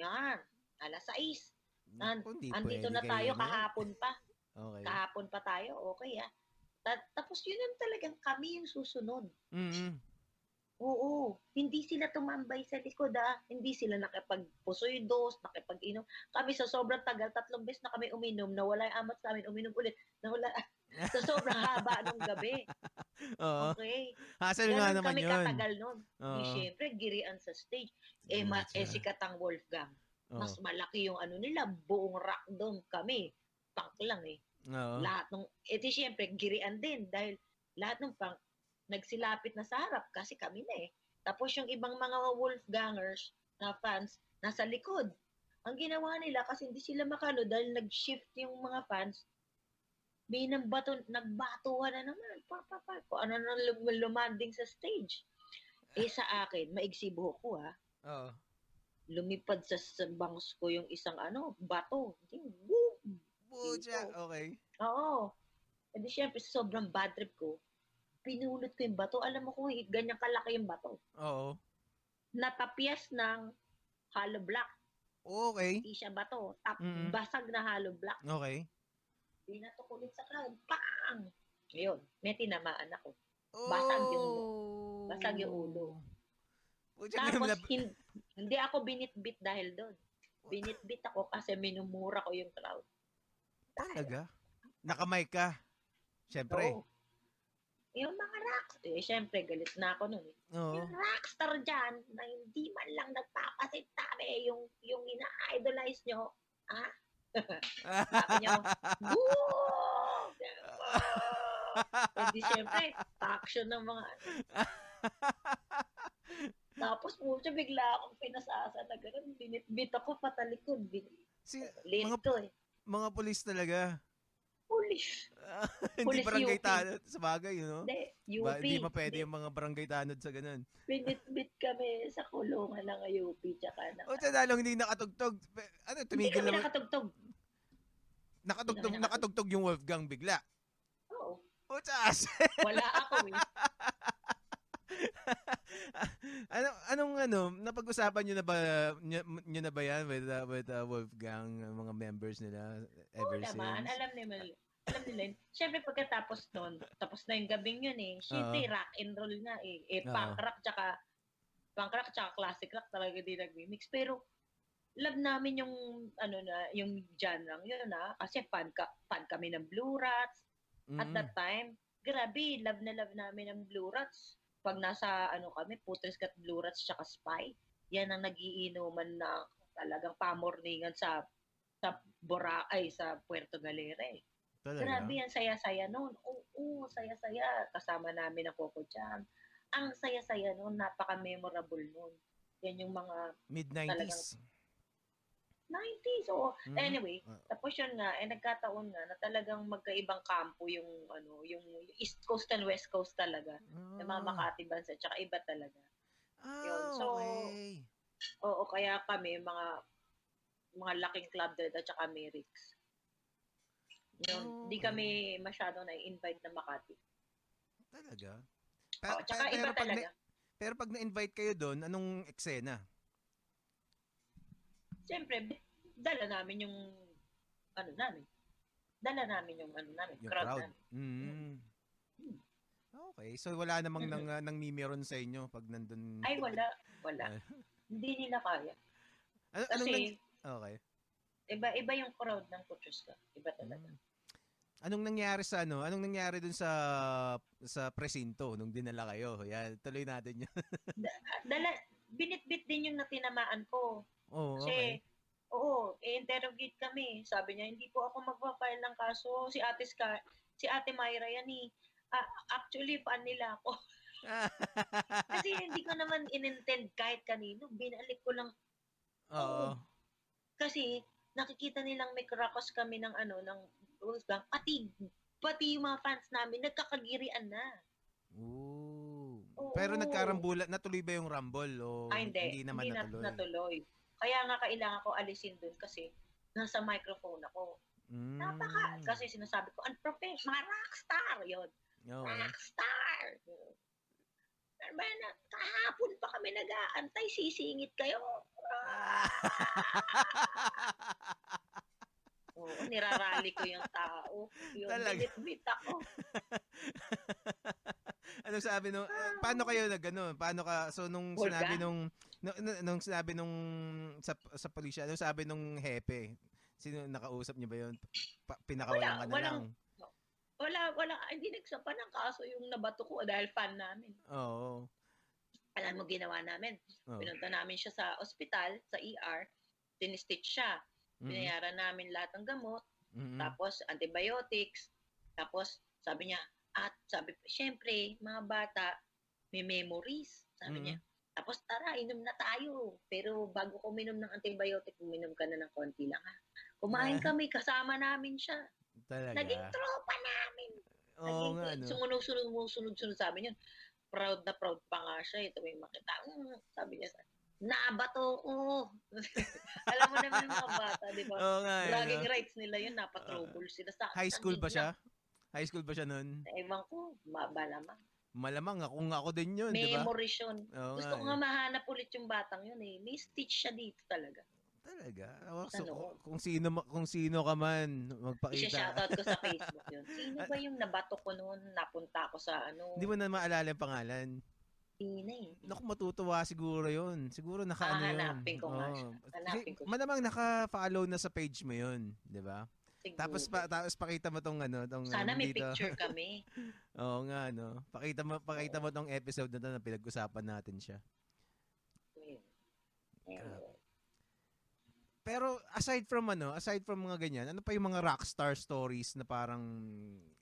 Yan. Alas 6. An- Andito na tayo kahapon pa. Okay. Kahapon pa tayo, okay ah. Ta- tapos yun ang talagang kami yung susunod. Mm-mm. Oo, hindi sila tumambay sa likod ah. Hindi sila nakipagpusoy dos, nakipag-inom. Kami sa sobrang tagal, tatlong beses na kami uminom, nawala yung amat sa amin, uminom ulit. Nawala, sa sobrang haba ng gabi. Oo. Okay. Hassle nga naman kami yun. katagal nun. Di Oo. syempre, girian sa stage. Eh, ma- eh sikat ang Wolfgang. Oo. Mas malaki yung ano nila, buong rock doon kami. Punk lang eh. Oo. lahat ng edi syempre girian din dahil lahat ng pang nagsilapit na sa harap kasi kami na eh. Tapos yung ibang mga Wolfgangers na fans nasa likod. Ang ginawa nila kasi hindi sila makano dahil nag-shift yung mga fans may nang bato, nagbatuhan na naman. Pa, pa, pa. Kung ano na lum- lumanding sa stage. Eh sa akin, maigsi buhok ko ha. Oo. Lumipad sa, sa bangs ko yung isang ano, bato. Boom! Dito. Okay. Oo. E di syempre, sobrang bad trip ko, pinulot ko yung bato. Alam mo kung ganyan kalaki yung bato. Oo. Natapyas ng hollow block. Okay. Hindi siya bato. Tap, Mm-mm. Basag na hollow block. Okay. Binatok ulit sa crowd. Pang! Ngayon, may tinamaan ako. Basag yung- basag yung ulo. Pucha, Tapos, na- hin- hindi ako binitbit dahil doon. Binitbit ako kasi minumura ko yung crowd. Talaga? Nakamay ka. Siyempre. Oo. Yung mga rockstar, eh, syempre, galit na ako nun. Eh. Oo. Yung rockstar dyan, na hindi man lang nagpapasintabi yung, yung ina-idolize nyo, ha? Sabi niyo, Woo! Hindi syempre, action ng mga. Tapos po siya bigla akong pinasasa na gano'n. Binitbit ako patalikod. Bin- si, Late Mga- eh. mga pulis talaga. Polish. hindi Pulis barangay UP. tanod sa bagay, you know? Hindi, UP. Ba, hindi pa pwede Hindi, yung mga barangay tanod sa ganun. Binitbit kami sa kulungan ng UP tsaka ng... O, sa lalong hindi nakatugtog. Ano, Hindi tumigil kami naman. nakatugtog. Nakatugtog, Hindi nakatugtog yung Wolfgang bigla. Oo. O, tsas. Wala ako eh. ano, anong ano, napag-usapan nyo na ba, nyo na ba yan with, uh, with uh, Wolfgang, uh, mga members nila Oo ever naman, since? alam nila. Alam nila yun. Siyempre pagkatapos nun, tapos na yung gabing yun eh. Siyempre Oo. rock and roll nga eh. Eh, Oo. punk rock tsaka punk rock tsaka classic rock talaga din nag-mix. Pero love namin yung ano na yung genre yun na kasi fan ka fan kami ng Blue Rats at Mm. that time grabe love na love namin ng Blue Rats pag nasa ano kami Putres Kat Blue Rats tsaka Spy yan ang nagiinuman na talagang pamorningan sa sa Boracay sa Puerto Galera eh. Talaga? Grabe yan, saya-saya noon. Oo, saya-saya. Kasama namin ang Coco Jam. Ang saya-saya noon, napaka-memorable noon. Yan yung mga Mid-90s. 90s. So, Mhm. anyway, Ah. tapos yun nga, eh nagkataon nga na talagang magkaibang kampo yung ano, yung East Coast and West Coast talaga. Yung mga Ah. Makati bands at saka iba talaga. Ah, Yun. So, okay. Oo, kaya kami mga mga laking club din at saka Merix. Yun, hindi Okay. kami masyadong na-invite na Makati. Talaga? Oo, Pa- tsaka pe- iba pag talaga. na- pero pag na-invite kayo doon, anong eksena? Siyempre, dala namin yung ano namin. Dala namin yung ano namin, Yung crowd, crowd. namin. Mm. Okay. So, wala namang Mhm. nang, nang mimiron sa inyo pag nandun. Ay, wala. Wala. Ah. Hindi nila kaya. Ano, anong Kasi, nang- okay. iba-iba yung crowd ng Kutsuska. Iba talaga. Mm. Anong nangyari sa ano? Anong nangyari dun sa sa presinto nung dinala kayo? Yan, tuloy natin 'yan. Dala, binitbit din yung natinamaan ko. Oh, Kasi, okay. oo, i-interrogate kami. Sabi niya, hindi po ako magpa-file ng kaso. Si Ate Ska, si Ate Myra yan eh. Ah, actually, fan nila ako. Kasi hindi ko naman inintend kahit kanino. Binalik ko lang Oo. kasi nakikita nilang may krakos kami ng ano ng Wolfgang pati pati yung mga fans namin nagkakagirian na. Ooh. Oo. Pero nagkarambula, natuloy ba yung rumble o Ah, hindi. naman na- natuloy? natuloy. Kaya nga kailangan ko alisin dun kasi nasa microphone ako. Mm. Napaka, kasi sinasabi ko, unprofessional, mga rockstar, yun. Okay. Rockstar! Ano ba na, kahapon pa kami nag-aantay, sisingit kayo. Oo, nirarally ko yung tao. Yung Talaga? binitbit ako. ano sabi nung eh, paano kayo nag ano, paano ka so nung Wala. sinabi nung nung, nung sinabi nung sa sa pulisya, ano sabi nung hepe? Sino nakausap niyo ba 'yon? Pa, pinakawalan Wala, ka na walang- lang. Wala, wala, hindi nagsampa ng kaso yung nabato ko dahil fan namin. Oo. Alam mo ginawa namin? Oh. Pinunta namin siya sa ospital, sa ER, tinistitch siya. Mhm. Binayaran namin lahat ng gamot, Mhm. tapos antibiotics, tapos sabi niya, at sabi, syempre, mga bata, may memories, sabi Mhm. niya. Tapos tara, inom na tayo. Pero bago ko minom ng antibiotic, uminom ka na ng konti lang ha. Kumain Ah. kami, kasama namin siya. Talaga. Naging tropa namin. Oo Naging nga no. Sumunod-sunod, sumunod-sunod sabi niya. Proud na proud pa nga siya. Ito may makita. Mm, sabi niya sa nabato ko. Alam mo naman yung mga bata, di ba? Oo nga. eh, Bragging no? rights nila yun, napatrouble sila sa High school ba siya? High school ba siya nun? Ewan ko, mabalamang. Malamang ako nga ako din yun, di ba? Memories yun. Oo Gusto nga. ko eh. nga mahanap ulit yung batang yun eh. May stitch siya dito talaga. Talaga. Oh, so, Ano? kung- kung sino ma- kung sino ka man magpakita. Isa-shoutout ko sa Facebook yun. Sino ba yung nabato ko noon? Napunta ako sa ano? Hindi mo na maalala yung pangalan. Hindi na eh. Naku, matutuwa siguro yun. Siguro naka Ah, ano yun. hanapin ko nga siya. Oo. Hanapin Kasi ko siya. Malamang naka-follow na sa page mo yun. Di ba? Siguro. Tapos pa tapos pakita mo tong ano, tong Sana ano may dito. picture kami. Oo nga no. Pakita mo pakita mo tong episode na to na pinag-usapan natin siya. Ayun. Grabe. Pero aside from ano, aside from mga ganyan, ano pa yung mga rockstar stories na parang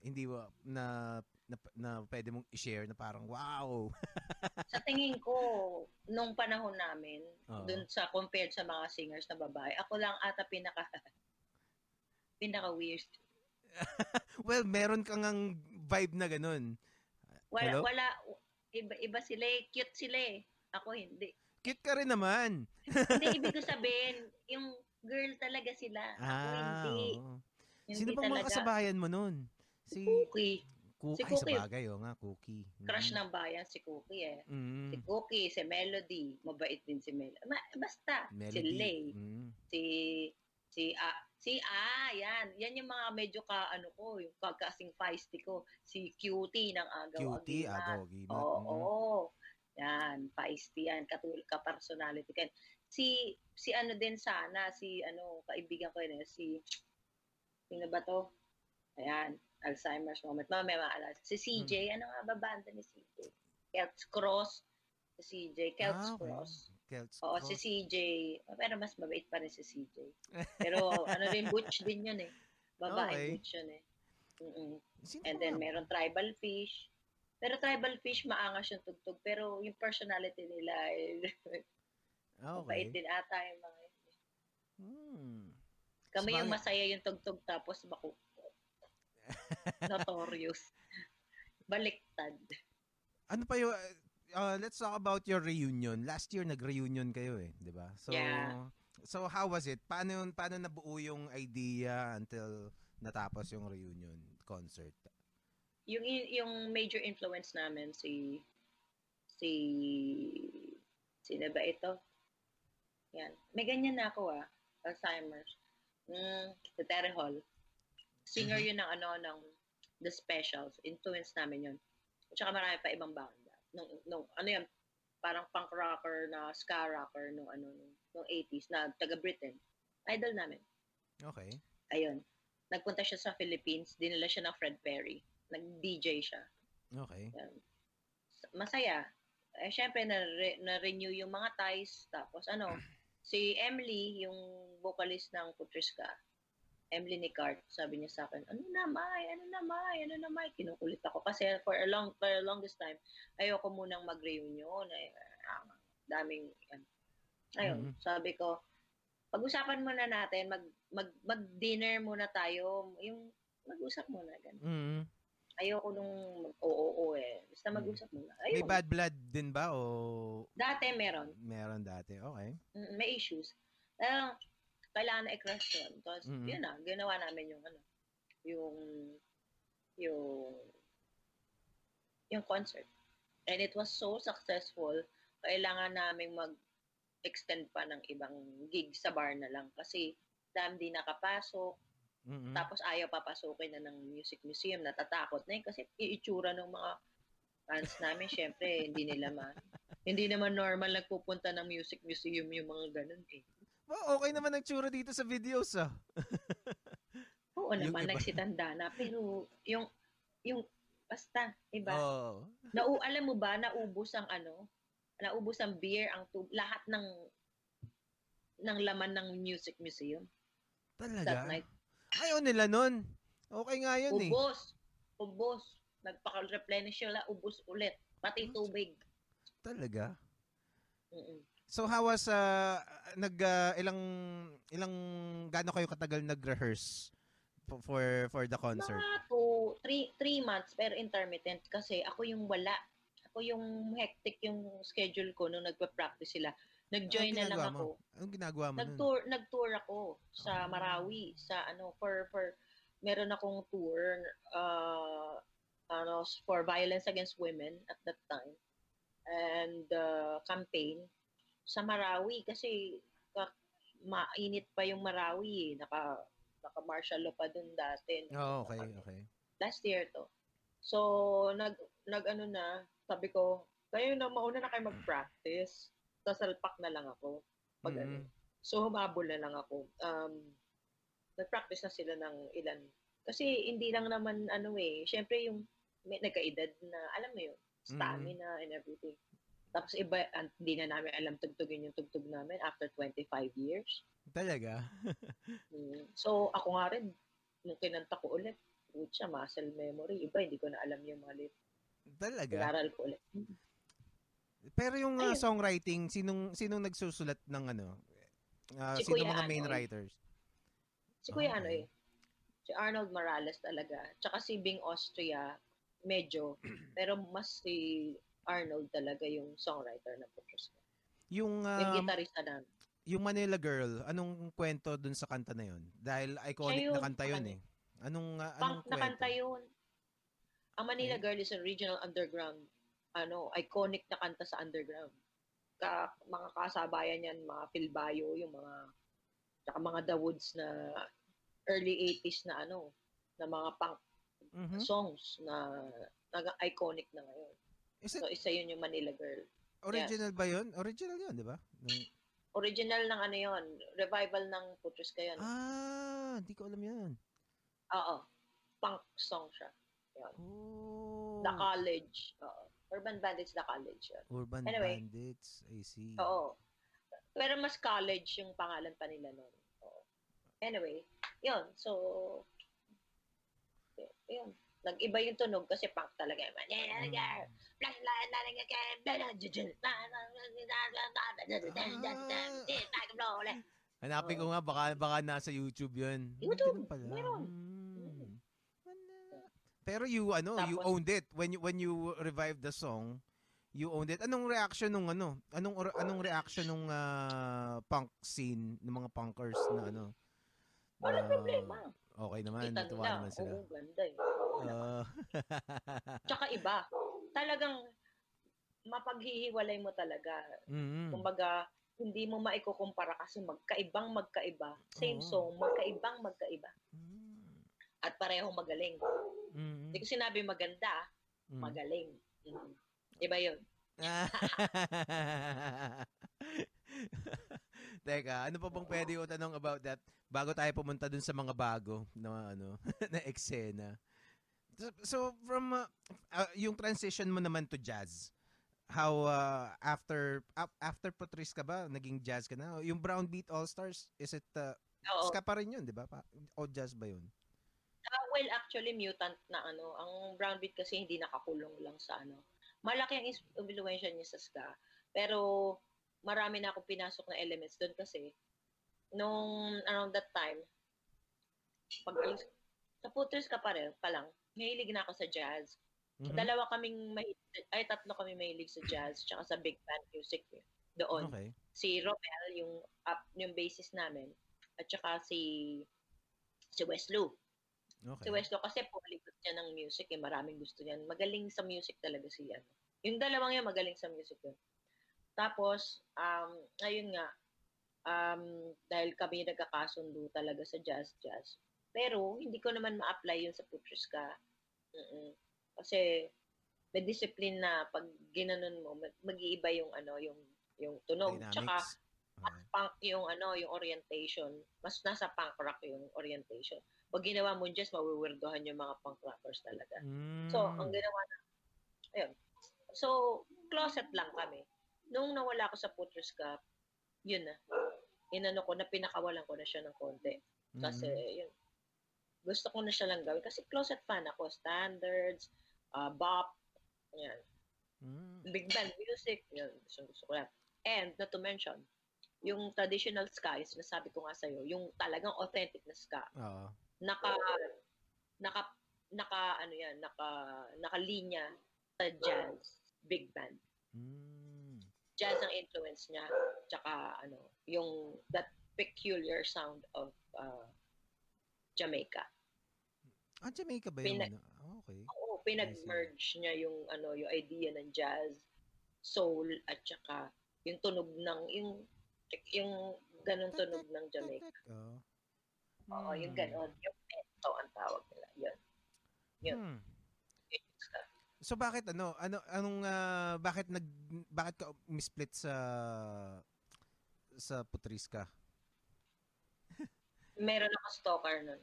hindi na na, na pwede mong i-share na parang wow. Sa tingin ko, nung panahon namin, Oo. dun sa compared sa mga singers na babae, ako lang ata pinaka pinaka weird. well, meron kang ang vibe na ganun. Wala Hello? wala iba iba sila, eh. cute sila eh. Ako hindi. Cute ka rin naman. hindi ibig ko sabihin, yung girl talaga sila. Ako Ah, hindi. oo. Hindi Sino bang mga kasabayan mo nun? Si Cookie. Cookie. Si Ay, Cookie. sa bagay, oh nga, Cookie. Crush Mm. ng bayan si Cookie eh. Mm. Si Cookie, si Melody, mabait din si Melody. Ma- basta, si Melody. Lay, Mm. si si ah, si ah, yan. Yan yung mga medyo ka ano ko, yung kagkasing feisty ko. Si Cutie ng Agaw Cutie, Agimat. agaw, gimat. Oo, Mm. oo. Yan, feisty yan, katul ka personality kan. Si si ano din sana, si ano, kaibigan ko yun, eh, si sino ba to? Ayan, Alzheimer's moment. Mamaya maalala. Si CJ, ano nga ba banda ni CJ? Celts Cross. Si CJ, Celts Ah, okay. Cross. Celts Oo, si CJ. Pero mas mabait pa rin si CJ. Pero ano rin, butch din yun eh. Babae Okay. butch yun eh. Mm-mm. And then nga? meron tribal fish. Pero tribal fish, maangas yung tugtog. Pero yung personality nila, eh, Ah, mabait okay. din ata yung mga yun. Hmm. Kami yung Sabagay- masaya yung tugtog tapos bako. Notorious. Baliktad. Ano pa yung uh, let's talk about your reunion. Last year nag-reunion kayo eh, 'di ba? So Yeah. So how was it? Paano yun, paano nabuo yung idea until natapos yung reunion concert? Yung yung major influence namin si si sino ba ito? Yan. May ganyan na ako ah. Alzheimer's. Mm, si Terry Hall. Singer Mhm. yun ng ano ng The Specials. Influence namin yun. At saka marami pa ibang banda. Nung, nung ano yan, parang punk rocker na ska rocker nung ano nung, nung 80s na taga Britain. Idol namin. Okay. Ayun. Nagpunta siya sa Philippines, dinala siya ng Fred Perry. Nag-DJ siya. Okay. Yan. Masaya. Eh, syempre, na- na-renew yung mga ties. Tapos, ano, si Emily, yung vocalist ng Putriska, Emily Nicart, sabi niya sa akin, ano na, May? Ano na, May? Ano na, May? Kinukulit ako. Kasi for a long, for a longest time, ayoko munang mag-reunion. Ay, ah, daming, yan. Ayun, Mhm. sabi ko, pag-usapan muna natin, mag, mag, mag-dinner muna tayo. Yung, mag-usap muna. Ganun. mm Ayoko nung oo, oo eh. Basta mag-usap muna. May Ayun. bad blood din ba o Dati meron. meron dati? Okay. May issues. Pero, kailangan na i-crush yun. Tapos, Mhm. yun na, ginawa namin yung ano, yung, yung, yung concert. And it was so successful, kailangan namin mag-extend pa ng ibang gig sa bar na lang. Kasi, dami di nakapasok, Mm-mm. Tapos ayaw papasukin na ng music museum, natatakot na yun kasi iitsura ng mga fans namin, syempre, hindi nila ma... Hindi naman normal nagpupunta ng music museum yung mga ganun eh. Well, okay naman ang tsura dito sa videos ah. Oo naman, iba. nagsitanda na. Pero yung, yung, basta, iba. Oo. Nau, alam mo ba, naubos ang ano, naubos ang beer, ang tub, lahat ng ng laman ng music museum that Talaga? night. Ayaw nila nun. Okay nga yun eh. Ubos. Ubos. Nagpaka-replenish sila, ubos ulit. Pati tubig. Talaga? Mm-mm. So how was uh, nag uh, ilang ilang gaano kayo katagal nag-rehearse for for, for the concert? Mga two, three, three months, pero intermittent kasi ako yung wala. Ako yung hectic yung schedule ko nung nagpa-practice sila. Nag-join na lang ako. Mo? Anong ginagawa mo nun? Nag-tour, nag-tour ako sa Ah. Marawi, sa ano, for, for, meron akong tour, uh, ano, for violence against women at that time. And uh, campaign sa Marawi kasi ka, mainit pa yung Marawi eh. Naka, naka martial law pa dun dati. Oh, okay, okay. Last year to. So, nag, nag ano na, sabi ko, kayo na, mauna na kayo mag-practice. Sasalpak na lang ako. Pag ano. Mhm. So, humabol na lang ako. Um, nag-practice na sila ng ilan. Kasi hindi lang naman ano eh, syempre yung may nagkaedad na, alam mo yun, stamina and everything. Tapos iba, hindi na namin alam tugtugin yung tugtog namin after 25 years. Talaga? Mm. So, ako nga rin, nung kinanta ko ulit, siya, muscle memory. Iba, hindi ko na alam yung mga lyrics. Talaga? Inaral ko ulit. Pero yung uh, Ayun. songwriting, sinong sinong nagsusulat ng ano? Uh, Si sino Kuya mga main Anoy. writers? Si Kuya Okay. ano eh, si Arnold Morales talaga. Tsaka si Bing Austria, medyo. pero mas si Arnold talaga yung songwriter ng Putrus. Yung yung um, gitarista namin. yung Manila Girl, anong kwento dun sa kanta na yun? Dahil iconic Siya na yung kanta yun ano, eh. Anong uh, Punk anong na kanta kwento? yun. Ang Manila Okay. Girl is a regional underground, ano, iconic na kanta sa underground. Ka, mga kasabayan yan, mga Filbayo, yung mga, tsaka mga The Woods na early 80s na ano, na mga punk Mhm. songs na nag-iconic na ngayon. Is it So, isa yun yung Manila Girl. original ba yun? Original yun, di ba? Nung- Original ng ano yun, revival ng Putrus yun. Ah, hindi ko alam yun. Oo. Punk song siya. Oh. The College. Oo. Urban Bandits The College yun. Urban Anyway. Bandits. I see. Oo. Pero mas college yung pangalan pa nila nun. Oo. Anyway, yun. So, yun. Nag-iba yung tunog kasi punk talaga. Mm. Hanapin ko nga, baka, baka nasa YouTube yun. Ah, YouTube, meron. Hmm. Wala. Pero you, ano, you Tapos- owned it. When you, when you revived the song, you owned it. Anong reaction nung ano? Anong or- anong reaction nung ah, punk scene ng mga punkers na ano? Walang na- problema. Okay naman, Kita natuwa nila. naman sila. Oo, ganda eh. Ah. Tsaka iba. Talagang mapaghihiwalay mo talaga. Mhm. Kumbaga, hindi mo maikukumpara kasi magkaibang magkaiba. Same Oo. song, magkaibang magkaiba. Mm. At parehong magaling. Mhm. Hindi ko sinabi maganda, Mhm. magaling. Mhm. Iba yun. Teka, ano pa bang pwede ko tanong about that bago tayo pumunta dun sa mga bago na ano na eksena. So, from uh, uh, yung transition mo naman to jazz. How uh, after ap- after Patrice ka ba naging jazz ka na? Yung Brown Beat All Stars is it uh, Oo. ska pa rin yun, 'di ba? O jazz ba yun? Ah, well, actually, mutant na ano. Ang brown beat kasi hindi nakakulong lang sa ano. Malaki ang influensya niya sa ska. Pero marami na akong pinasok na elements doon kasi nung around that time, pag alis, sa Putters ka pa rin, pa lang, mahilig na ako sa jazz. Mhm. Dalawa kaming mahilig, ay tatlo kami mahilig sa jazz tsaka sa big band music doon. Okay. Si Romel, yung up, yung bassist namin, at saka si si Wes Lou. Okay. Si Westo kasi polyglot niya ng music eh. Maraming gusto niyan. Magaling sa music talaga si ano. Yung dalawang yan, magaling sa music yun. Tapos, um, ayun nga, um, dahil kami nagkakasundo talaga sa jazz-jazz. Pero, hindi ko naman ma-apply yun sa Putriska. Mm-mm. Kasi, may discipline na pag ginanon mo, mag- mag-iiba yung ano, yung yung tunog. Tsaka, Dynamics. mas Okay. punk yung ano, yung orientation. Mas nasa punk rock yung orientation. Pag ginawa mo jazz, mawiwirdohan yung mga punk rockers talaga. So, ang Mm. ginawa na, ayun. So, closet lang kami. Nung nawala ako sa Putrus Cup, yun na. Inano ko na pinakawalan ko na siya ng konti. Kasi, Mhm. yun. Gusto ko na siya lang gawin. Kasi closet fan ako. Standards, uh, bop, yan. Mm. Big band music, yun. Gusto, gusto ko yan. And, not to mention, yung traditional ska, yung sinasabi ko nga sa'yo, yung talagang authentic na ska, Oo. naka naka naka ano yan, naka nakalinya sa jazz big band. Mm. Jazz ang influence niya, tsaka ano, yung that peculiar sound of uh, Jamaica. Ah, Jamaica ba yun? Pinag-? Ah, okay. Oo, pinag-merge niya yung ano, yung idea ng jazz, soul at tsaka yung tunog ng yung yung ganun tunog ng Jamaica. Oh. Oo, yung Hmm. ganon, yung mento ang tawag nila. Yun. Yun. Hmm. So bakit ano ano anong ah, bakit nag bakit ka misplit sa sa Putriska? Meron ako stalker nun.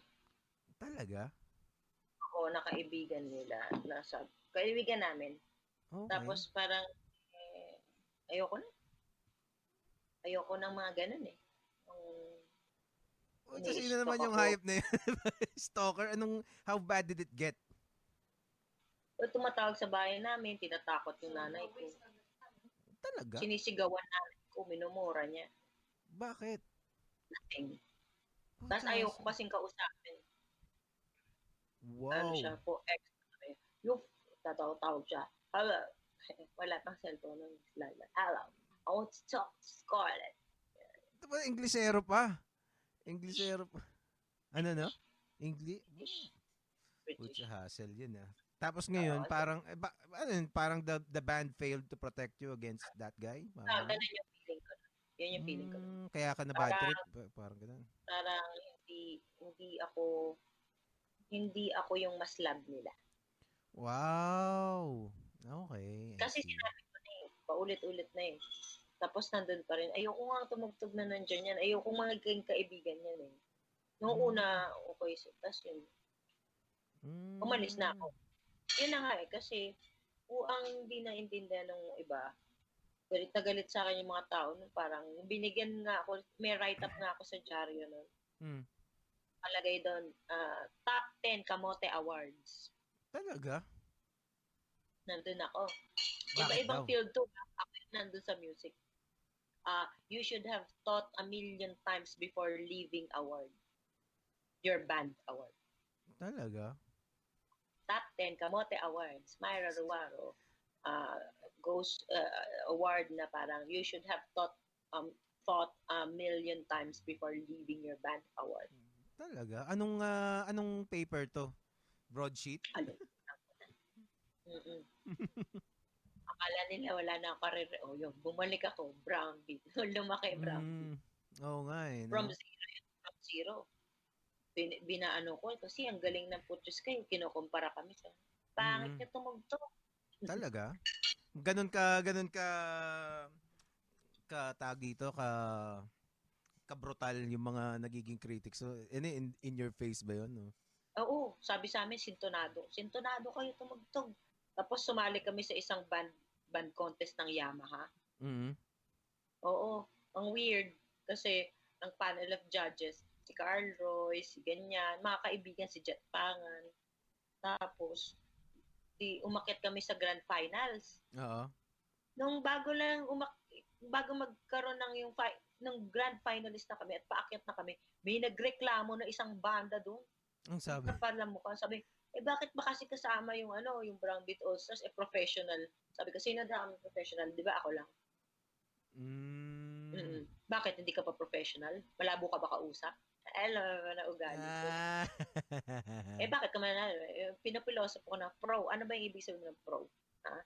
Talaga? Ako, nakaibigan nila. Nasa, kaibigan namin. Okay. Tapos parang, eh, ayoko na. Ayoko ng mga ganun eh. Um, Oh, so, sino naman yung ako. hype na yun? Stalker? Anong, how bad did it get? O, tumatawag sa bahay namin, tinatakot yung nanay ko. Talaga? Sinisigawan namin ko, minumura niya. Bakit? Nothing. Oh, Tapos ayaw ko kasing kausapin. Wow. Ano siya po, ex. Yung, tatawag-tawag siya. Hello. Wala pang cellphone ng lala. Hello. I want to talk to Scarlett. Ito pa, Inglesero pa. Inglesero pa. Ano no? English? Putya hassle yun ah. Tapos ngayon, Oo, parang, eh, ba, ano yun, parang the, the band failed to protect you against that guy? Ah, Parang, ganun yung feeling ko. Yun yung feeling ko. Mm, kaya ka na bad Parang- trip? Pa- Parang ganun. Parang hindi, hindi ako, hindi ako yung mas love nila. Wow. Okay. Kasi sinabi ko na eh, paulit-ulit na eh. Tapos nandun pa rin. Ayoko nga tumugtog na nandyan yan. Ayoko mga kayong kaibigan yan eh. Noong Hmm. una, okay. So, tapos yun, Mm. umalis na ako. Yun na nga eh, kasi kung ang hindi naintindihan ng iba, galit na galit sa akin yung mga tao, no, parang binigyan nga ako, may write-up nga ako sa dyaryo nun. Mm. Palagay doon, ah, top 10 Kamote Awards. Talaga? Nandun ako. Iba-ibang field to. Ako nandun sa music. Ah, you should have thought a million times before leaving award. Your band award. Talaga? Top 10 Kamote Awards. Myra Ruaro. Uh, goes uh, award na parang you should have thought um thought a million times before leaving your band award. Talaga? Anong ah, anong paper to? Broadsheet? Ano? Akala nila wala na ako karir. Oh, yun. Bumalik ako. Brown beat. Lumaki brown beat. Mm. Oo nga eh. no? From zero. From zero. Bin, binaano ko. Kasi ang galing ng Putris kayo. Kinukumpara kami sa pangit Mm. niya tumugtog. Talaga? Ganun ka, ganun ka, ka tag dito, ka, ka brutal yung mga nagiging critics. So, in, in, in your face ba yun? No? Oo, sabi sa amin, sintonado. Sintonado kayo tumugtog. Tapos sumali kami sa isang band band contest ng Yamaha. mm Oo, ang weird. Kasi ang panel of judges, si Carl Roy, si ganyan, mga kaibigan, si Jet Pangan. Tapos, di, umakit kami sa grand finals. Oo. Nung bago lang umak bago magkaroon ng yung fi- ng grand finalist na kami at paakyat na kami, may nagreklamo na isang banda doon. Ang sabi. Kapal mo ka. Sabi, eh bakit ba kasi kasama yung ano, yung Brown Beat All Stars, eh professional. Sabi ko, sino daw kami professional? Di ba ako lang? Mm. Mm-mm. Bakit hindi ka pa professional? Malabo ka ba kausap? Alam mo na ugali ko. Ah. Eh bakit ka man, eh, pinapilosof ko na pro. Ano ba yung ibig sabihin ng pro? Ha?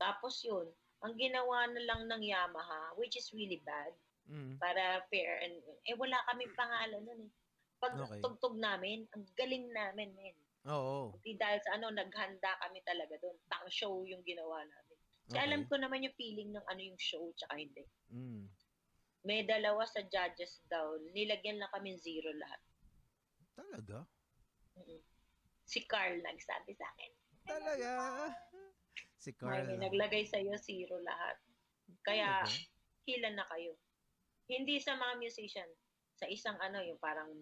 Tapos yun, ang ginawa na lang ng Yamaha, which is really bad, mm. para fair, and eh wala kaming pangalan nun eh. Pag Okay. tugtog namin, ang galing namin, men. Oo. Di dahil sa ano, naghanda kami talaga doon. Tang show yung ginawa namin. Okay. alam ko naman yung feeling ng ano yung show tsaka hindi. Mm. May dalawa sa judges daw, nilagyan lang kami zero lahat. Talaga? Mm-mm. Si Carl nagsabi sa akin. Talaga? Si Carl. May naglagay sa iyo zero lahat. Kaya Talaga? hila na kayo. Hindi sa mga musician, sa isang ano, yung parang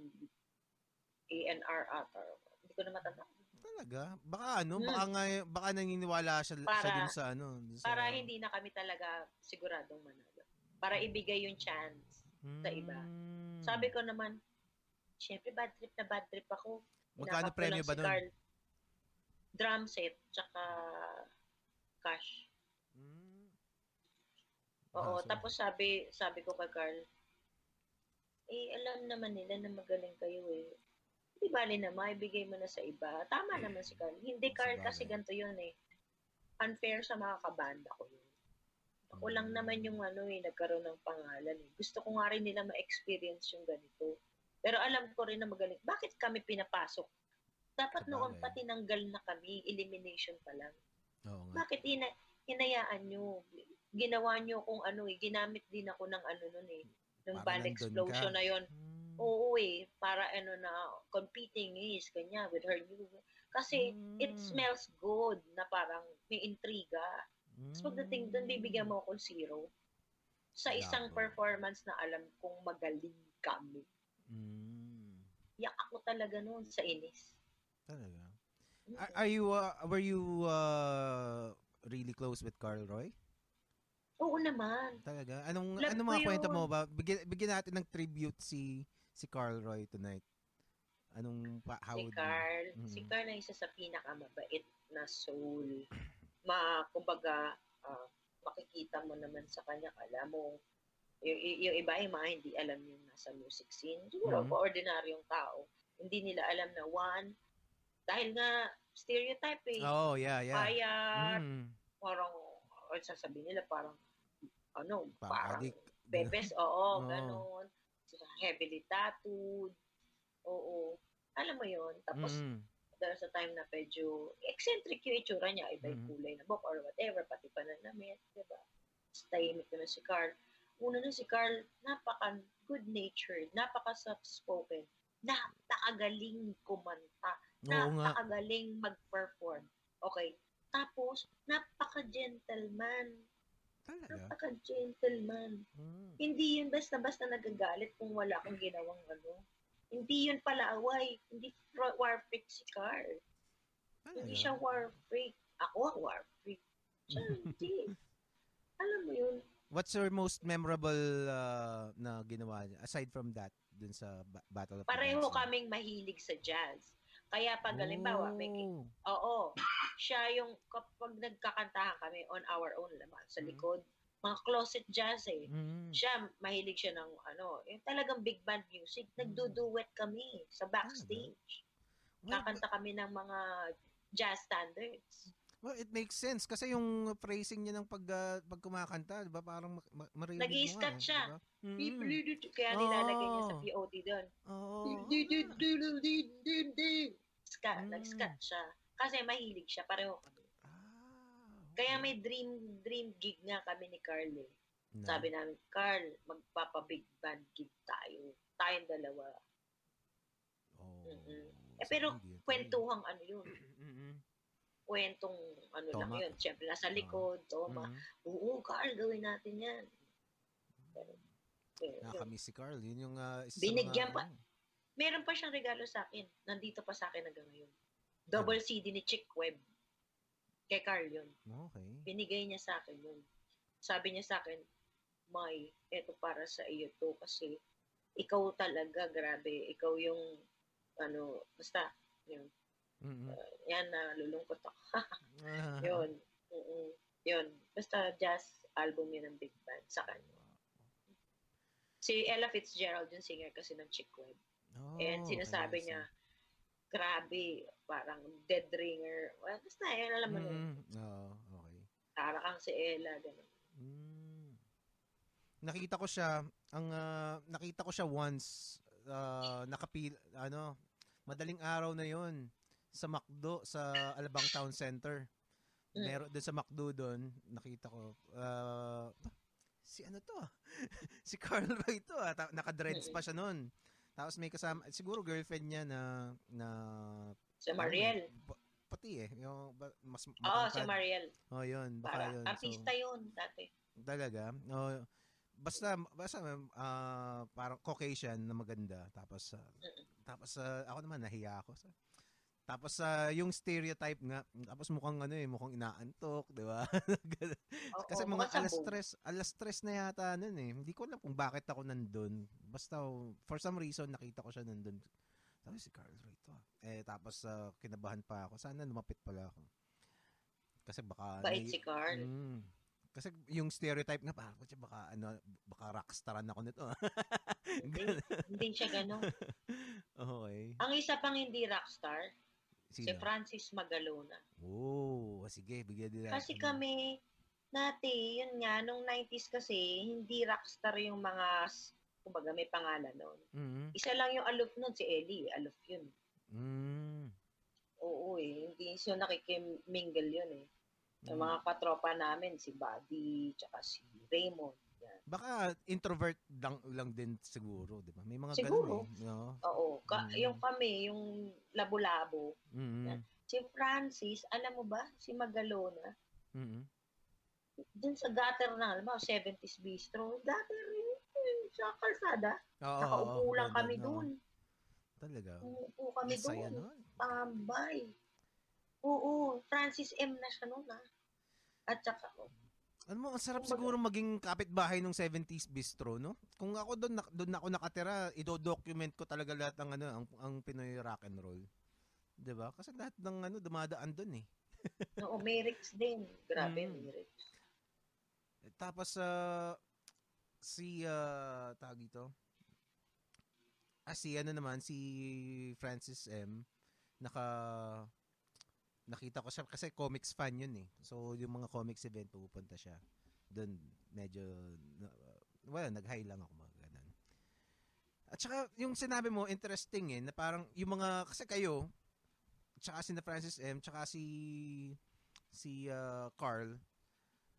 ANR ata. Hindi ko na matanda. Talaga? Baka ano, Hmm. baka nga, baka naniniwala siya, siya Para- dun sa ano. dun sa, Para hindi na kami talaga siguradong manalo. Para ibigay yung chance. sa iba. Mm. Sabi ko naman, syempre bad trip na bad trip ako. Magkano lang ba si nun? Carl. Drum set, tsaka cash. Mm. Oo, Ah, so- tapos sabi sabi ko kay Carl, eh, alam naman nila na magaling kayo eh. Di bali na, maibigay mo na sa iba. Tama naman si Carl. Hindi, Carl, kasi ganito yun eh. Unfair sa mga kabanda ko yun. Ako lang Mm. naman yung ano eh, nagkaroon ng pangalan eh. Gusto ko nga rin nila ma-experience yung ganito. Pero alam ko rin na magaling. Bakit kami pinapasok? Dapat noon Sabagay. pa tinanggal na kami, elimination pa lang. Oo nga. Bakit ina hinayaan nyo? Ginawa nyo kung ano eh, ginamit din ako ng ano nun eh. Band nandun explosion ka. na yon Mm. Oo eh, para ano na, competing is, kanya, with her new, kasi it Mm. smells good na parang may intriga. Tapos pagdating doon, bibigyan mo ako zero. Sa isang Labo. performance na alam kong magaling kami. Mm. Yak ako talaga noon sa inis. Talaga. Are, are you, uh, were you uh, really close with Carl Roy? Oo naman. Talaga? Anong, Love anong mga kwento mo ba? Bigyan, bigyan natin ng tribute si si Carl Roy tonight. Anong, pa, how si Carl, you- si Mm. Carl na isa sa pinakamabait na soul. Ma, kumbaga, ah, makikita mo naman sa kanya, kala mo, yung, yung iba yung mga hindi alam yung nasa music scene. Siguro, Mhm. ordinaryong tao. Hindi nila alam na one, dahil nga stereotype eh. Oh, yeah, yeah. Payat, Mm. parang, or sasabihin nila parang, ano, Parang parang, bebes, oo, Oo. ganon. Heavily tattooed. Oo. Alam mo yon Tapos, Mm. Dahil sa time na medyo eccentric yung itsura niya, iba yung Mhm. kulay na book or whatever, pati pananamit, di ba? Tahimik na si Carl. Una na si Carl, napaka good-natured, napaka soft-spoken, napakagaling kumanta, napakagaling mag-perform. Okay. Tapos, napaka-gentleman. Talaga. Napaka-gentleman. Mm. Hindi yun basta-basta nagagalit kung wala kang ginawang ano. Hindi yun pala away. Hindi war freak si Carl. Hindi Talaga. siya war freak. Ako ang war freak. Siya hindi. Alam mo yun, What's your most memorable uh, na ginawa niya? Aside from that, dun sa ba- Battle of pareho no? kaming mahilig sa jazz. Kaya pag halimbawa, may, Oh. oo, siya yung kapag nagkakantahan kami on our own naman sa Mhm. likod, mga closet jazz eh. Mm. Siya, mahilig siya ng ano, yung talagang big band music. Nagduduet kami sa backstage. Well, Kakanta kami ng mga jazz standards. well, it makes sense kasi yung phrasing niya ng pag, uh, pag kumakanta, di ba? Parang ma- ma- maririnig mo. Nag-i-scat eh, siya. di ba? Mm. Pipiludu- Kaya nilalagay niya sa Oo. POD doon. Oo. Ska, Mm. nag-scat siya. Kasi mahilig siya, pareho kami. Ah, Kaya okay. may dream dream gig nga kami ni Carl eh. Na- Sabi namin, Carl, magpapa-big band gig tayo. Tayong dalawa. Oh, sige, Eh, pero. Kwentuhang ano yun. Mm-mm. Kwentong ano lang Toma. yun. Siyempre, nasa likod, toma. Mm-mm. Oo, Carl, gawin natin yan. Pero, yun. Nakakamiss si Carl. Yun yung uh, isa Binigyan mga, pa- ano, Meron pa siyang regalo sa akin. Nandito pa sa akin hanggang ngayon. Double CD ni Chick Webb. Kay Carl yun. Okay. Binigay niya sa akin yun. Sabi niya sa akin, May, eto para sa iyo to kasi ikaw talaga, grabe. Ikaw yung, ano, basta, yun. Mm-mm. Yan, na lulungkot ako. Ah. yun. Mm-mm. Yun. Basta jazz album yun ng big band sa kanya. Si Ella Fitzgerald yung singer kasi ng Chick Webb. Oh, And sinasabi niya, grabe, parang dead ringer. Well, basta, yun, alam mo. Mm, Oo, okay. Para kang si Ella, gano'n. Mm. Nakita ko siya, ang ah, nakita ko siya once uh, nakapil ano, madaling araw na 'yon sa McDo sa Alabang Town Center. Mm. Meron doon sa McDo doon, nakita ko ah, si ano to? si Carl Roy to, ah. Naka-dreads pa siya noon. Tapos may kasama siguro girlfriend niya na na Si Mariel. Pa- pati eh, yung mas Oo, si matangkad. Mariel. Oh, yun, baka Para, yun. artista yun dati. Talaga? Oh, basta basta ah, parang Caucasian na maganda tapos ah, Mm-mm. tapos ah, ako naman nahiya ako sa tapos ah, yung stereotype nga tapos mukhang ano eh mukhang inaantok, 'di ba? Oo, Kasi mga alas stress, alas stress na yata nun eh. Hindi ko alam kung bakit ako nandun. Basta for some reason nakita ko siya nandun. Sabi si Carl Roy to. ah. Eh tapos ah, kinabahan pa ako. Sana lumapit pala ako. Kasi baka Bait nai- si Carl. Mm. Kasi yung stereotype nga parang "Kutya, baka ano baka rockstaran ako nito. ah." Hindi, hindi siya gano'n. okay. Ang isa pang hindi rockstar, si Sino? Francis Magalona. Oh, sige, bigyan din natin. Kasi kami, dati, yun nga, nung 90s kasi, hindi rockstar yung mga, kumbaga may pangalan nun. Mm. Isa lang yung aloof nun, si Ellie. Aloof yun. Mm. Oo eh, hindi siya nakikimingle yun eh. Yung Mm. mga katropa namin, si Buddy, tsaka si Raymond. Baka introvert lang, lang din siguro, di ba? May mga Siguro. ganun eh. No? Oo. Ka- Mm. Yung kami, yung labo-labo. Mm-mm. Si Francis, alam mo ba, si Magalona, Mm-mm. dun sa gutter na, alam mo, 70s bistro, gutter rin, sa kalsada. Oo, oo, Nakaupo oo. lang kami Oo. dun. Talaga. Umupo kami Ang saya dun. nun. Tambay. Oo, Francis M na siya nun ah. At saka, Ano mo, ang sarap siguro maging kapitbahay ng 70s bistro, no? Kung ako doon doon ako nakatira, ido-document ko talaga lahat ng ano, ang, ang Pinoy rock and roll. 'Di ba? Kasi lahat ng ano dumadaan doon eh. oo, Merix din. Grabe, Mm. Merix. Tapos uh, si uh, tawag dito. Ah, si ano naman si Francis M naka nakita ko siya kasi comics fan yun eh. So yung mga comics event pupunta siya. Doon medyo na- well, nag-high lang ako mga ganun. At saka yung sinabi mo interesting eh na parang yung mga kasi kayo tsaka si na Francis M tsaka si si uh, Carl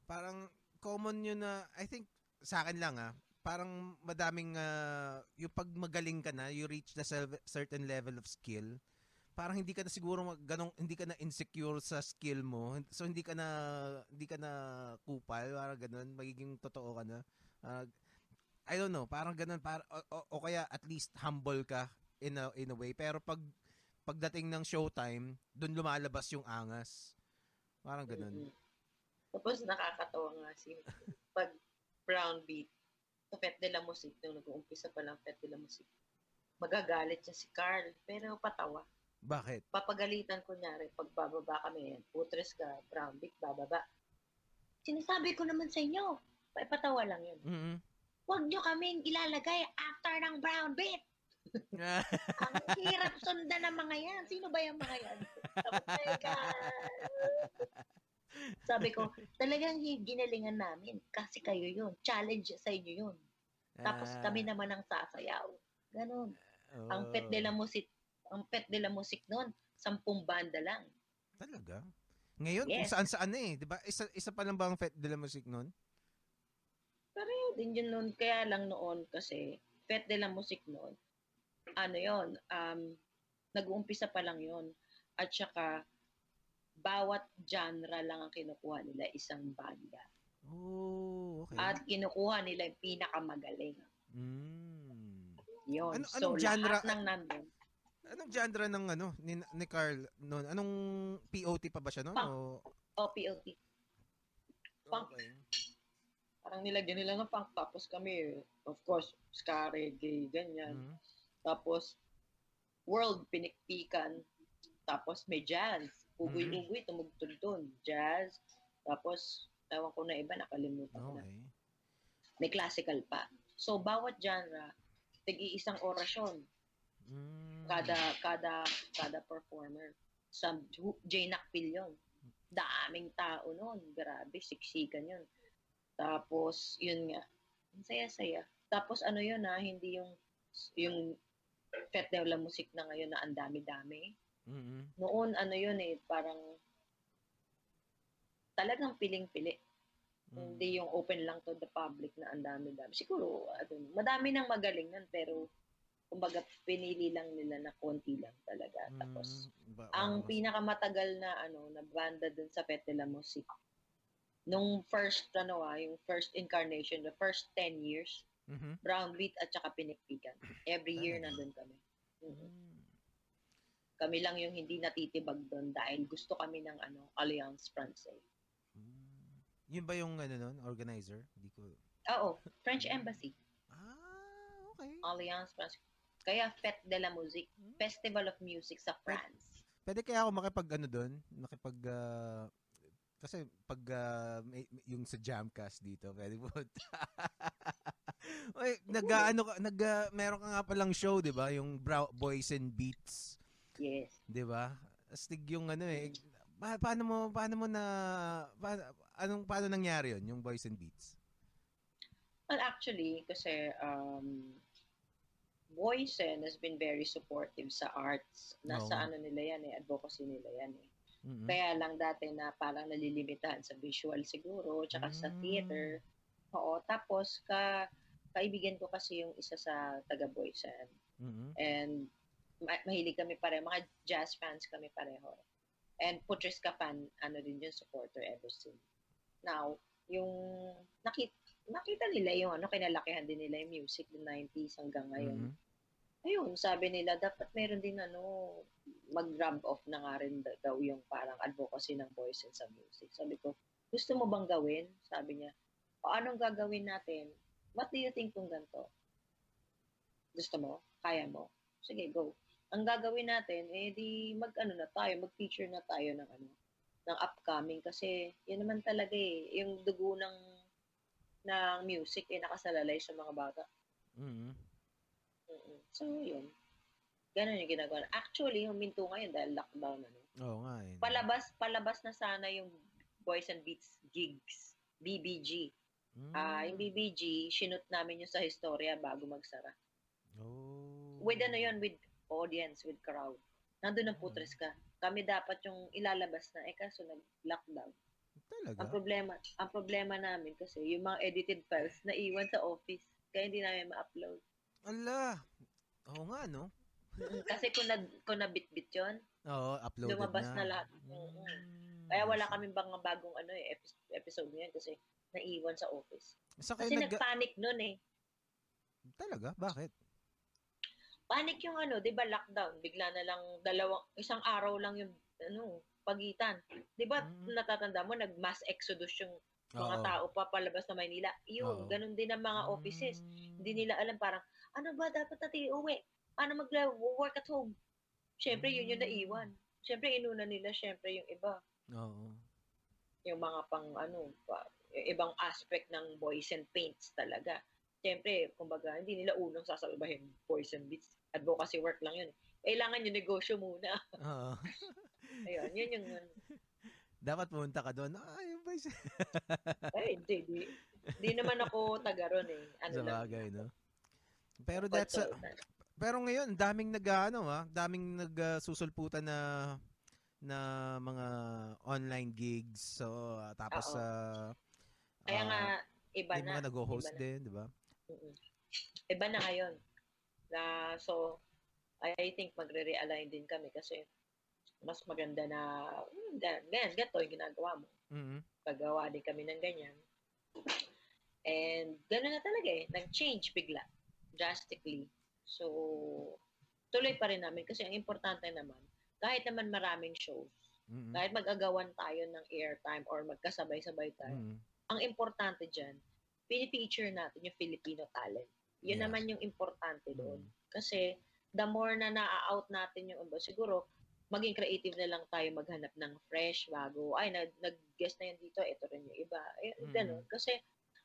parang common yun na I think sa akin lang ah parang madaming ah, yung pag magaling ka na you reach the certain level of skill parang hindi ka na siguro ganong hindi ka na insecure sa skill mo. So hindi ka na hindi ka na kupal parang ganun. Magiging totoo ka na. Ah, I don't know parang ganun. Para o, o- o kaya at least humble ka in a in a way. Pero pag pagdating ng showtime doon lumalabas yung angas. Parang ganun. Mm-mm. Tapos nakakatawa nga si pag brown beat sa Fete de la Musique, nung nag-uumpisa pa lang Fete de la Musique, magagalit siya si Carl, pero patawa. Bakit Papagalitan ko nyari, pag bababa kami, putres ka, brown beat, bababa. Sinasabi ko naman sa inyo, pa- patawa lang yun. mm Huwag nyo kaming ilalagay after ng brown beat. Ang hirap sundan ng mga yan. Sino ba yung mga yan? Oh. Sabi ko, talagang ginalingan namin kasi kayo yun. Challenge sa inyo yun. Tapos Ah, kami naman ang sasayaw. Ganon. Ang oh. pet de la music, ang pet de la music noon, sampung banda lang. Talaga? Ngayon, kung Yes. saan-saan na eh. Di ba? Isa, isa pa lang ba ang Fete de la Musique noon? Pareho din yun noon. Kaya lang noon kasi, pet de la music noon, ano yon um, nag-uumpisa pa lang yon At saka, bawat genre lang ang kinukuha nila, isang banda. Oh, okay. At kinukuha nila yung pinakamagaling. Mm. Yun. Ano- so, anong genre? lahat ng nandun. Anong genre ng ano ni, ni Carl noon? Anong POT pa ba siya noon? Punk. O, O, POT. Punk. Okay. Parang nilagyan nila ng punk. Tapos kami, of course, ska, reggae, ganyan. Mm. Tapos, world pinikpikan. Tapos may jazz. Ugoy-ugoy, tumugtog doon. Jazz. Tapos, tawag ko na iba, nakalimutan ko na. Okay. May classical pa. So, bawat genre, tig-iisang orasyon. Mm. Kada, kada, kada performer. Sa J. Nakpil yun. Daming tao noon. Grabe, siksikan yun. Tapos, yun nga. Ang saya-saya. Tapos, ano yun ha, hindi yung, yung Fete de la Music na ngayon na ang dami-dami. Mm-mm. Noon, ano yun eh, parang talagang piling-pili. Mm. Hindi yung open lang to the public na ang dami-dami. Siguro, ano, madami nang magaling nun, pero kumbaga pinili lang nila na konti lang talaga. Tapos, Mm, ba- ang oh, pinakamatagal na ano na banda dun sa Fete de la Musique, nung first, ano ah, yung first incarnation, the first 10 years, mhm. Brown Beat at saka Pinikpikan. Every year Talaga? nandun kami. Mhm. Mm. Kami lang yung hindi natitibag doon dahil gusto kami ng ano, Alliance Francaise. Mm. Yun ba yung ano nun, organizer? Hindi ko Oo, French Embassy, Ah, okay. Alliance Francaise. Kaya Fête de la Musique, Festival of Music sa France. Pwede kaya ako makipag ano doon, makipag ah, kasi pag ah, may, may- yung sa Jamcast dito, pwede po. Oy, nag ano ka, nag ah, meron ka nga palang show, 'di ba? Yung Brow, Boys and Beats, Yes. 'di ba? Astig yung ano eh. Pa- paano mo paano mo na pa- anong paano nangyari 'yon, yung Boys and Beats? Well, actually, kasi um, Boysen has been very supportive sa arts. Nasa Oo. ano nila yan eh, advocacy nila yan eh. Mhm. Kaya lang dati na parang nalilimitahan sa visual siguro, tsaka sa Mm. theater. Oo, tapos ka kaibigan ko kasi yung isa sa taga Boysen. Mhm. And ma- mahilig kami pareho, mga jazz fans kami pareho. And Putriska fan, ano din yun, supporter ever since. Now, yung nakita, nakita nila yung ano, kinalakihan din nila yung music ng 90s hanggang ngayon. Mhm. Ayun, sabi nila, dapat meron din ano, mag-rub off na nga rin da- daw yung parang advocacy ng voices sa music. Sabi ko, gusto mo bang gawin? Sabi niya, o anong gagawin natin? What do you think kung ganito? Gusto mo? Kaya mo? Sige, go. Ang gagawin natin, eh di mag-ano na tayo, mag-feature na tayo ng ano, ng upcoming kasi yun naman talaga eh, yung dugo ng ng music eh nakasalalay sa mga bata. Mhm. Mm-mm. So, yun. Ganun yung ginagawa. Actually, huminto ngayon dahil lockdown. Ano. Oo nga eh. Palabas, palabas na sana yung Boys and Beats gigs. BBG. Mm. Ah, yung BBG, sinut namin yung sa historia bago magsara. Oh. With ano yun, with audience, with crowd. Nandun ang Mm. putres ka. Kami dapat yung ilalabas na, eh kaso nag-lockdown. Talaga? Ang problema, ang problema namin kasi yung mga edited files na iwan sa office. Kaya hindi namin ma-upload. Ala. Oo nga, no? Kasi kung, na, kung nabit-bit yun, Oo, uploaded Lumabas na. na lahat. Mm. Kaya wala kaming bang bagong ano eh, epi- episode ngayon kasi naiwan sa office. Kayo Kasi nag... nagpanic nun eh. Talaga? Bakit? Panic yung ano, 'di ba lockdown, bigla na lang dalawang isang araw lang yung ano, pagitan. 'Di ba Mm. natatanda mo nag mass exodus yung mga Oo. tao pa palabas na Maynila. Yun, Oo. ganun din ang mga offices. Mm. Hindi nila alam parang ano ba dapat natin uwi? Paano mag-work at home? Syempre yun yung Mm. naiwan. Syempre inuna nila syempre yung iba. Oo. yung mga pang ano, pa, yung ibang aspect ng boys and paints talaga. Siyempre, kumbaga, hindi nila unang sasalbahin boys and beats. Advocacy work lang yun. Kailangan yung negosyo muna. Oo. Ayun, yun yung, Dapat pumunta ka doon. Ay, yung boys. ay, hindi, di, di naman ako taga ron eh. Ano Sa bagay, no? Pero that's a, pero ngayon daming nag ano ah, daming nagsusulputan na na mga online gigs. So ah, tapos Oo. sa Kaya nga, iba na. mga nag-host iba na. din, di ba? Mm-mm. Iba na ngayon. Na, so, I think magre-realign din kami kasi mas maganda na, gan- ganyan, ganito yung ginagawa mo. Mhm. paggawa din kami ng ganyan. And gano'n na talaga eh. Nag-change bigla. Drastically. So, tuloy pa rin namin kasi ang importante naman, kahit naman maraming shows, Mhm. kahit mag-agawan tayo ng airtime or magkasabay-sabay tayo, Mhm. ang importante dyan, pinipicture natin yung Filipino talent. Yun Yeah. naman yung importante doon. Mhm. Kasi the more na na-out natin yung iba, siguro maging creative na lang tayo maghanap ng fresh, bago. Ay, nag- nag-guest na yan dito, ito rin yung iba. Eh, Mm. Ganun. Kasi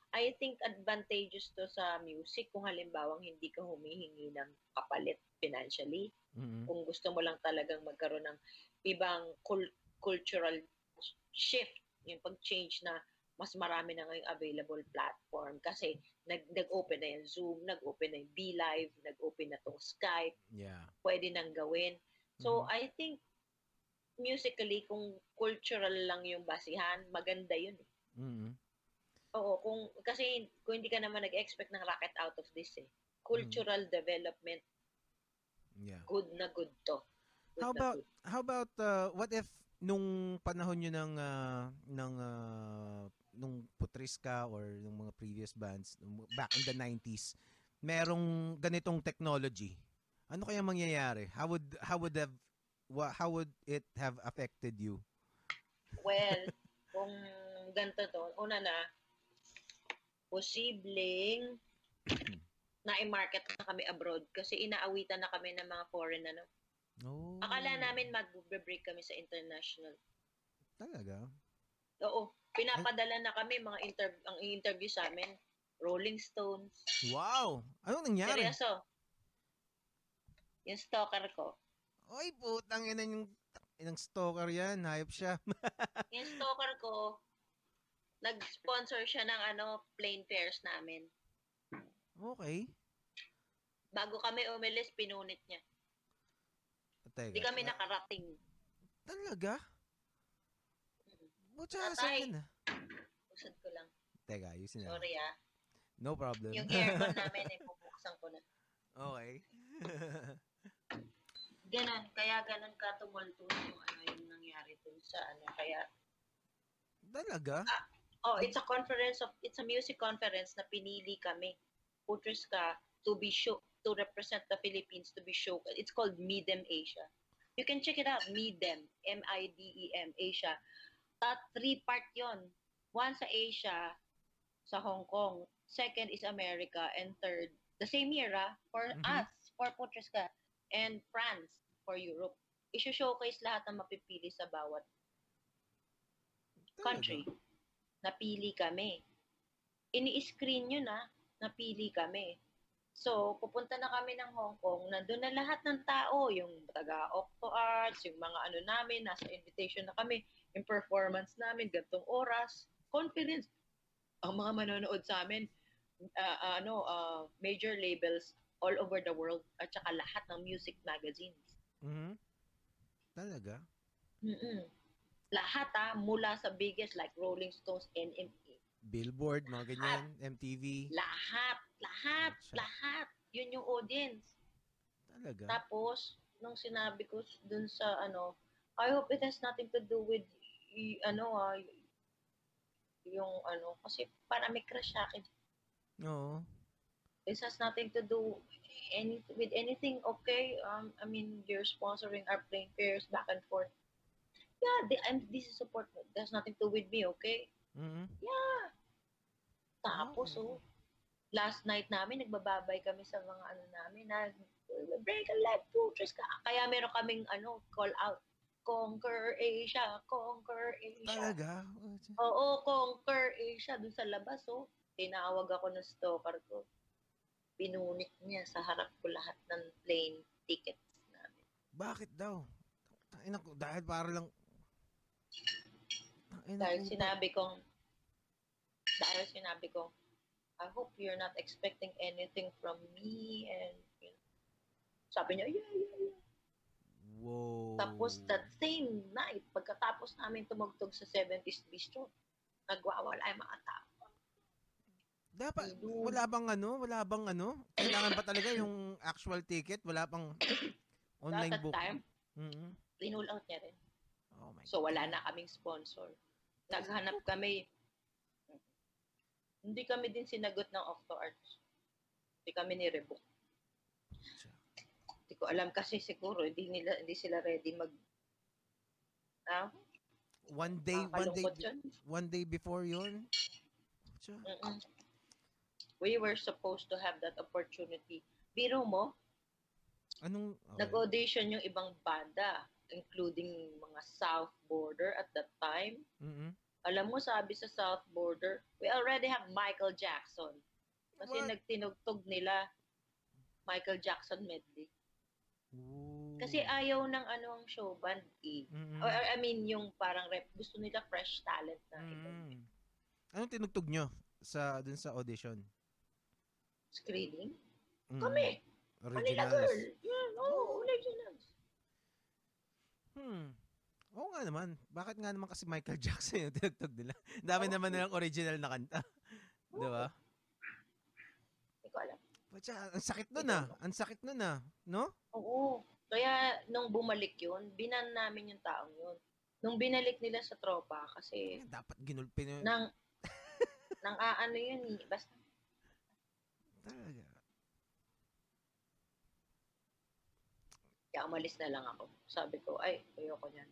I think advantageous to sa music kung halimbawang hindi ka humihingi ng kapalit financially. Mhm. Kung gusto mo lang talagang magkaroon ng ibang cul- cultural shift, yung pag-change na mas marami na ngayong available platform kasi nag, nag-open na yung Zoom, nag-open na yung Live, nag-open na tong Skype, Yeah. pwede nang gawin. So, Mhm. I think musically, kung cultural lang yung basihan, maganda yun. eh. Mhm. Oo, kung, kasi kung hindi ka naman nag-expect ng rocket out of this eh. Cultural development, Yeah. good na good to. Good How about good. how about uh, what if nung panahon nyo ng ah, ng ah, nung Putriska or nung mga previous bands back in the 90s merong ganitong technology ano kaya mangyayari? How would how would have how would it have affected you? Well, kung ganito to, una na, posibleng na-market na kami abroad kasi inaawitan na kami ng mga foreign ano. oh. Akala namin mag-break kami sa international. talaga? Oo, pinapadala na kami mga inter- ang interview sa amin, Rolling Stones. wow! Anong nangyari? Seryoso. Yung stalker ko. oy putang ina yung inang stalker yan hayop siya Yung stalker ko, nag-sponsor siya ng ano, plane fares namin. okay Bago kami umilis, pinunit niya. Teka, Hindi kami ah, nakarating. talaga Butsa, saan yan ah? Usad ko lang. Teka, ayusin na. Sorry ah. No problem. Yung aircon namin, eh, bubuksan ko na. okay. Ganon, kaya ganon ka tumulto yung ano yung nangyari dun sa ano. Kaya, Talaga? oh, it's a conference of, it's a music conference na pinili kami. Putres ka to be show, to represent the Philippines, to be show. It's called Midem Asia. You can check it out, Midem, M-I-D-E-M, Asia. Tat three part yon. One sa Asia, sa Hong Kong. Second is America. And third, the same year, ah, for Mhm. us, for Putres ka, and France for Europe. I-showcase lahat ng mapipili sa bawat country. Napili kami. Ini-screen yun na, napili kami. So, pupunta na kami ng Hong Kong, nandun na lahat ng tao, yung taga Octo Arts, yung mga ano namin, nasa invitation na kami, yung performance namin, gantong oras, conference. Ang mga manonood sa amin, ah, ano, ah, major labels all over the world, at saka lahat ng music magazines. Mhm. Talaga? Mm-mm. Lahat ah, mula sa biggest like Rolling Stones, NME, Billboard, mga ganyan, MTV. lahat, lahat, Siya. lahat. Yun yung audience. Talaga? Tapos, nung sinabi ko dun sa ano, I hope it has nothing to do with y- ano ah, yung ano, kasi para may crush sa akin. Oo. This has nothing to do any with anything, okay? Um, I mean, you're sponsoring our plane fares back and forth. Yeah, the, I'm, this is support. There's nothing to do with me, okay? Mhm. Yeah. Tapos, Okay. oh, last night namin, nagbababay kami sa mga ano namin na break a leg, putres ka. Kaya meron kaming ano, call out. Conquer Asia, Conquer Asia. Talaga? Oo, Conquer Asia. Doon sa labas, oh. Tinawag ako ng stalker ko. Pinunit niya sa harap ko lahat ng plane tickets namin. Bakit daw? Tangina ko, dahil para lang... Tangina Dahil sinabi kong, dahil sinabi kong, I hope you're not expecting anything from me and you know, sabi niya, yeah, yeah, yeah. Wow. Tapos that same night, pagkatapos namin tumugtog sa 70s Bistro, nagwawala yung mga tao. Dapat, wala bang ano? Wala bang ano? Kailangan ba talaga yung actual ticket? Wala pang online book? time, Mhm. rinull out niya rin. Oh my So wala na kaming sponsor. Naghanap kami, hindi kami din sinagot ng Octo Arts. Hindi kami ni-rebook. Hindi ko alam kasi siguro hindi nila hindi sila ready mag ah, One day, one day, yun. one day before yun. Mm-mm. We were supposed to have that opportunity. Biro mo, Anong, okay. nag-audition yung ibang banda, including mga South Border at that time. Mhm. Alam mo, sabi sa South Border, we already have Michael Jackson. Kasi What? nagtinugtog nila Michael Jackson medley. Ooh. Kasi ayaw ng ano ang show band eh. Mhm. Or, I mean, yung parang rep, gusto nila fresh talent na. Mhm. Anong tinugtog nyo sa dun sa audition? Screening? Mhm. Kami! Manila Originals. Girl! Yeah, oh, originals. Hmm. Oo nga naman. Bakit nga naman kasi Michael Jackson yung tinugtog nila? Dami Oo. naman nilang original na kanta. Di ba? Hindi ko alam. Siya, ang sakit nun ah. Ang sakit nun ah. No? Oo. Kaya nung bumalik yun, binan namin yung taong yun. Nung binalik nila sa tropa, kasi Dapat ginulpi nyo. nang nang aano yun eh. Basta Talaga. kaya umalis na lang ako. Sabi ko, ay, ayoko niyan.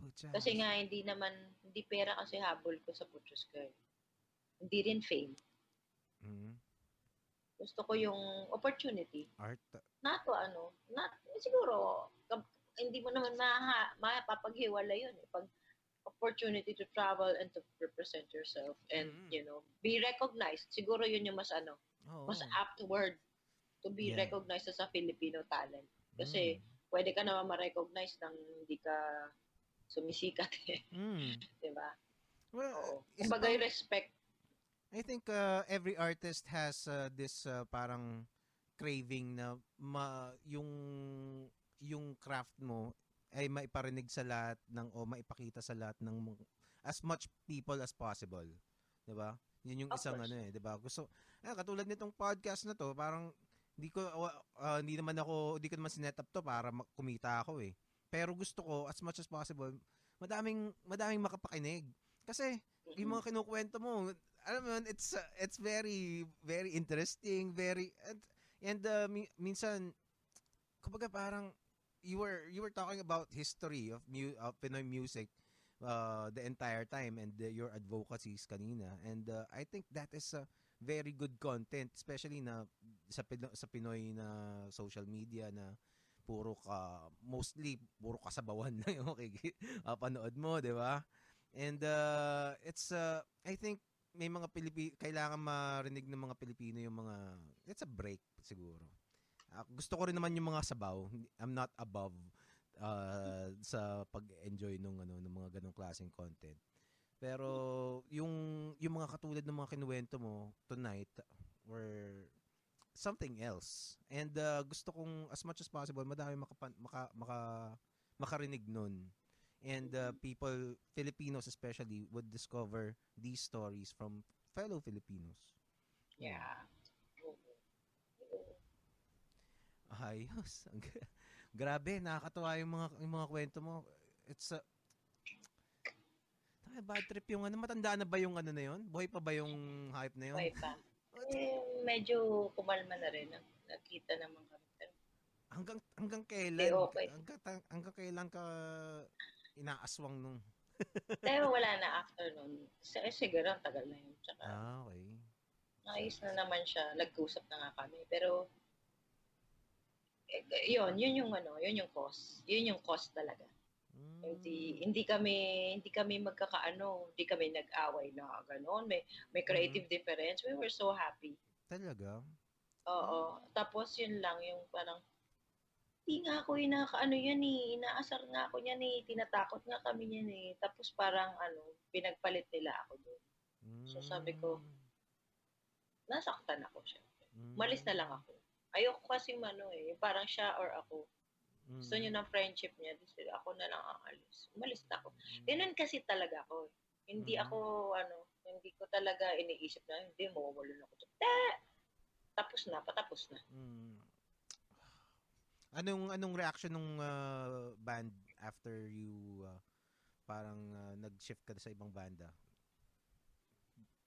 Putya. Kasi nga, hindi naman, hindi pera kasi habol ko sa Puchos Girl. Hindi rin fame. Mhm. Gusto ko yung opportunity. Art. Not to ano, not, eh, siguro, hindi mo naman maha, mapapaghiwala yun. Eh. Pag opportunity to travel and to represent yourself and, Mhm. you know, be recognized. Siguro yun yung mas ano, Oo. mas apt word to be Yeah. recognized as a Filipino talent. Kasi, Mm. pwede ka naman ma-recognize nang hindi ka sumisikat eh. Mm. Di ba? Well, isa Kumbaga yung respect. I think uh, every artist has uh, this uh, parang craving na ma, yung yung craft mo ay maiparinig sa lahat ng o maipakita sa lahat ng as much people as possible. 'Di ba? Yun yung Of isang course. ano eh, 'di ba? Gusto eh, katulad nitong podcast na to, parang hindi ko uh, hindi naman ako hindi ko naman sinet up to para kumita ako eh. Pero gusto ko as much as possible madaming madaming makapakinig. Kasi yung mga kinukwento mo, alam mo, it's uh, it's very very interesting, very and, and uh, mi- minsan kumbaga parang you were you were talking about history of mu- of Pinoy music uh, the entire time and the, your advocacies kanina and uh, I think that is a very good content especially na sa Pino- sa Pinoy na social media na puro ka mostly puro kasabawan lang yung okay, uh, panood mo, 'di ba? And uh, it's uh, I think may mga Pilipi kailangan marinig ng mga Pilipino yung mga it's a break siguro. Ah, gusto ko rin naman yung mga sabaw. I'm not above uh, sa pag-enjoy nung ano ng mga ganong klaseng content. Pero yung yung mga katulad ng mga kinuwento mo tonight were something else. And uh, gusto kong as much as possible madami maka maka, maka makarinig nun. And uh, people Filipinos especially would discover these stories from fellow Filipinos. Yeah. Ayos. Grabe, nakakatuwa yung mga yung mga kwento mo. It's a Ay, bad trip yung ano. Matanda na ba yung ano na yun? Buhay pa ba yung hype na yun? Okay pa. Eh, medyo kumalma na rin. Nak- Nakita naman kami. Pero, Hanggang hanggang kailan? Okay. Hanggang, hanggang kailan ka inaaswang nung pero wala na after nun. Eh, siguro ang tagal na yun. Tsaka, Ah, okay. naayos na naman siya. Nag-usap na nga kami. Pero, yun, yun yung ano, yun yung cause. Yun yung cause talaga. Mm. Hindi hindi kami hindi kami magkakaano, hindi kami nag-away na gano'n. May may creative difference. We were so happy. Talaga? Oo. Tapos yun lang yung parang di nga ako inakaano yan eh, inaasar nga ako yan eh, tinatakot nga kami yan eh. Tapos parang ano, pinagpalit nila ako doon. So, sabi ko, Nasaktan ako siya. Mm. Malis na lang ako. Ayoko kasi ano eh, parang siya or ako. Mm. Gusto niya ng friendship niya, di sila, ako na lang ang alis. Umalis na ako. Ganun kasi talaga ako. Hindi Mhm. ako, ano, hindi ko talaga iniisip na, hindi, mawawalan ako. Eh! Tapos na, patapos na. Mm. Anong anong reaction ng band after you uh, parang uh, nag-shift ka sa ibang banda?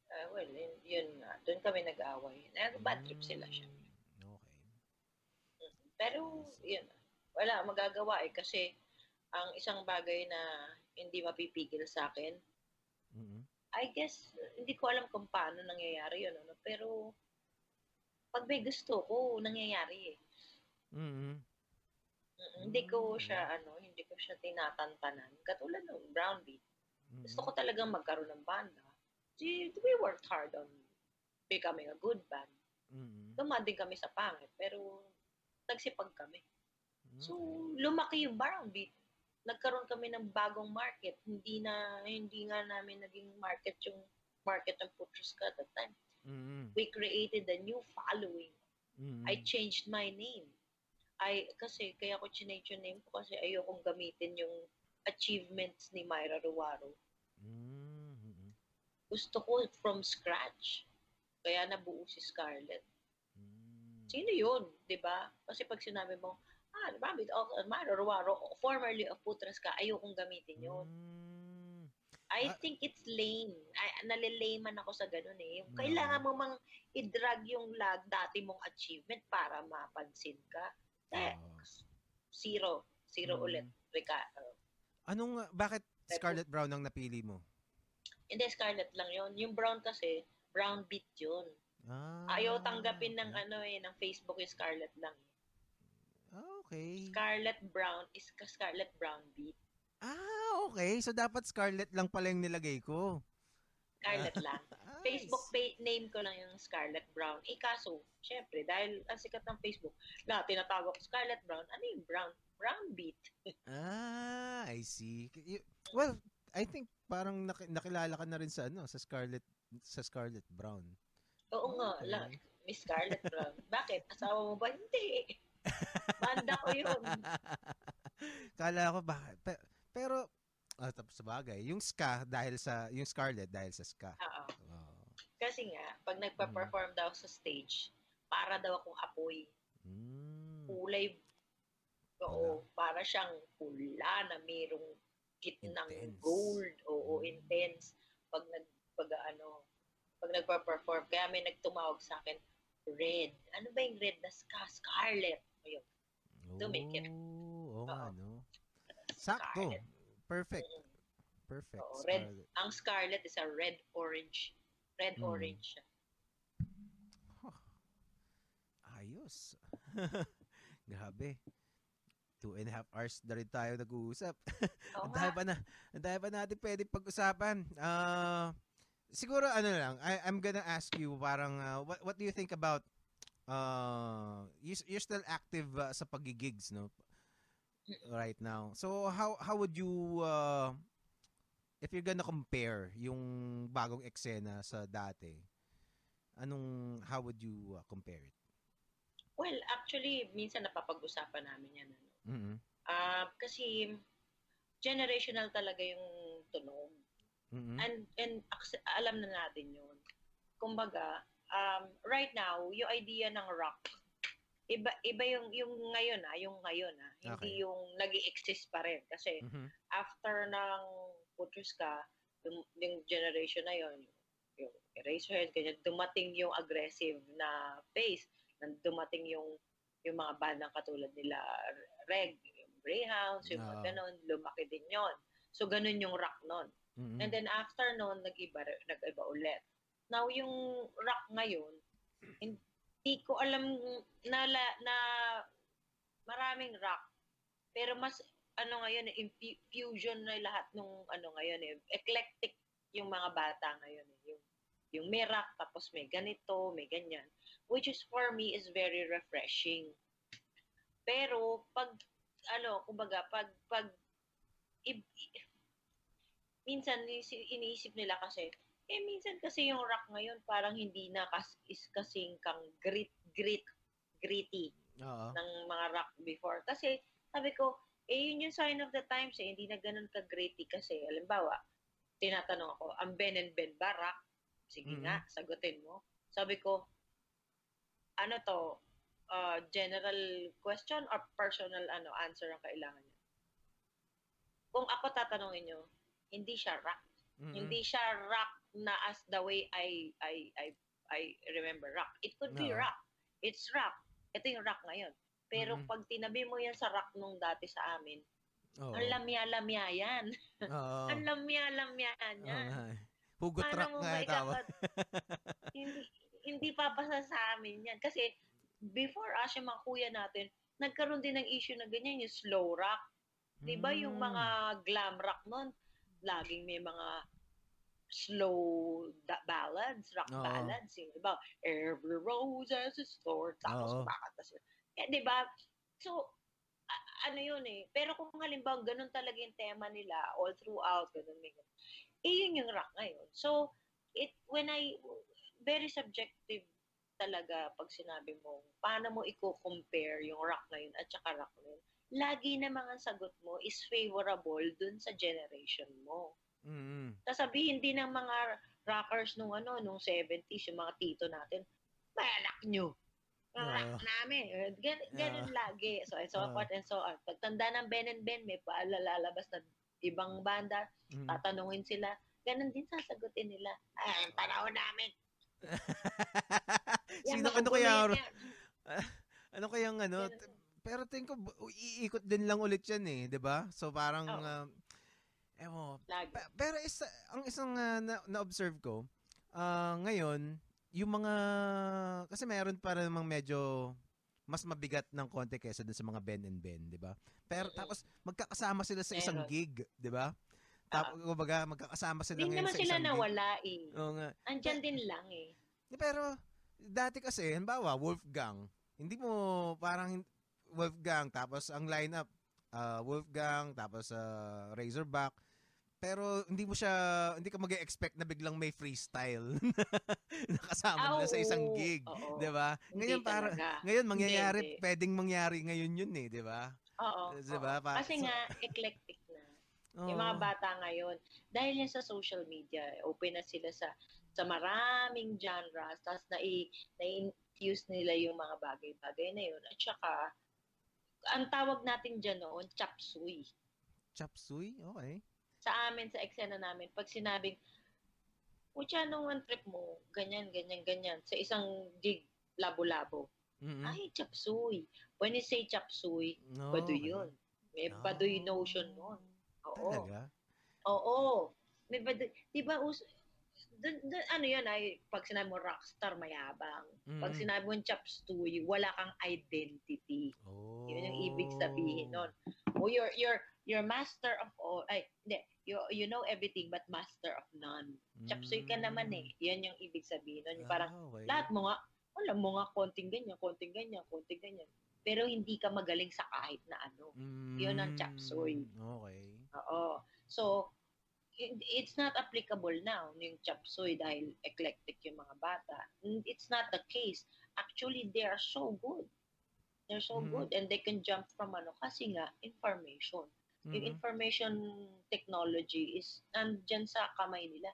Uh, well, yun, yun nga. Doon kami nag-away. Nag-bad trip sila siya. Pero, yun. Wala, magagawa eh. Kasi, ang isang bagay na hindi mapipigil sa akin, Mhm. I guess, hindi ko alam kung paano nangyayari yun. Ano? Pero, pag may gusto ko, nangyayari eh. Mhm. Mm, Hindi ko siya, ano, hindi ko siya tinatantanan. Katulad ng Brown Beat. Mhm. Gusto ko talagang magkaroon ng banda. Si- We worked hard on becoming a good band. Mhm. Dumading kami sa pangit, pero nagsipag kami. So, Okay. lumaki yung Brown Beat. Nagkaroon kami ng bagong market. Hindi na, hindi nga namin naging market yung market ng Putrusca at that time. Mhm. We created a new following. Mhm. I changed my name. I, kasi, kaya ko chinage yung name ko kasi ayokong gamitin yung achievements ni Myra Ruwaro. Mhm. Gusto ko from scratch. Kaya nabuo si Scarlett. Sino yun? 'Di ba? Kasi pag sinabi mo, ah, Rabbit, oh, Myra Ruwaro, formerly of Putras ka, ayokong gamitin yun. Mm. I Ah. think it's lame. Ay, nalilayman ako sa ganun eh. Yung No. Kailangan mo mang i-drag yung lag dati mong achievement para mapansin ka. Eh, Oo. zero. Zero Mm. ulit. Rika, uh, Anong uh, bakit Scarlett Brown ang napili mo? hindi, Scarlett lang yon Yung brown kasi, brown beat yun. Ah. Ayaw tanggapin ng ano eh, ng Facebook yung Scarlett lang. Ah, okay. Scarlett Brown is ka- Scarlett Brown beat. Ah, okay. So dapat Scarlett lang pala yung nilagay ko. Scarlett lang. Ah, Facebook page name ko lang yung Scarlett Brown. Eh kaso, syempre, dahil ang sikat ng Facebook, lahat tinatawag ko Scarlett Brown. Ano yung brown? Brown beat. Ah, I see. Well, I think parang nak- nakilala ka na rin sa ano, sa Scarlett sa Scarlett Brown. Oo nga, Okay. lang. Miss Scarlett Brown. Bakit? Asawa mo ba? Hindi. Banda ko yun. Kala ko ba pe- pero ah, tapos sa bagay, yung ska dahil sa yung Scarlett dahil sa ska. Oo. Oh. Kasi nga, pag nagpa-perform daw sa stage, para daw akong apoy. Mm. Kulay, oo, para siyang pula na mayroong gitnang Intense. gold. Oo, Mm. intense. Pag nag, pag ano, pag nagpa-perform. Kaya may nagtumawag sa akin, red. Ano ba yung red na ska? Scarlet. Ayun. Dumikit. Oo, oo nga, Oo. no? Sakto. Scarlet. Perfect. Mm. Perfect. Oo, red. Scarlet. Ang scarlet is a red-orange. Red-orange Mm. siya. Ayos. Grabe. Two and a half hours na rin tayo nag-uusap. Oo Ang nga. dami pa na, ang dami pa natin pwede pag-usapan. Ah, siguro ano lang, I, I'm gonna ask you parang ah, what what do you think about uh you, you're still active ah, sa pagigigs, no? Right now. So how how would you uh, if you're gonna compare yung bagong eksena sa dati, anong how would you uh, compare it? Well, actually, minsan napapag-usapan namin yan. Ano? Mhm. Ah, kasi generational talaga yung tunog. Mhm. And and alam na natin yun. Kumbaga, um, right now, yung idea ng rock, iba iba yung yung ngayon ah, yung ngayon ah, hindi Okay. yung nag-exist pa rin kasi Mhm. after ng Putros ka, yung, yung generation na yon yung Eraserhead, ganyan, dumating yung aggressive na phase, nang dumating yung yung mga bandang katulad nila Reg, yung Greyhounds, yung mga Oo. ganon, lumaki din yon So, ganun yung rock nun. Mhm. And then after noon, nag-iba, nag-iba ulit. Now, yung rock ngayon, hindi ko alam na, la- na maraming rock. Pero mas, ano ngayon, eh, infu- fusion na lahat nung ano ngayon eh. Eclectic yung mga bata ngayon eh. Yung, yung may rock, tapos may ganito, may ganyan. Which is for me is very refreshing. Pero pag ano, kumbaga pag pag i- minsan isi- iniisip nila kasi eh minsan kasi yung rock ngayon parang hindi na kas, is kasing kang grit grit gritty Oo. ng mga rock before. Kasi sabi ko eh yun yung sign of the times eh hindi na ganun ka gritty kasi. Halimbawa tinatanong ako ang Ben and Ben ba rock? Sige Mhm. nga sagutin mo. Sabi ko ano to? Uh, general question or personal ano answer ang kailangan niya? Kung ako tatanungin nyo hindi siya rock Mhm. hindi siya rock na as the way I I I I remember rock. It could be Oo. rock. It's rock. Ito yung rock ngayon. Pero Mhm. pag tinabi mo yan sa rock nung dati sa amin, Oo. ang lamya-lamya yan. Oo. Ang lamya-lamya yan. eh. Hugot rock nga yung tawag. hindi, hindi papasa sa amin yan. Kasi before us, yung mga kuya natin, nagkaroon din ng issue na ganyan, yung slow rock. Di ba yung Mm. mga glam rock nun, laging may mga slow da- ballads, rock Oo. ballads. Yung iba, every rose has a thorn. Tapos Oo. bakit tas Eh, di ba? So, a- ano yun eh. Pero kung halimbawa, ganun talaga yung tema nila, all throughout, ganun, may ganun. Eh, yun yung rock ngayon. So, it, when I, very subjective talaga pag sinabi mo, paano mo i-compare yung rock ngayon at saka rock ngayon. Lagi na mga sagot mo is favorable dun sa generation mo. Mm. Sasabihin din ng mga rockers nung ano, nung 70s, yung mga tito natin, malak nyo. Rock namin. Eh, Gan, ganun lagi. So, and so Oo. forth and so on. Pagtanda ng Ben and Ben, may paalalabas na ibang banda, Mm. tatanungin sila, ganun din sasagutin nila. Ay, ang panahon namin. Sino ano kaya ano kayang ano pero tingin ko iikot din lang ulit 'yan eh, 'di ba? So parang Oo. um, ewan. Pa- pero isa, ang isang ah, na, na-observe ko, ah, ngayon, yung mga, kasi meron pa namang medyo mas mabigat ng konti kaysa dun sa mga Ben and Ben, di ba? Pero Mm-mm. tapos magkakasama sila sa isang Meron. gig, di ba? Tapos kumbaga magkakasama sila Hindi ngayon naman sa sila isang gig. nawala eh. Oo nga. Andyan din lang eh. Pero dati kasi, halimbawa, Wolfgang, hindi mo parang Wolfgang tapos ang lineup uh, Wolfgang tapos uh, Razorback pero hindi mo siya hindi ka mag-expect na biglang may freestyle nakasama nila sa isang gig. 'di ba? Ngayon para talaga. ngayon mangyayari, hindi. pwedeng mangyari ngayon 'yun eh, 'di ba? Oo. Di ba? Pa- Kasi nga, eclectic na. Oo. Yung mga bata ngayon, dahil yan sa social media, open na sila sa sa maraming genres, tapos na na-infuse nila yung mga bagay-bagay na yun. At saka, ang tawag natin dyan noon. Chop suey? Okay. Sa amin, sa eksena namin, pag sinabing, Pucha, nung one trip mo, ganyan, ganyan, ganyan, sa isang gig, labo-labo. Mm-mm. Ay, chop suey. When you say chop suey, No, baduy yun. May Ah. baduy notion nun. Oo. Talaga? Oo. May baduy. Di ba, us- dun, dun, ano yan ay, pag sinabi mo rockstar, mayabang. Pag Mm. sinabi mo chop suey, wala kang identity. Oh. Yun yung ibig sabihin nun. O you're, you're, you're master of all, ay, hindi, you, you know everything but master of none. Chop suey ka naman eh. Yan yung ibig sabihin nun. Yung parang, Mm. Ah, okay. lahat mo nga, alam mo nga, konting ganyan, konting ganyan, konting ganyan. Pero hindi ka magaling sa kahit na ano. yun ang chop suey. Mm, Okay. Oo. So, it's not applicable now, yung chop suey dahil eclectic yung mga bata. It's not the case. Actually, they are so good. They're so Mhm. good and they can jump from ano kasi nga information. Yung Mhm. information technology is nandyan sa kamay nila.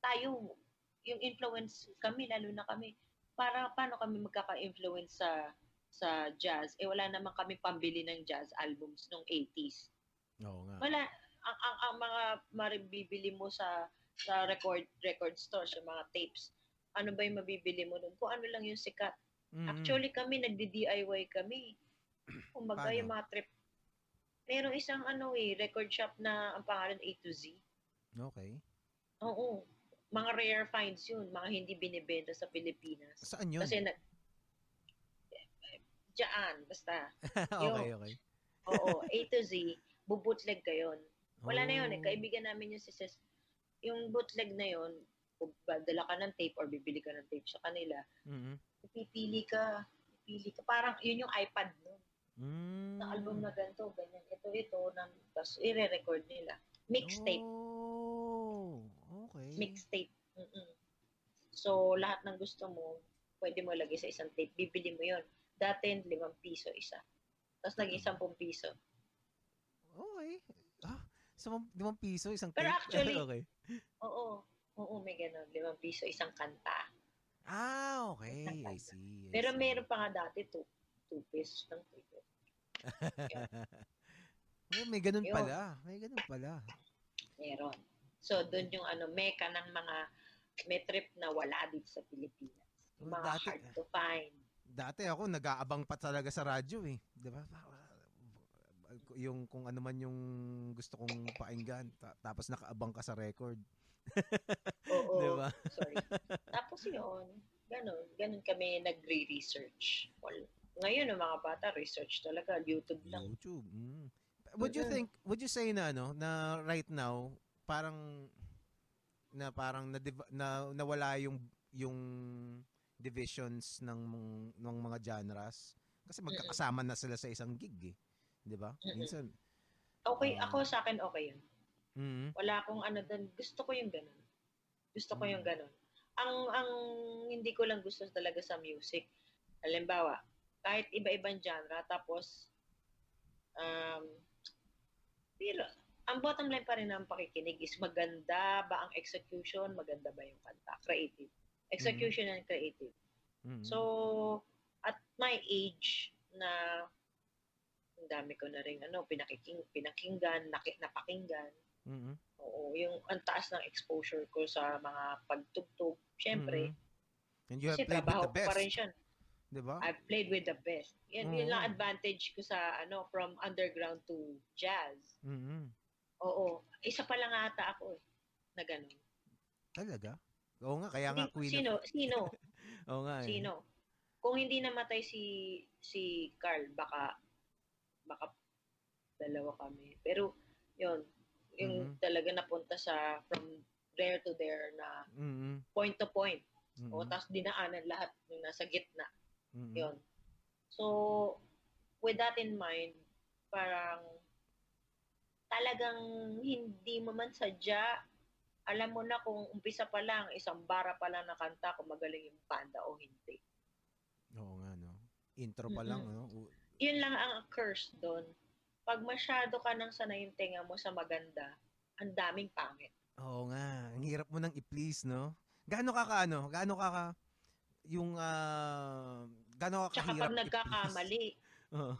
Tayo, yung influence kami, lalo na kami, para paano kami magkaka-influence sa sa jazz? Eh wala naman kami pambili ng jazz albums nung 80s. Oo nga. Wala ang ang, ang mga maribibili mo sa sa record record stores, yung mga tapes. Ano ba yung mabibili mo doon? Kung ano lang yung sikat. Mhm. Actually kami nagdi-DIY kami. Kumbaga yung mga trip. Merong isang ano eh, record shop na ang pangalan A to Z. Okay. Oo. Mga rare finds yun, mga hindi binibenta sa Pilipinas. Saan yun? Kasi na, Diyan, basta. okay, okay. Oo, A to Z, bubutleg ka yun. Wala na yun eh. Oh. Kaibigan namin yung si Sis. Yung bootleg na yun, kung dala ka ng tape or bibili ka ng tape sa kanila, Mhm. pipili ka, pipili ka. Parang yun yung iPad nun. Mm. Na album na ganito, ganyan. Ito, ito. Na, tapos i-record nila. Mixtape. Oh, okay. Mixtape. Mm-mm. So, lahat ng gusto mo, pwede mo lagay sa isang tape. Bibili mo yun. Dati, limang piso isa. Tapos naging sampung piso. Okay. So, limang piso, isang Pero tape? actually- okay. Oo. Oo, may ganun. Limang piso, isang kanta. Ah, okay. I see. I Pero see. meron pa nga dati, two, two pesos. Three pesos. Oh, may ganun Yun. pala. May ganun pala. Meron. So, doon yung ano, meka ng mga may trip na wala dito sa Pilipinas. Yung Oh, mga dati- hard to find. Dati ako, nag-aabang pa talaga sa radyo eh. Di ba? Yung kung ano man yung gusto kong pakinggan. Ta- tapos nakaabang ka sa record. Oo. Di ba? Sorry. Tapos yun, ganun. Ganun kami nagre-research. Well, ngayon, mga bata, research talaga. YouTube lang. YouTube. Mm. Would you think, would you say na ano, na right now, parang, na parang na, na nawala yung yung divisions ng ng mga genres kasi magkakasama na sila sa isang gig eh. 'Di ba? Minsan. Okay, Ah. ako sa akin, okay yun. Mm. Wala akong ano doon. Gusto ko yung ganun. Gusto ko yung Mm. ganun. Ang, ang hindi ko lang gusto talaga sa music, halimbawa, kahit iba-ibang genre, tapos, um, pero, ang bottom line pa rin ng pakikinig is maganda ba ang execution, maganda ba yung kanta, creative. Execution and creative. Mm. So, at my age na ang dami ko na rin ano, pinakiking, pinakinggan, naki, napakinggan. Mm-mm. Oo, yung ang taas ng exposure ko sa mga pagtugtog. Syempre, Mm-mm. And you have kasi played with the ko pa best, rin siya. 'di ba? I've played with the best. Yan, yun lang advantage ko sa ano, from underground to jazz. Mm. Oo. Isa pa lang ata ako eh, na ganun. Talaga? Oo nga, kaya nga Queen sino, of... sino, Oo nga eh. sino? Kung hindi namatay si si Carl, baka baka dalawa kami. Pero yun, yung Mhm. talaga napunta sa from there to there na Mm-mm. point to point. Mm-mm. O tapos dinaanan lahat yung nasa gitna. Mm-mm. Yun. So, with that in mind, parang talagang hindi mo man sadya, alam mo na kung umpisa pa lang, isang bara pa lang na kanta, kung magaling yung banda o hindi. Oo nga, no? Intro pa lang, no? Yun lang ang curse doon. Pag masyado ka nang sanay yung tenga mo sa maganda, ang daming pangit. Oo nga. Ang hirap mo nang i-please, no? gaano ka ka ano, gaano ka ka yung uh, gaano ka Tsaka kahirap pag nagkakamali, Oo.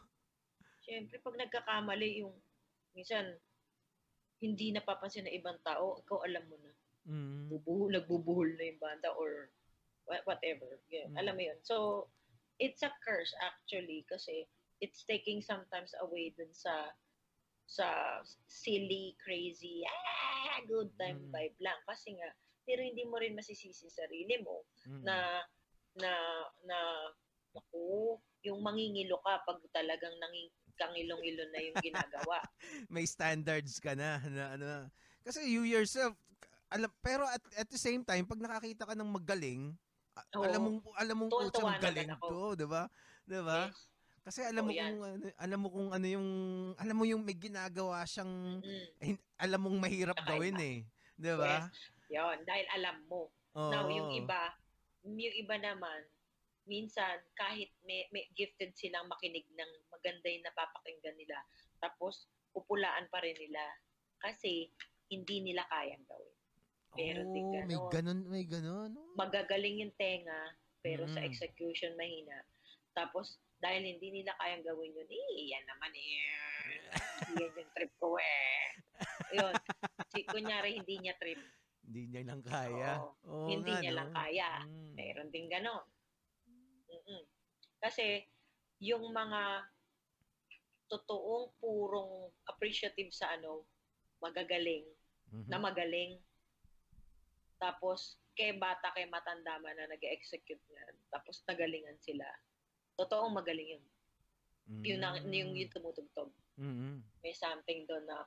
syempre pag nagkakamali yung minsan hindi napapansin ng ibang tao, ikaw alam mo na. Mm. Bubuhol, nagbubuhol na yung banda or wha- whatever. Yun, Mm. Alam mo yun. So, it's a curse actually kasi it's taking sometimes away dun sa sa silly, crazy, ah, good time Mm. vibe lang. Kasi nga, pero hindi mo rin masisisi sarili mo Mm. na na na ako, yung mangingilo ka pag talagang nanging kangilong-ilo na yung ginagawa. may standards ka na na ano. Kasi you yourself alam pero at, at the same time pag nakakita ka ng magaling, Oo. alam mong alam mong putsang galing to, 'di ba? 'Di ba? Yes. Kasi alam mo yan. kung ano, alam mo kung ano yung alam mo yung may ginagawa siyang Mm. hin- alam mong mahirap Kakaiba. gawin eh, 'di ba? Yon, dahil alam mo. Oo. Now, yung iba, yung iba naman, minsan, kahit may, may gifted silang makinig ng maganda yung napapakinggan nila, tapos, pupulaan pa rin nila kasi hindi nila kayang gawin. Din Oh, may ganon. ganun, may ganun. Oh. Magagaling yung tenga, pero sa Mm. execution mahina. Tapos, dahil hindi nila kayang gawin yun, eh, yan naman eh. yan yung trip ko eh. Yun. Si, kunyari, hindi niya trip. Hindi niya lang kaya. Oo. Oo Hindi nga, niya no? lang kaya. Mm. Meron din ganon. Mm-mm. Kasi, yung mga totoong purong appreciative sa ano, magagaling, Mhm. na magaling. Tapos, kay bata, kay matanda man na nag-execute yan. Tapos, nagalingan sila. Totoong magaling yun. Yun, ang, yung, yung tumutugtog. Mm. May something doon na,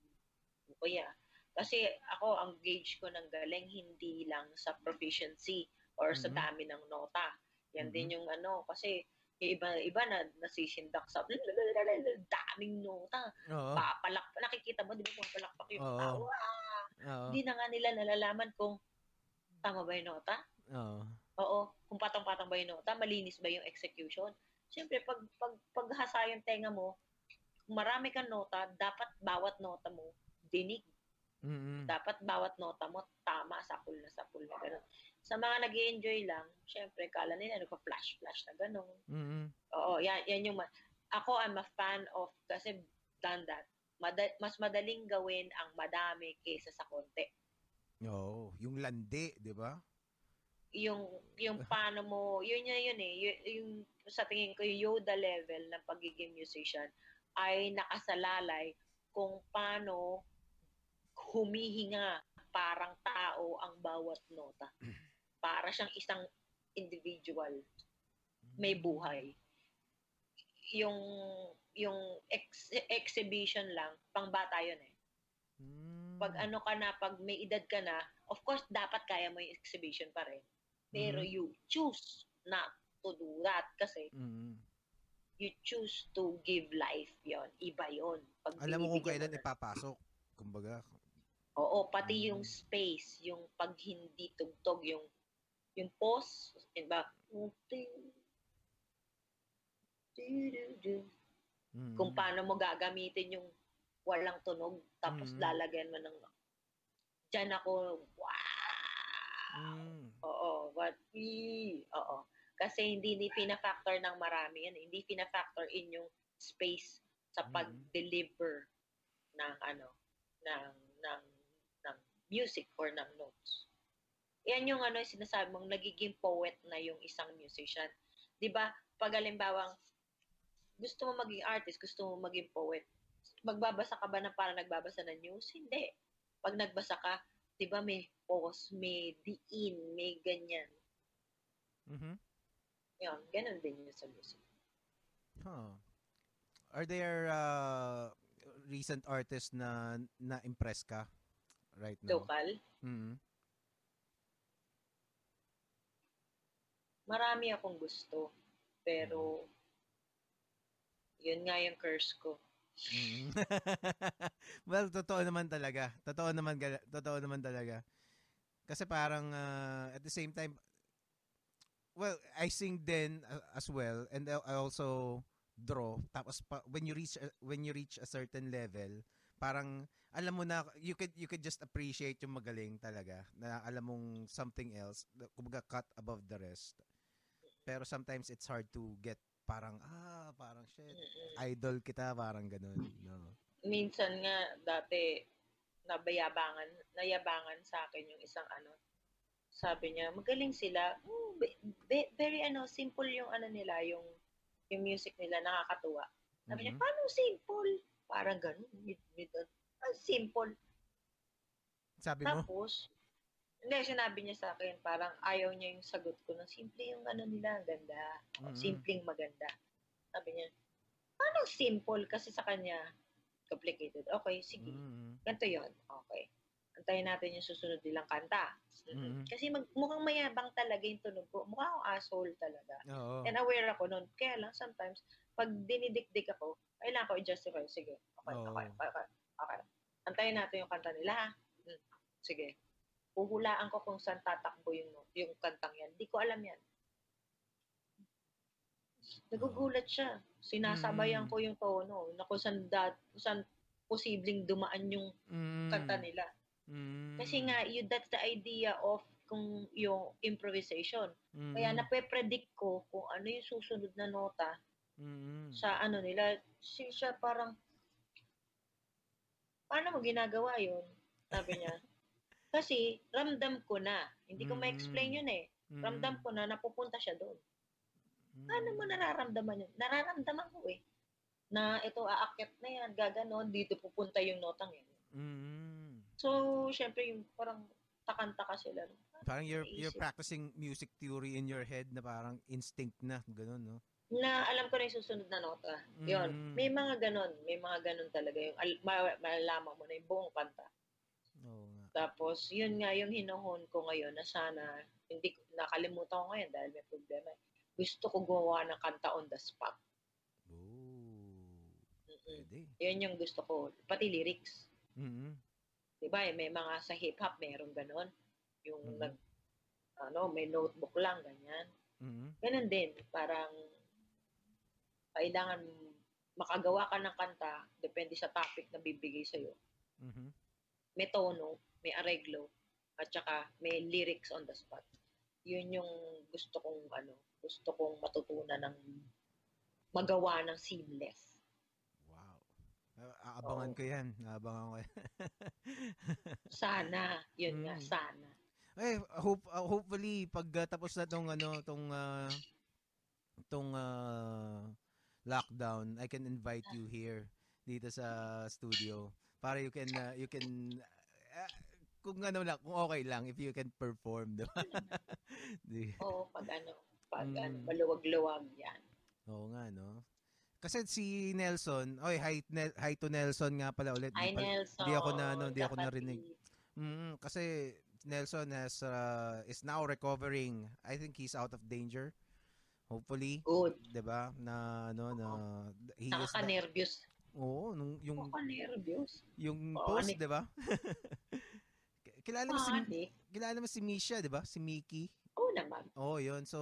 "Hmm, kuya. Kasi ako, ang gauge ko ng galing, hindi lang sa proficiency or sa Mhm. dami ng nota. Yan Mhm. din yung ano, kasi yung iba, iba na nasisindak sa daming nota. Oo. Papalak, nakikita mo, di ba kung palakpak yung Oo. tao? Oo. Hindi na nga nila nalalaman kung tama ba yung nota? Oo. Oo, kung patang-patang ba yung nota, malinis ba yung execution. Siyempre, pag, pag, paghasa yung tenga mo, kung marami kang nota, dapat bawat nota mo, dinig. Mm. Dapat bawat nota mo, tama, sapul na sapul na gano'n. Sa mga nag enjoy lang, siyempre, kala nila, nagpa-flash-flash na gano'n. Mm. Oo, yan, yan yung, ma- ako, I'm a fan of, kasi done that. Mada- mas madaling gawin ang madami kaysa sa konti. Oo, yung landi, 'di ba? Yung yung paano mo yun yun yun eh yung, yung sa tingin ko yung Yoda level ng pagiging musician ay nakasalalay kung paano humihinga parang tao ang bawat nota. Para siyang isang individual. May buhay. Yung yung ex- exhibition lang pang bata yun eh. Mm. pag ano ka na pag may edad ka na of course dapat kaya mo yung exhibition pa rin pero Mhm. you choose not to do that kasi Mm. you choose to give life yon iba yon pag Alam mo kung kailan na- ipapasok. Kumbaga, oo pati yung Mm. space yung pag hindi tugtog yung yung pause diba mm. kung paano mo gagamitin yung walang tunog tapos Mm. lalagyan mo ng Diyan ako wow Mm. Oo, but eh, oo. Kasi hindi ni pina-factor ng marami yan. Hindi pina-factor in yung space sa Mhm. pag-deliver ng ano, ng ng ng music or ng notes. Yan yung ano, sinasabi mong nagiging poet na yung isang musician. 'Di ba? Pag alimbawang gusto mo maging artist, gusto mo maging poet, magbabasa ka ba ng parang nagbabasa ng news? Hindi. Pag nagbasa ka, 'di ba may pause, may diin, may ganyan. Mhm. Yan, ganun din yun sa music. Huh. Are there uh, recent artists na na-impress ka right now? Local, Mm. marami akong gusto. Pero, yun nga yung curse ko. Mm. well, totoo naman talaga. Totoo naman totoo naman talaga. Kasi parang uh, at the same time well, I sing then uh, as well and I also draw tapos pa, when you reach a- when you reach a certain level, parang alam mo na you could you could just appreciate yung magaling talaga na alam mong something else kumbaga cut above the rest pero sometimes it's hard to get parang ah parang shit idol kita parang ganun no minsan nga dati nabayabangan, nayabangan sa akin yung isang ano. Sabi niya, magaling sila. Oh, be- be- very ano, simple yung ano nila, yung yung music nila nakakatuwa. Sabi niya, Mhm. paano simple? Parang ganun. Mid, mid, ah, simple. sabi mo Tapos, hindi, sinabi niya sa akin, parang ayaw niya yung sagot ko na simple yung ano nila, ang ganda. Mhm. Simpleng maganda. Sabi niya, paano simple? Kasi sa kanya, complicated. Okay, sige. Mhm. Ganito yon Okay. Antayin natin yung susunod nilang kanta. Mhm. Kasi mag, mukhang mayabang talaga yung tunog ko. Mukha akong asshole talaga. oo And aware ako nun. Kaya lang, sometimes, pag dinidikdik ako, kailangan ko i-justify. Sige, okay, Oo. okay, okay, okay, okay. Antayin natin yung kanta nila, ha? Hmm. Sige. Puhulaan ko kung saan tatakbo yung, yung kantang yan. Di ko alam yan. Nagugulat siya. Sinasabayan Mm. ko yung tono. Na kung saan, dat, kung saan posibleng dumaan yung Mhm. kanta nila. Mhm. Kasi nga, you, that's the idea of kung yung improvisation. Kaya Mhm. nape-predict ko kung ano yung susunod na nota Mhm. sa ano nila. Si siya parang, paano mo ginagawa yun? Sabi niya. Kasi ramdam ko na. Hindi ko Mm. ma-explain yun eh. Mhm. Ramdam ko na napupunta siya doon. Paano mo nararamdaman yun? Nararamdaman ko eh. Na ito aakyat na yan, gaganon, dito pupunta yung notang yun. So, syempre yung parang takantaka sila. Parang you're you're practicing music theory in your head na parang instinct na ganun no. Na alam ko na yung susunod na nota. Yun. Mm. May mga ganon. May mga ganon talaga. Yung al- ma- malalaman mo na yung buong kanta. Tapos, yun nga yung hinuhon ko ngayon na sana, hindi nakalimutan ko ngayon dahil may problema. Gusto ko gumawa ng kanta on the spot. Oh. Mm-mm. Pwede. Yun yung gusto ko. Pati lyrics. Mhm. Diba? Eh, May mga sa hip-hop, meron ganon. Yung Mhm. nag, ano, may notebook lang, ganyan. Mhm. Ganon din. Parang, kailangan makagawa ka ng kanta, depende sa topic na bibigay sa'yo. Mhm. May tono, may areglo, at saka may lyrics on the spot. Yun yung gusto kong, ano, gusto kong matutunan ng magawa ng seamless. Wow. Aabangan Oo. ko 'yan. Aabangan ko. yan. Sana, yun nga, Mm. sana. eh, hope uh, hopefully pag uh, tapos na tong ano, tong uh, tong uh, lockdown, I can invite you here dito sa studio para you can uh, you can uh, kung ano lang, kung okay lang if you can perform, di ba? Di- Oo, pag ano, pag ano, Mm. maluwag-luwag yan. Oo nga, no? Kasi si Nelson, oy, hi, Nel, hi to Nelson nga pala ulit. Hi, Di Nelson. di ako na- ano, di ako narinig. Mm, kasi Nelson has uh, is now recovering. I think he's out of danger. Hopefully, Good. 'di ba? Na ano na he is the, Nakaka-nervous. Oo, nung yung Nakaka-nervous. yung Oo, post, ano- 'di ba? kilala mo si kilala mo si Misha, 'di ba? Si Mickey. Oo naman. Oo, yun. So,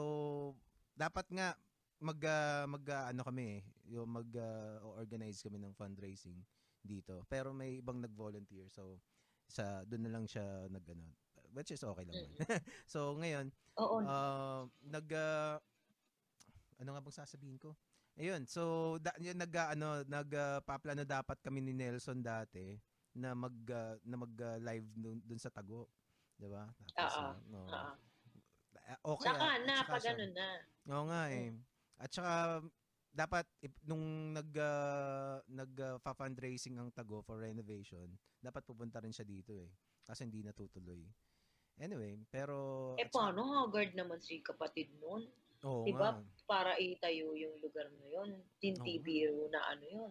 dapat nga mag ah, mag ah, ano kami, eh, yung mag ah, organize kami ng fundraising dito. Pero may ibang nag-volunteer. So, sa doon na lang siya nag-ano. Which is okay lang. man. so, ngayon, Oo. uh, nag ah, ano nga bang sasabihin ko? Ayun, so da, yun, nag ah, ano nag ah, paplano dapat kami ni Nelson dati na mag ah, na mag ah, live dun, dun sa Tago, 'di ba? Tapos Oo. ah, no. Oo. Okay. Saka ah, na, tsaka pag ganun na. Oo nga eh. At saka dapat if- nung nag ah, nag ah, fundraising ang Tago for renovation, dapat pupunta rin siya dito eh. Kasi hindi natutuloy. Anyway, pero Eh, saka- paano? Haggard naman si kapatid nun. Oo Diba? nga. Para itayo yung lugar na yun. Hindi Oo. biro na ano yun.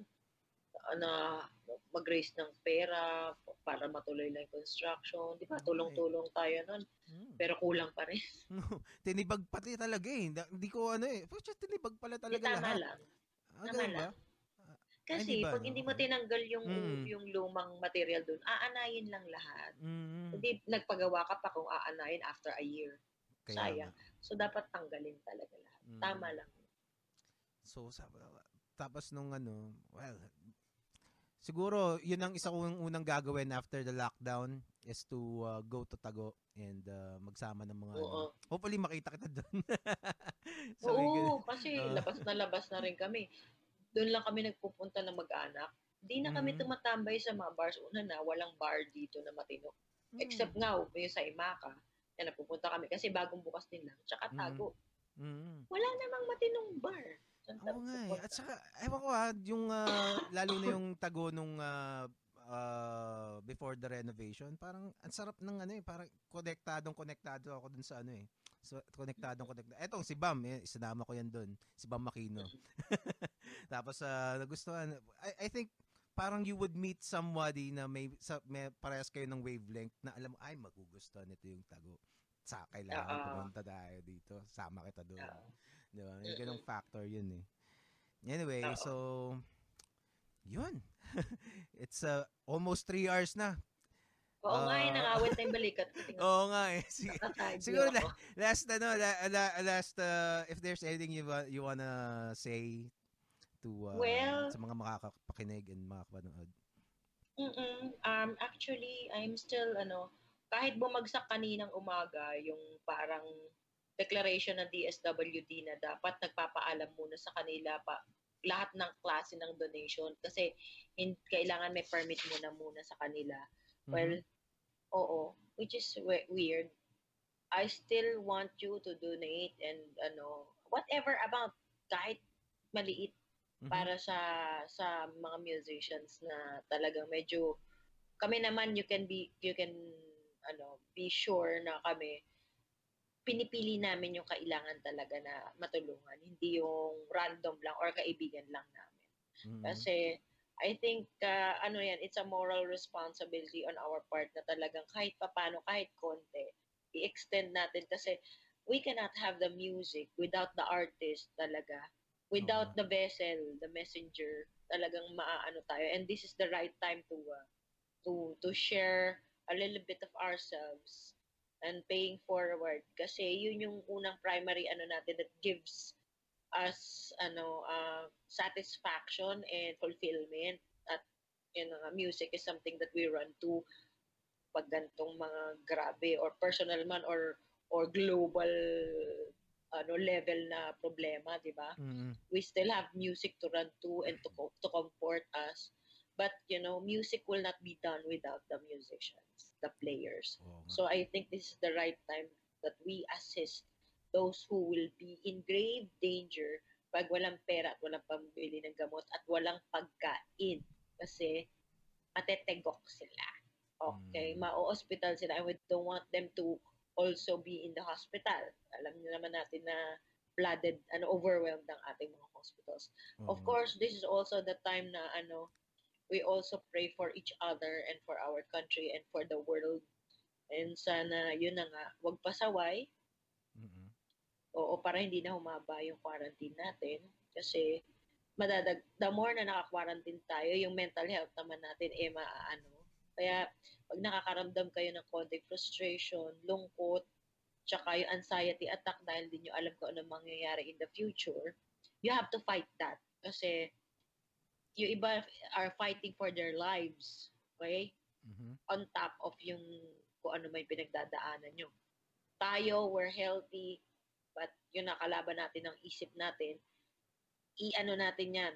Na mag-raise ng pera para matuloy lang yung construction. Di ba? Eh. Tulong-tulong tayo nun. Hmm. Pero kulang pa rin. tinibag pati talaga eh. Hindi ko ano eh. Pucha, tinibag pala Di talaga tama lahat. lang. Ah, Tama lang. Kasi hindi ba, pag no? hindi mo tinanggal yung Mm. yung lumang material doon, aanayin lang lahat. Mm, Hindi nagpagawa ka pa kung aanayin after a year. kaya sayang. nga. So dapat tanggalin talaga lahat. Mm. Tama lang. So, sa, tapos nung ano, well, siguro yun ang isa kong unang gagawin after the lockdown is to uh, go to Tago and uh, magsama ng mga ano. Oo. hopefully makita kita doon Oo, we can- kasi Ah. labas na labas na rin kami. Doon lang kami nagpupunta ng mag-anak. Di na kami Mhm. tumatambay sa mga bars. Una na, walang bar dito na matino. Hmm. Except nga, yung sa Imaka, na napupunta kami kasi bagong bukas din lang. Tsaka Mhm. Tago. Mm. Wala namang matinong bar. Oo nga eh. At saka, ewan ko ah, yung, ah, lalo na yung tago nung ah, ah, before the renovation, parang ang sarap ng ano eh, parang konektadong konektado ako dun sa ano eh. So, konektadong konektado. Etong si Bam, eh, sinama ko yan dun. Si Bam Makino. Tapos, ah, nagustuhan. I, I think, parang you would meet somebody na may, sa, may parehas kayo ng wavelength na alam mo, ay, magugustuhan nito yung tago. Sa kailangan Oo. pumunta tayo dito. Sama kita doon. Oo. Di ba? May ganong factor yun eh. Anyway, Oo. so, yun. It's uh, almost three hours na. Oo nga, eh, Ah. nangawit na yung balikat. Oo nga eh. Nakakagyo Siguro ako. Last, ano, la- la- last, uh, if there's anything you, wa- you wanna say to uh, Well- sa mga makakapakinig and makakapanood. Mm-mm. Um, actually, I'm still, ano, kahit bumagsak kaninang umaga, yung parang declaration ng DSWD na dapat nagpapaalam muna sa kanila pa lahat ng klase ng donation kasi hin- kailangan may permit muna muna sa kanila. Well, Mhm. oo, which is we- weird. I still want you to donate and ano, whatever amount, kahit maliit Mhm. para sa sa mga musicians na talagang medyo kami naman you can be you can ano be sure na kami pinipili namin yung kailangan talaga na matulungan hindi yung random lang or kaibigan lang namin. Mhm. kasi I think uh, ano yan it's a moral responsibility on our part na talagang kahit papano kahit konti i-extend natin. Kasi we cannot have the music without the artist talaga. Without Oo. the vessel the messenger talagang maaano tayo. And this is the right time to uh, to to share a little bit of ourselves and paying forward kasi yun yung unang primary ano natin that gives us ano uh, satisfaction and fulfillment at yun nga, music is something that we run to pag gantong mga grabe or personal man or or global ano level na problema, di ba? Mhm. we still have music to run to and to to comfort us. But you know, music will not be done without the musicians, the players. So I think this is the right time that we assist those who will be in grave danger pag walang pera at walang pambili ng gamot at walang pagkain kasi matetegok sila. Okay, Mm. ma-hospital sila and we don't want them to also be in the hospital. Alam niyo naman natin na flooded, ano, overwhelmed ang ating mga hospitals. Oo Of nga. course, this is also the time na ano, we also pray for each other and for our country and for the world. And sana, yun na nga, wag pasaway. Mhm. Oo, para hindi na humaba yung quarantine natin. Kasi, madadag, the more na naka-quarantine tayo, yung mental health naman natin, eh, maaano. Kaya, pag nakakaramdam kayo ng konting frustration, lungkot, tsaka yung anxiety attack dahil di nyo alam kung ano mangyayari in the future, you have to fight that. Kasi, yung iba are fighting for their lives. Okay? Mhm. on top of yung kung ano may pinagdadaanan nyo. Tayo, we're healthy, but yung nakalaban natin ng isip natin, i-ano natin yan,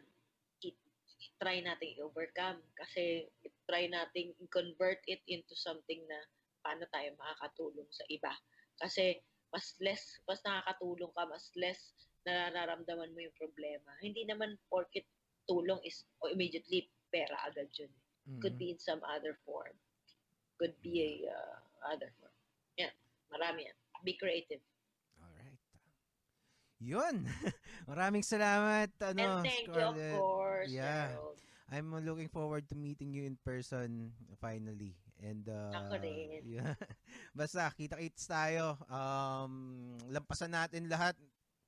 i-try natin i-overcome. Kasi i-try natin i-convert it into something na paano tayo makakatulong sa iba. Kasi mas less, mas nakakatulong ka, mas less nararamdaman mo yung problema. Hindi naman porket tulong is o immediately pera agad yun could Mhm. be in some other form. Could be a uh, other form. Yan. Marami yan. Be creative. Alright. Yun. Maraming salamat, ano, And thank you, of Scarlett. course. Yeah. Harold. I'm looking forward to meeting you in person finally. And uh, Ako rin. yeah. Basta kita-kits tayo. Um lampasan natin lahat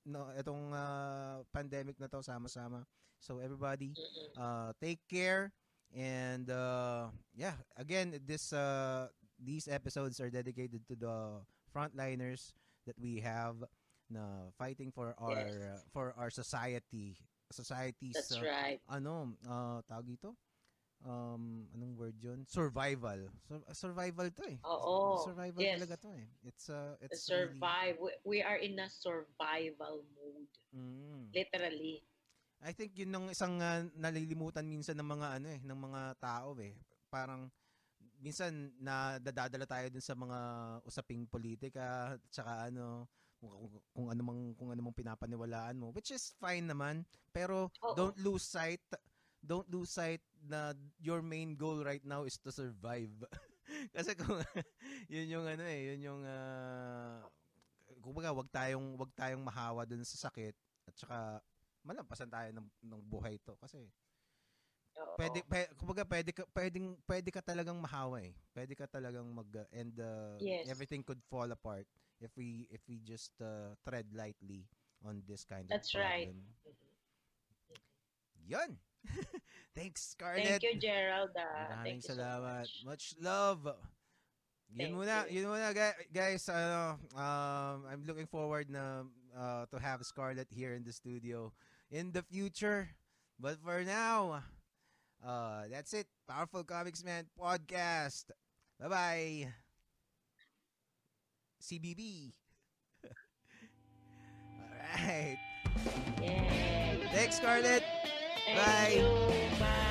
no itong uh, pandemic na to sama-sama. So everybody uh take care and uh yeah, again this uh these episodes are dedicated to the frontliners that we have na fighting for our Yes. uh, for our society society's That's uh, right. ano, uh, tawag dito? Um anong word 'yun? Survival. Sur- survival 'to eh. Oo. Survival yes. talaga 'to eh. It's uh it's survive. We, we are in a survival mode. Really, mm, Literally. I think yun ng isang uh, nalilimutan minsan ng mga ano eh, ng mga tao eh. Parang minsan na dadadala tayo dun sa mga usaping politika, tsaka ano, kung, kung, kung ano mang kung ano mang pinapaniwalaan mo, which is fine naman, pero Oo. don't lose sight don't lose sight na your main goal right now is to survive. Kasi kung yun yung ano eh, yun yung uh, kumbaga wag tayong wag tayong mahawa dun sa sakit at saka malampasan tayo ng, ng buhay to kasi Oo. pwede, pwede kumbaga pwede ka pwedeng pwede ka talagang mahawa eh. Pwede ka talagang mag uh, and uh, Yes. everything could fall apart if we if we just uh, tread lightly on this kind That's of right. problem. Mhm. Yun. Thanks, Scarlett. Thank you, Gerald. Maraming Thank you so salamat. much. Much love. Yun Thank muna, you. yun muna gu- guys, ano, um, I'm looking forward na uh, to have Scarlett here in the studio in the future. But for now, uh, that's it. Powerful Comics Man podcast. Bye-bye. CBB. All right. Yay. Thanks, Scarlett. Thank Bye. you. Bye.